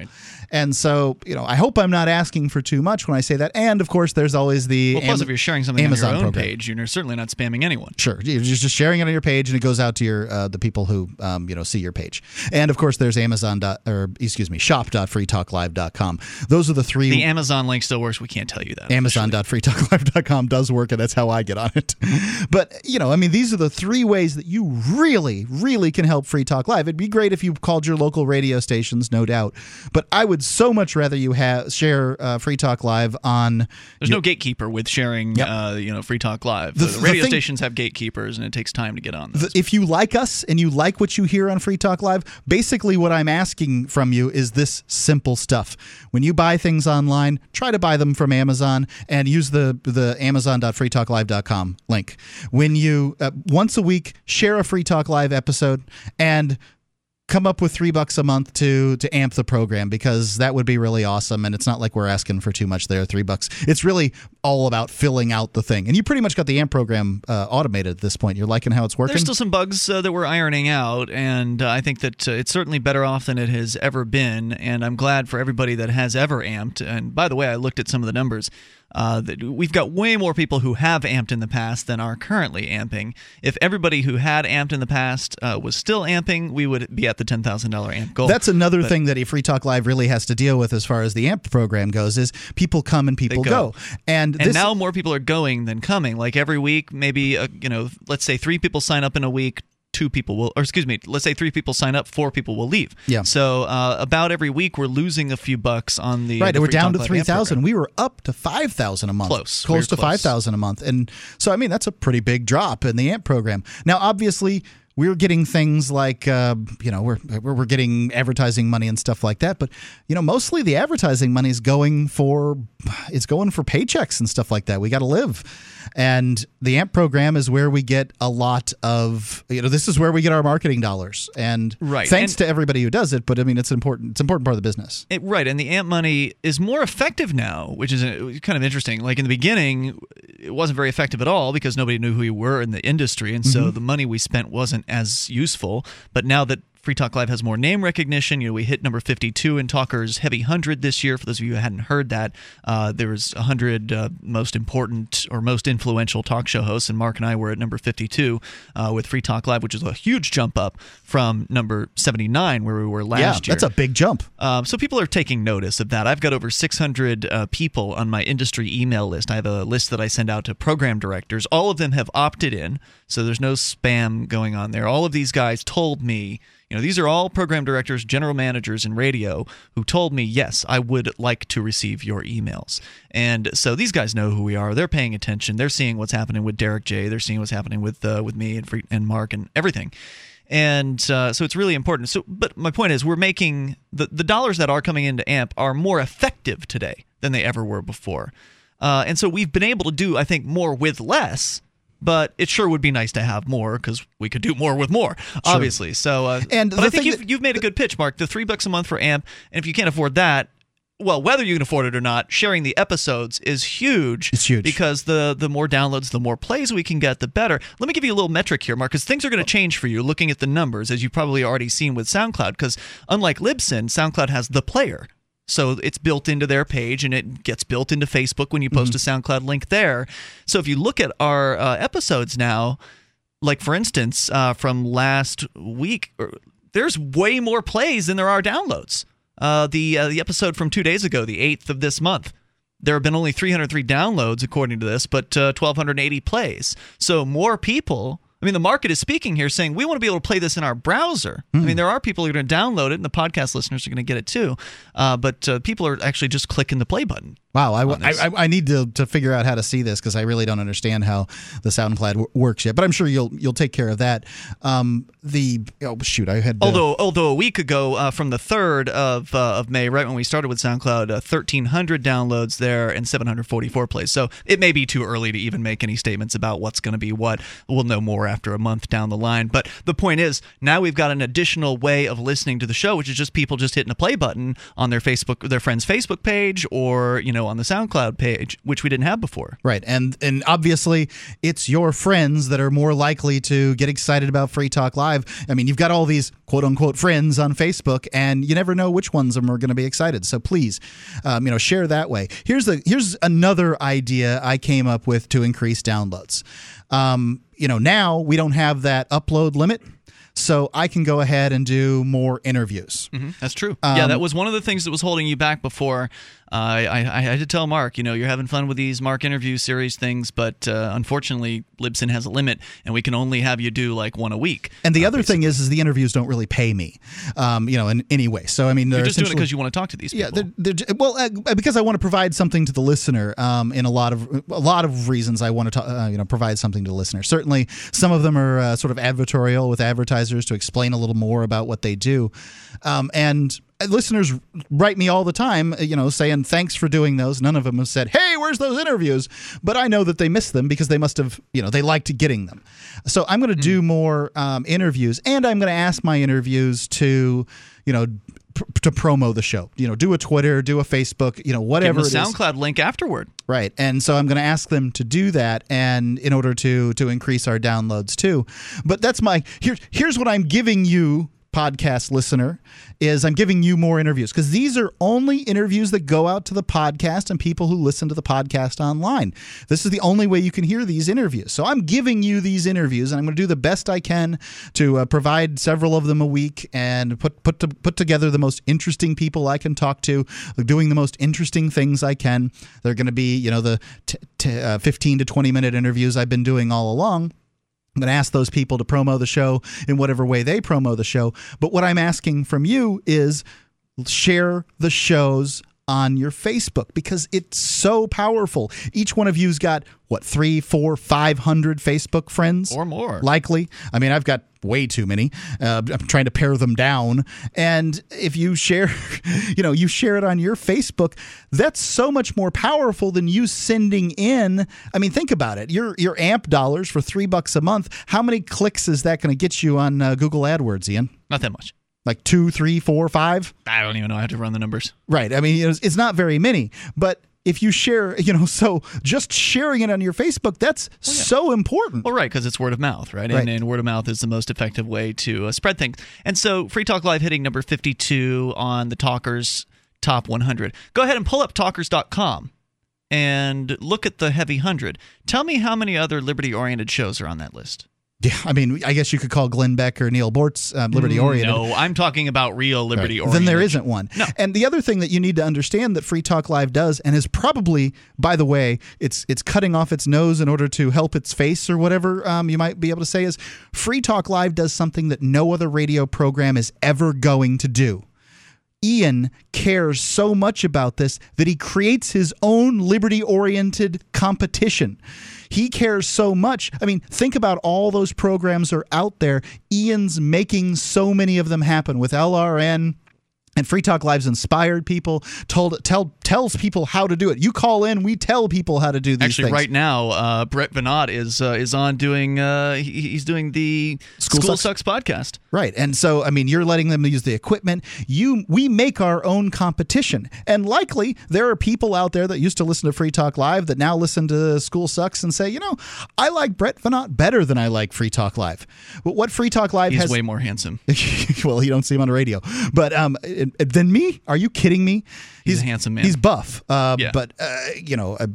And so, you know, I hope I'm not asking for too much when I say that. And of course, there's always the Well, plus, Am- if you're sharing something Amazon on your own program. page, you're certainly not spamming anyone. Sure, you're just just sharing it on your page, and it goes out to your uh, the people who um, you know see your page. And of course, there's Amazon dot, or excuse me, shop.freetalklive.com. Those are the three. The Amazon link still works. We can't tell you that. Amazon.freetalklive.com does work, and that's how I get on it. But, you know, I mean, these are the three ways that you really, really can help Free Talk Live. It'd be great if you called your local radio stations, no doubt. But I would so much rather you have share uh, Free Talk Live on. There's your- no gatekeeper with sharing, uh, you know, Free Talk Live. The- The, the radio thing- stations have gatekeepers, and it takes time to get on. The- if you like us and you like what you hear on Free Talk Live, basically what I'm asking from you is this simple stuff. When you buy things online, try to buy them from Amazon and use the the amazon.freetalklive.com link. When you uh, once a week share a Free Talk Live episode and come up with three bucks a month to to amp the program because that would be really awesome and it's not like we're asking for too much there three bucks it's really all about filling out the thing. And you pretty much got the AMP program uh, automated at this point. You're liking how it's working. There's still some bugs uh, that we're ironing out, and uh, I think that uh, it's certainly better off than it has ever been. And I'm glad for everybody that has ever amped. And by the way, I looked at some of the numbers. Uh, we've got way more people who have amped in the past than are currently amping. If everybody who had amped in the past uh, was still amping, we would be at the ten thousand dollar amp goal. That's another But- thing that a Free Talk Live really has to deal with as far as the AMP program goes is people come and people go. go. And, and this, now more people are going than coming. Like every week, maybe uh, you know, let's say three people sign up in a week. Two people will, or excuse me, let's say three people sign up, four people will leave. Yeah. So uh, about every week, we're losing a few bucks on the right, the we're down to three thousand. We were up to five thousand a month, Close. close We to five thousand a month, and so I mean that's a pretty big drop in the AMP program. Now, obviously, we're getting things like uh, you know we're we're we're getting advertising money and stuff like that, but you know mostly the advertising money is going for it's going for paychecks and stuff like that. We got to live, and the AMP program is where we get a lot of you know this is where we get our marketing dollars, and Right, thanks and- to everybody who does it. But I mean it's important it's an important part of the business. It, right, and the AMP money is more effective now, which is uh, kind of interesting. Like in the beginning, it wasn't very effective at all because nobody knew who we were in the industry, and so Mhm. the money we spent wasn't as useful. But now that Free Talk Live has more name recognition. You know, we hit number 52 in Talker's Heavy 100 this year. For those of you who hadn't heard that, uh, there was 100 uh, most important or most influential talk show hosts, and Mark and I were at number 52 uh, with Free Talk Live, which is a huge jump up from number 79 where we were last yeah, year. that's a big jump. Um, so people are taking notice of that. I've got over 600 uh, people on my industry email list. I have a list that I send out to program directors. All of them have opted in, so there's no spam going on there. All of these guys told me, know, these are all program directors, general managers in radio who told me, yes, I would like to receive your emails. And so these guys know who we are. They're paying attention. They're seeing what's happening with Derrick J. They're seeing what's happening with uh, with me and Free- and Mark and everything and uh, so it's really important. So, but my point is, we're making the the dollars that are coming into AMP are more effective today than they ever were before, uh, and so we've been able to do, I think, more with less. But it sure would be nice to have more because we could do more with more, obviously. So, uh, And but I think you've, you've made a good pitch, Mark. The three bucks a month for AMP, and if you can't afford that, well, whether you can afford it or not, sharing the episodes is huge. It's huge because the the more downloads, the more plays we can get, the better. Let me give you a little metric here, Mark, because things are going to change for you. Looking at the numbers, as you've probably already seen with SoundCloud, because unlike Libsyn, SoundCloud has the player. So it's built into their page and it gets built into Facebook when you post a SoundCloud link there. So if you look at our uh, episodes now, like for instance, uh, from last week, er, there's way more plays than there are downloads. Uh, the uh, the episode from two days ago, the eighth of this month, there have been only 303 downloads according to this, but uh, 1,280 plays. So more people. I mean, the market is speaking here, saying we want to be able to play this in our browser. I mean, there are people who are going to download it, and the podcast listeners are going to get it too. Uh, but uh, people are actually just clicking the play button. Wow, I. I, I- need to, to figure out how to see this because I really don't understand how the SoundCloud w- works yet. But I'm sure you'll you'll take care of that. Um, the oh shoot, I had uh, Although, although a week ago, uh, from the third of uh, of May, right when we started with SoundCloud, uh, thirteen hundred downloads there and seven hundred forty four plays. So it may be too early to even make any statements about what's going to be what. We'll know more after a month down the line. But the point is, now we've got an additional way of listening to the show, which is just people just hitting a play button on their Facebook, their friend's Facebook page, or you know on the SoundCloud page, which we didn't have before. Right, and and obviously it's your friends that are more likely to get excited about Free Talk Live. I mean, you've got all these quote unquote friends on Facebook, and you never know which ones of them are going to be excited. So please, um, you know, share that way. Here's the here's another idea I came up with to increase downloads. Um, you know, now we don't have that upload limit. So I can go ahead and do more interviews. hmm That's true. yeah, Um, that was one of the things that was holding you back before. Uh, I, I, I had to tell Mark, you know, you're having fun with these Mark interview series things, but uh, unfortunately, Libsyn has a limit, and we can only have you do like one a week. And the other thing is, is the interviews don't really pay me, um, you know, in any way. So I mean, You're just doing it because you want to talk to these people. Yeah, they're, they're, well, uh, because I want to provide something to the listener. Um, in a lot of a lot of reasons, I want to ta- uh, you know provide something to the listener. Certainly, some of them are uh, sort of advertorial with advertisers to explain a little more about what they do, um, and. Listeners write me all the time, uh, you know, saying thanks for doing those. None of them have said, "Hey, where's those interviews?" But I know that they missed them because they must have, you know, they liked getting them. So I'm going to do more um, interviews, and I'm going to ask my interviews to, you know, to promo the show. You know, do a Twitter, do a Facebook, you know, Give whatever them a. SoundCloud link afterward. Right. And so I'm going to ask them to do that and in order to to increase our downloads too. But that's my here here's what I'm giving you podcast listener is I'm giving you more interviews because these are only interviews that go out to the podcast and people who listen to the podcast online. This is the only way you can hear these interviews. So I'm giving you these interviews and I'm going to do the best I can to uh, provide several of them a week and put put to, put together the most interesting people I can talk to, doing the most interesting things I can. They're going to be, you know, the t- t- uh, 15 to 20 minute interviews I've been doing all along. I'm going to ask those people to promo the show in whatever way they promo the show. But what I'm asking from you is share the shows on your Facebook because it's so powerful. Each one of you's got what three, four, five hundred Facebook friends or more. Likely. I mean, I've got way too many. Uh, I'm trying to pare them down. And if you share, you know, you share it on your Facebook, that's so much more powerful than you sending in. I mean, think about it. Your your AMP dollars for three bucks a month. How many clicks is that going to get you on uh, Google AdWords, Ian? Not that much. Like two, three, four, five. I don't even know how to run the numbers. Right. I mean, it's, it's not very many, but if you share, you know, so just sharing it on your Facebook, that's so important. Well, right, because it's word of mouth, right? Right. And, and word of mouth is the most effective way to uh, spread things. And so, Free Talk Live hitting number 52 on the Talkers Top 100. Go ahead and pull up talkers.com and look at the Heavy 100. Tell me how many other liberty oriented shows are on that list. Yeah, I mean, I guess you could call Glenn Beck or Neal Boortz um, liberty oriented. No, I'm talking about real liberty oriented. Then there isn't one. No. And the other thing that you need to understand that Free Talk Live does, and is probably, by the way, it's it's cutting off its nose in order to help its face or whatever um, you might be able to say is Free Talk Live does something that no other radio program is ever going to do. Ian cares so much about this that he creates his own liberty oriented competition. He cares so much. I mean, think about all those programs are out there. Ian's making so many of them happen with LRN. And Free Talk Live's inspired people, told tell tells people how to do it. You call in, we tell people how to do these Actually, things. right now, uh, Brett Veinotte is uh, is on doing uh, he, he's doing the School School, Sucks. Sucks podcast. Right. And so I mean you're letting them use the equipment. You we make our own competition. And likely there are people out there that used to listen to Free Talk Live that now listen to School Sucks and say, you know, I like Brett Veinotte better than I like Free Talk Live. But what Free Talk Live He's has way more handsome. well, you don't see him on the radio. But um it- than me? Are you kidding me? He's a handsome man. He's buff. Uh, Yeah. but uh, you know, uh,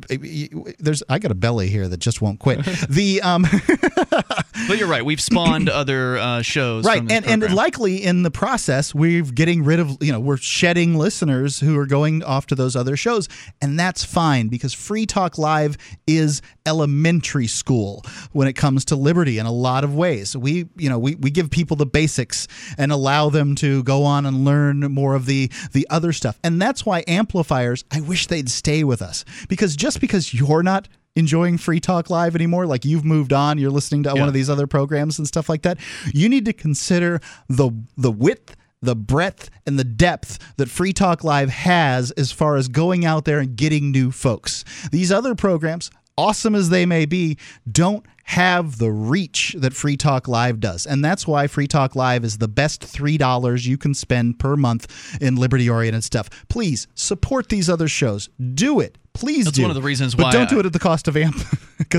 there's I got a belly here that just won't quit. the um But you're right. We've spawned other uh, shows. right and, and likely in the process we're getting rid of you know we're shedding listeners who are going off to those other shows and that's fine because free talk live is elementary school when it comes to liberty in a lot of ways we you know we, we give people the basics and allow them to go on and learn more of the the other stuff and that's why amplifiers i wish they'd stay with us because just because you're not enjoying free talk live anymore like you've moved on you're listening to one of these other programs and stuff like that you need to consider the the width the breadth and the depth that Free Talk Live has as far as going out there and getting new folks. These other programs, awesome as they may be, don't have the reach that Free Talk Live does. And that's why Free Talk Live is the best $3 you can spend per month in liberty oriented stuff. Please support these other shows. Do it. Please That's do. one of the reasons but why don't do it at the cost of AMP.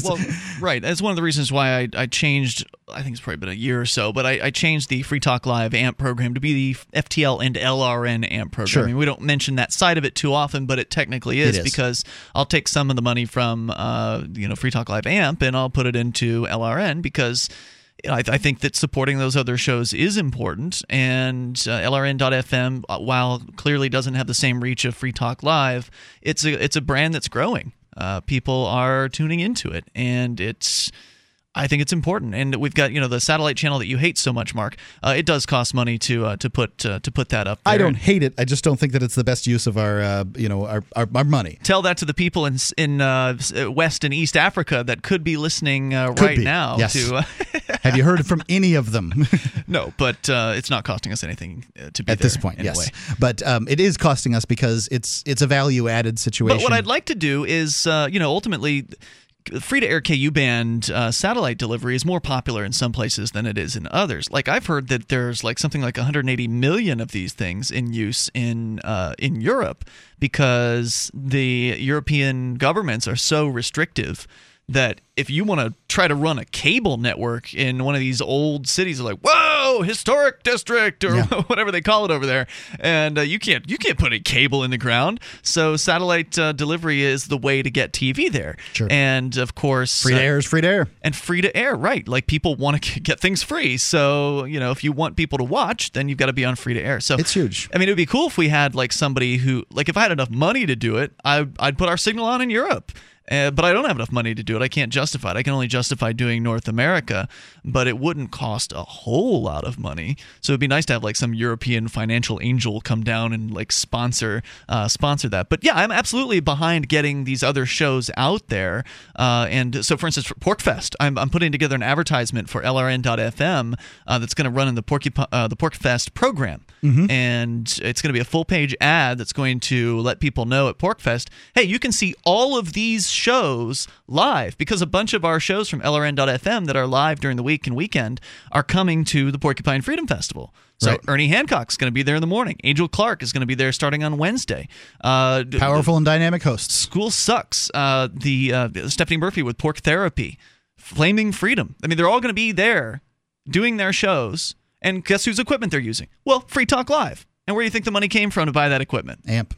Well, right. That's one of the reasons why I, I changed. I think it's probably been a year or so, but I, I changed the Free Talk Live AMP program to be the FTL and LRN AMP program. Sure. I mean, we don't mention that side of it too often, but it technically is, It is. because I'll take some of the money from uh, you know Free Talk Live AMP and I'll put it into LRN because. I, I think that supporting those other shows is important, and uh, LRN.FM, uh, while clearly doesn't have the same reach of Free Talk Live, it's a it's a brand that's growing. Uh, people are tuning into it, and it's I think it's important. And we've got you know the satellite channel that you hate so much, Mark. Uh, it does cost money to uh, to put uh, to put that up. There. I don't hate it. I just don't think that it's the best use of our, uh, you know, our, our, our money. Tell that to the people in in uh, West and East Africa that could be listening uh, Could right be, now. yes. To uh, Have you heard from any of them? no, but uh, it's not costing us anything uh, to be at this point anyway. yes but um, it is costing us because it's it's a value added situation But what I'd like to do is, uh, you know, ultimately, free to air KU band uh, satellite delivery is more popular in some places than it is in others. Like I've heard that there's like something like 180 million of these things in use in uh, in Europe because the European governments are so restrictive that if you want to try to run a cable network in one of these old cities, like whoa, historic district or Yeah. whatever they call it over there, and uh, you can't you can't put a cable in the ground. So satellite uh, delivery is the way to get TV there. Sure. And of course, Free to uh, air is free to air. and free to air, right? Like people want to get things free. So, you know, if you want people to watch, then you've got to be on free to air. So It's huge. I mean, it would be cool if we had like somebody who, like, if I had enough money to do it, I, I'd put our signal on in Europe. Uh, but I don't have enough money to do it. I can't justify it. I can only justify doing North America, but it wouldn't cost a whole lot of money. So it'd be nice to have like some European financial angel come down and like sponsor uh, sponsor that. But yeah, I'm absolutely behind getting these other shows out there. Uh, and so, for instance, for PorcFest, I'm, I'm putting together an advertisement for LRN.FM uh, that's going to run in the Porcup- uh, the PorcFest program, and it's going to be a full page ad that's going to let people know at PorcFest, hey, you can see all of these shows live because a bunch of our shows from LRN.FM that are live during the week and weekend are coming to the Porcupine Freedom Festival. So Right. Ernie Hancock's going to be there in the morning. Angel Clark is going to be there starting on Wednesday. Uh, Powerful and dynamic hosts. School sucks. Uh, the uh, Stephanie Murphy with Porc Therapy, Flaming Freedom. I mean, they're all going to be there doing their shows. And guess whose equipment they're using? Well, Free Talk Live. And where do you think the money came from to buy that equipment? Amp.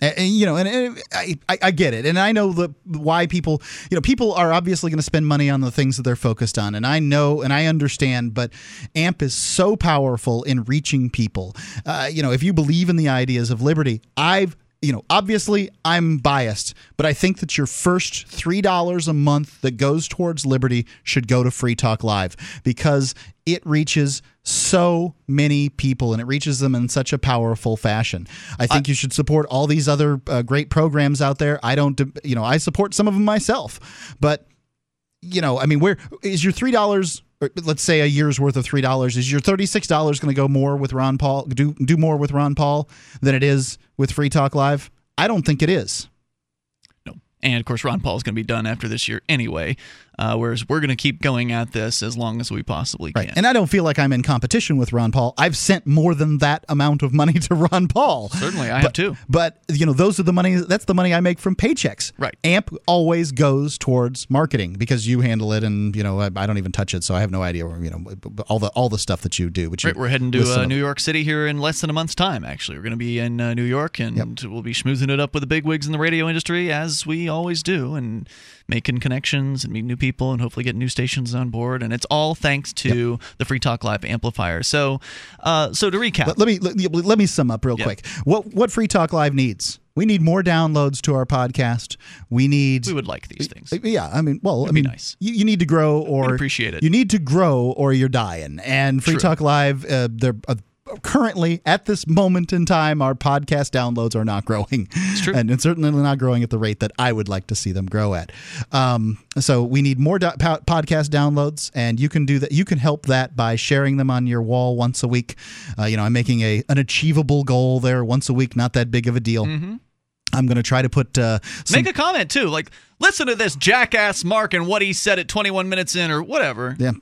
And, and, you know, and, and I, I I get it, and I know the why people, you know, people are obviously going to spend money on the things that they're focused on, and I know and I understand. But AMP is so powerful in reaching people. Uh, you know, if you believe in the ideas of liberty, I've you know, obviously I'm biased, but I think that your first $3 a month that goes towards liberty should go to Free Talk Live because it reaches so many people and it reaches them in such a powerful fashion. I think you should support all these other uh, great programs out there. I don't, you know, I support some of them myself, but you know, I mean, where is your three dollars? Let's say a year's worth of three dollars. Is your thirty six dollars going to go more with Ron Paul? Do do more with Ron Paul than it is with Free Talk Live? I don't think it is. No, and of course, Ron Paul is going to be done after this year anyway. Uh, whereas we're going to keep going at this as long as we possibly can. And I don't feel like I'm in competition with Ron Paul. I've sent more than that amount of money to Ron Paul. Certainly, I but, have too. But you know, those are the money. That's the money I make from paychecks. Right. AMP always goes towards marketing because you handle it, and you know, I, I don't even touch it, so I have no idea. Where, you know, all the all the stuff that you do. Which Right, we're heading to uh, New York City here in less than a month's time. Actually, we're going to be in uh, New York, and we'll be schmoozing it up with the big wigs in the radio industry as we always do, and making connections and meeting new people, and hopefully getting new stations on board. And it's all thanks to the Free Talk Live amplifier. So, uh, so to recap, Let, let me let, let me sum up real Yeah. quick. What what Free Talk Live needs? We need more downloads to our podcast. We need. we would like these things. Yeah, I mean, well, I be mean, nice. you, you need to grow or appreciate it. You need to grow or you're dying. And Free True. Talk Live, uh, they're. Uh, Currently, at this moment in time, our podcast downloads are not growing, and it's certainly not growing at the rate that I would like to see them grow at. Um, so we need more do- po- podcast downloads, and you can do that. You can help that by sharing them on your wall once a week. Uh, you know, I'm making a an achievable goal there once a week. Not that big of a deal. I'm going to try to put uh, some Make a comment too, like listen to this jackass Mark and what he said at 21 minutes in, or whatever. Yeah,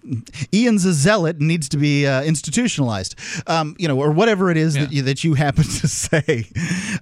Ian's a zealot and needs to be uh, institutionalized, um, you know, or whatever it is that you, that you happen to say.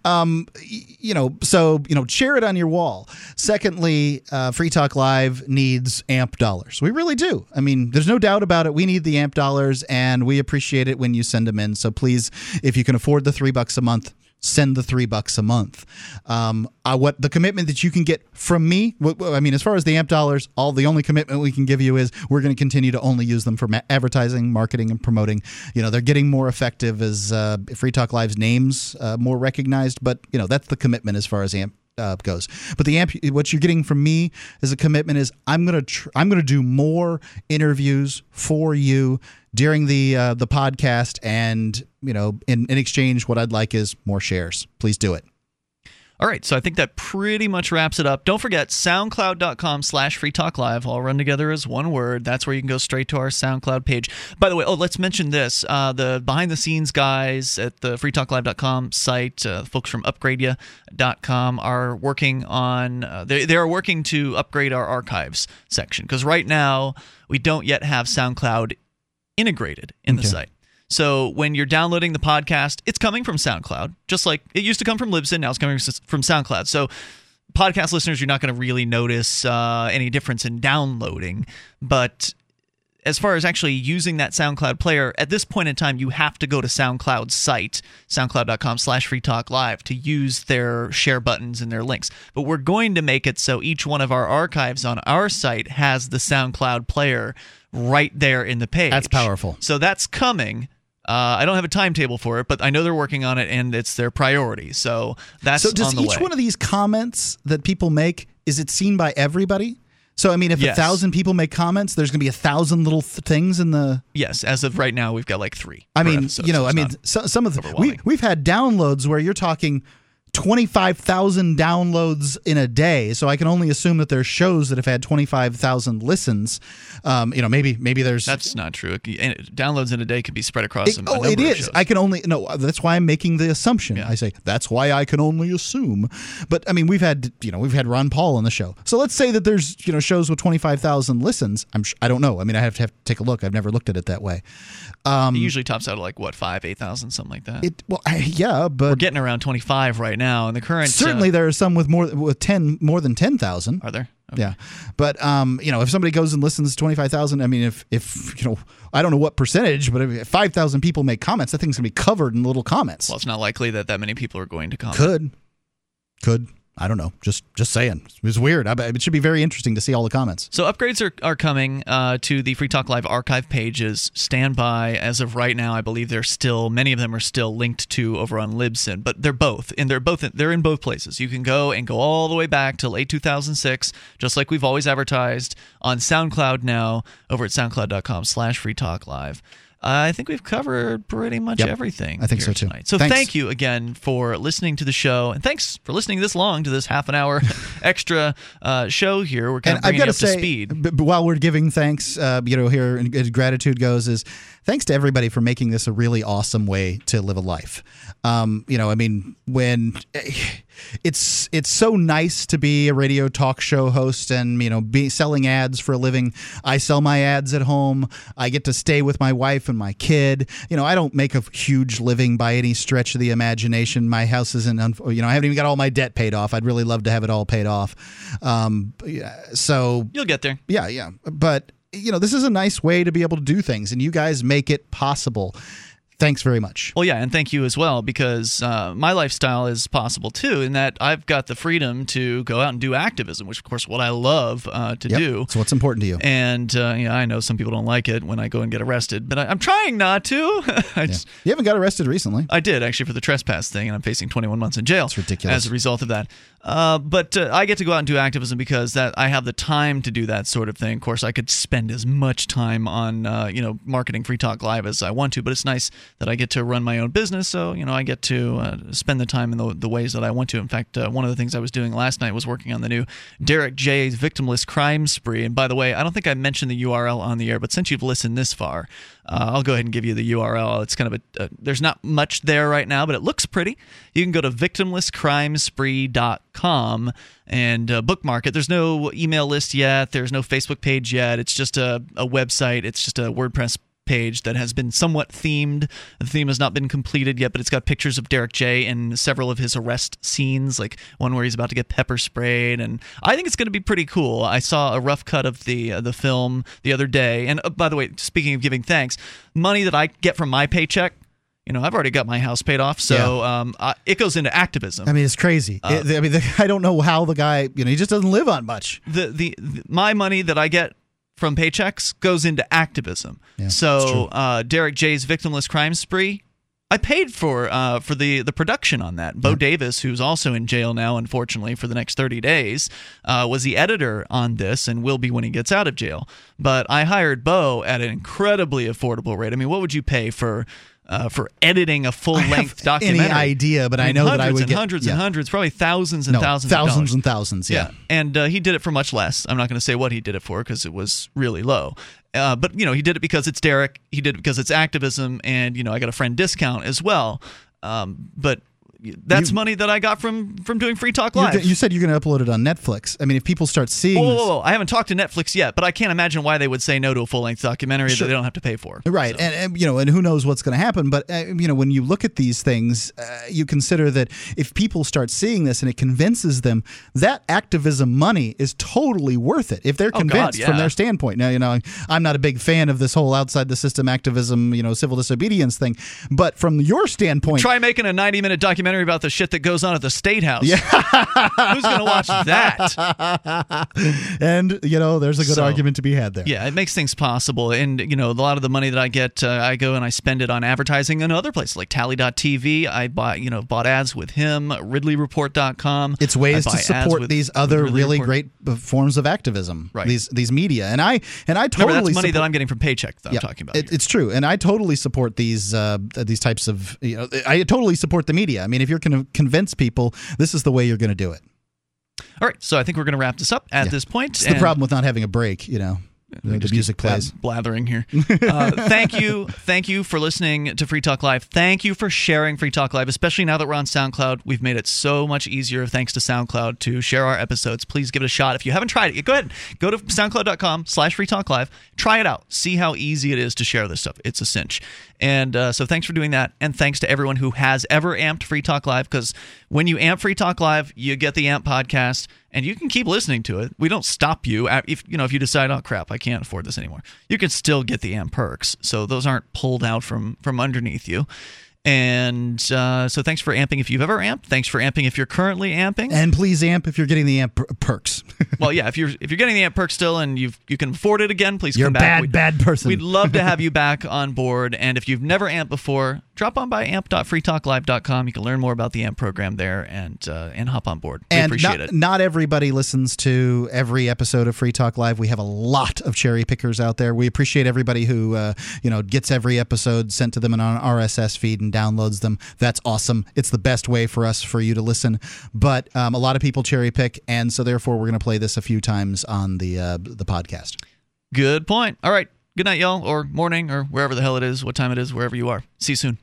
Um, you know, so you know, share it on your wall. Secondly, uh, Free Talk Live needs AMP dollars. We really do. I mean, there's no doubt about it. We need the AMP dollars, and we appreciate it when you send them in. So please, if you can afford the three bucks a month. Send the three bucks a month. Um, uh, what the commitment that you can get from me? wh- wh- I mean, as far as the amp dollars, all the only commitment we can give you is we're going to continue to only use them for ma- advertising, marketing, and promoting. You know, they're getting more effective as uh, Free Talk Live's names uh, more recognized. But you know, that's the commitment as far as amp uh, goes. But the amp, what you're getting from me as a commitment is I'm gonna tr- I'm gonna do more interviews for you during the uh, the podcast, and you know, in, in exchange, what I'd like is more shares. Please do it. All right, so I think that pretty much wraps it up. Don't forget, soundcloud.com slash free talk live, all run together as one word. That's where you can go straight to our SoundCloud page. By the way, oh, let's mention this. Uh, the behind the scenes guys at the freetalklive.com site, uh, folks from upgradia.com, are working on, uh, they, they are working to upgrade our archives section because right now we don't yet have SoundCloud integrated in the site. So when you're downloading the podcast, it's coming from SoundCloud, just like it used to come from Libsyn. Now it's coming from SoundCloud. So podcast listeners, you're not going to really notice uh, any difference in downloading. But as far as actually using that SoundCloud player, at this point in time, you have to go to SoundCloud's site, soundcloud.com slash free talk live, to use their share buttons and their links. But we're going to make it so each one of our archives on our site has the SoundCloud player right there in the page. That's powerful. So that's coming. Uh, I don't have a timetable for it, but I know they're working on it, and it's their priority. So that's so does on each way. one of these comments that people make is it seen by everybody? So I mean, if Yes. a thousand people make comments, there's going to be a thousand little th- things in the. yes, as of right now, we've got like three. I mean, episode, you know, so I mean, so, some of the we we've had downloads where you're talking. 25,000 downloads in a day. So I can only assume that there's shows that have had 25,000 listens. Um, you know, maybe maybe there's that's not true. It- it- downloads in a day could be spread across. a- a Oh, it is. I can only no. That's why I'm making the assumption. I say that's why I can only assume. But I mean, we've had you know we've had Ron Paul on the show. So let's say that there's you know shows with 25,000 listens. I'm sh- I don't know. I mean, I have to have to take a look. I've never looked at it that way. Um, it usually tops out at like what five, eight thousand, something like that. it well, I, yeah, but We're getting around twenty five right now, and the current certainly uh, there are some with more with 10 more than 10,000. Are there? Yeah, but um, you know, if somebody goes and listens to twenty five thousand, I mean, if if you know, I don't know what percentage, but if five thousand people make comments, that thing's gonna be covered in little comments. Well, it's not likely that that many people are going to comment. Could, could I don't know. Just just saying, it was weird. I, it should be very interesting to see all the comments. So upgrades are, are coming uh, to the Free Talk Live archive pages. Stand by. As of right now, I believe they're still many of them are still linked to over on Libsyn, but they're both and they're both they're in both places. You can go and go all the way back to late 2006, just like we've always advertised on SoundCloud now over at soundcloud.com/slash Free Talk Live. I think we've covered pretty much Yep. everything. I think so, too. Tonight. So Thanks. thank you again for listening to the show, and thanks for listening this long to this half an hour extra uh, show here. We're kind And of I've got to up to speed. b- while we're giving thanks, uh, you know, here and as gratitude goes, is thanks to everybody for making this a really awesome way to live a life. Um, you know, I mean, when it's it's so nice to be a radio talk show host and you know be selling ads for a living. I sell my ads at home. I get to stay with my wife and my kid. You know, I don't make a huge living by any stretch of the imagination. My house isn't, you know, I haven't even got all my debt paid off. I'd really love to have it all paid off. Um, yeah, so You'll get there. yeah, yeah. But you know, this is a nice way to be able to do things, and you guys make it possible. Thanks very much. Well, yeah, and thank you as well because uh, my lifestyle is possible too, in that I've got the freedom to go out and do activism, which, of course, what I love uh, to Yep. do. So what's important to you? And uh, yeah, I know some people don't like it when I go and get arrested, but I, I'm trying not to. I, just, You haven't got arrested recently. I did actually for the trespass thing, and I'm facing 21 months in jail. That's ridiculous. As a result of that. Uh, but uh, I get to go out and do activism because that I have the time to do that sort of thing. Of course, I could spend as much time on uh, you know marketing Free Talk Live as I want to, but it's nice that I get to run my own business. So you know I get to uh, spend the time in the, the ways that I want to. In fact, uh, one of the things I was doing last night was working on the new Derrick J. Victimless Crime Spree. And by the way, I don't think I mentioned the URL on the air, but since you've listened this far, uh, I'll go ahead and give you the URL. It's kind of a, uh, there's not much there right now, but it looks pretty. You can go to victimlesscrimespree.com and uh, bookmark it. There's no email list yet, there's no Facebook page yet. It's just a, a website, it's just a WordPress page that has been somewhat themed. The theme has not been completed yet, but it's got pictures of Derrick J and several of his arrest scenes, like one where he's about to get pepper sprayed, and I think it's going to be pretty cool. I saw a rough cut of the uh, the film the other day, and uh, by the way, speaking of giving thanks, money that I get from my paycheck. You know, I've already got my house paid off, so um, uh, it goes into activism. I mean, it's crazy. Uh, It- I mean, the, I don't know how the guy, you know, he just doesn't live on much. the, the the my money that I get from paychecks goes into activism. so uh, Derrick J's victimless crime spree. I paid for uh, for the, the production on that. Bo Davis, who's also in jail now, unfortunately, for the next 30 days, uh, was the editor on this and will be when he gets out of jail. But I hired Bo at an incredibly affordable rate. I mean, what would you pay for uh, for editing a full length documentary. any idea, but I know that I would and get- hundreds yeah. and hundreds, probably thousands and No, thousands, thousands and thousands, yeah. and uh, he did it for much less. I'm not going to say what he did it for because it was really low. Uh, but you know, he did it because it's Derrick. He did it because it's activism, and you know, I got a friend discount as well. Um, but that's money that I got from from doing Free Talk Live. You said you're going to upload it on Netflix. I mean, if people start seeing Whoa, whoa, whoa. I haven't talked to Netflix yet, but I can't imagine why they would say no to a full length documentary Sure. that they don't have to pay for. Right, and, and you know, and who knows what's going to happen? But uh, you know, when you look at these things, uh, you consider that if people start seeing this and it convinces them, that activism money is totally worth it if they're Oh, God, convinced from their standpoint. Now, you know, I'm not a big fan of this whole outside the system activism, you know, civil disobedience thing, but from your standpoint, Try making a 90 minute documentary about the shit that goes on at the State House. Yeah. Who's going to watch that? and you know, there's a good So- argument to be had there. Yeah, it makes things possible. And, you know, a lot of the money that I get, uh, I go and I spend it on advertising in other places like tally.tv. I bought, you know, bought ads with him, ridleyreport.com. It's ways to support with- these other really Report. great uh, forms of activism. Right. These these media, and I and I totally Remember, that's money that I'm getting from Paycheck that Yeah, I'm talking about. It, it's true, and I totally support these uh, these types of. You know, I totally support the media. I mean, if you're going to convince people, this is the way you're going to do it. All right, so I think we're going to wrap this up at Yeah. this point. It's the problem with not having a break. You know, the, the just music plays. blathering here. Uh, thank you, thank you for listening to Free Talk Live. Thank you for sharing Free Talk Live, especially now that we're on SoundCloud. We've made it so much easier, thanks to SoundCloud, to share our episodes. Please give it a shot. If you haven't tried it, go ahead, go to SoundCloud.com/slash Free Talk Live. Try it out. See how easy it is to share this stuff. It's a cinch. And uh, so, thanks for doing that, and thanks to everyone who has ever amped Free Talk Live. Because when you amp Free Talk Live, you get the Amp podcast, and you can keep listening to it. We don't stop you if you know if you decide, oh crap, I can't afford this anymore. You can still get the Amp perks, so those aren't pulled out from from underneath you. And uh, so, thanks for amping if you've ever amped. Thanks for amping if you're currently amping. And please amp if you're getting the amp per- perks. well, yeah, if you're if you're getting the amp perks still and you you can afford it again, please You're come a back. bad, We'd- bad person. We'd love to have you back on board. And if you've never amped before, drop on by amp.freetalklive.com. You can learn more about the amp program there and uh, and hop on board. We and appreciate not, it. not everybody listens to every episode of Free Talk Live. We have a lot of cherry pickers out there. We appreciate everybody who uh, you know gets every episode sent to them in an RSS feed and downloads them. That's awesome. It's the best way for us for you to listen. But um, a lot of people cherry pick, and so therefore we're going to play this a few times on the uh, the podcast. Good point. All right. Good night, y'all, or morning, or wherever the hell it is, what time it is, wherever you are. See you soon.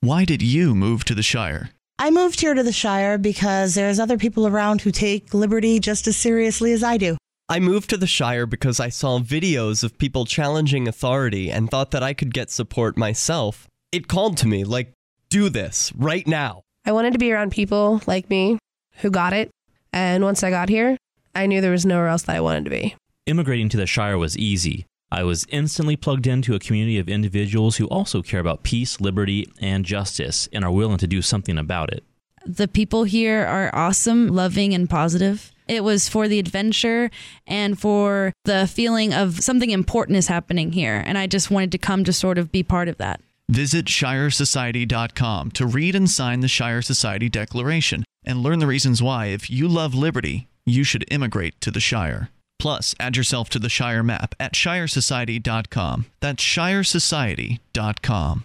Why did you move to the Shire? I moved here to the Shire because there's other people around who take liberty just as seriously as I do. I moved to the Shire because I saw videos of people challenging authority and thought that I could get support myself. It called to me, like, do this right now. I wanted to be around people like me who got it. And once I got here, I knew there was nowhere else that I wanted to be. Immigrating to the Shire was easy. I was instantly plugged into a community of individuals who also care about peace, liberty, and justice and are willing to do something about it. The people here are awesome, loving, and positive. It was for the adventure and for the feeling of something important is happening here. And I just wanted to come to sort of be part of that. Visit ShireSociety.com to read and sign the Shire Society Declaration and learn the reasons why, if you love liberty, you should immigrate to the Shire. Plus, add yourself to the Shire map at ShireSociety.com. That's ShireSociety.com.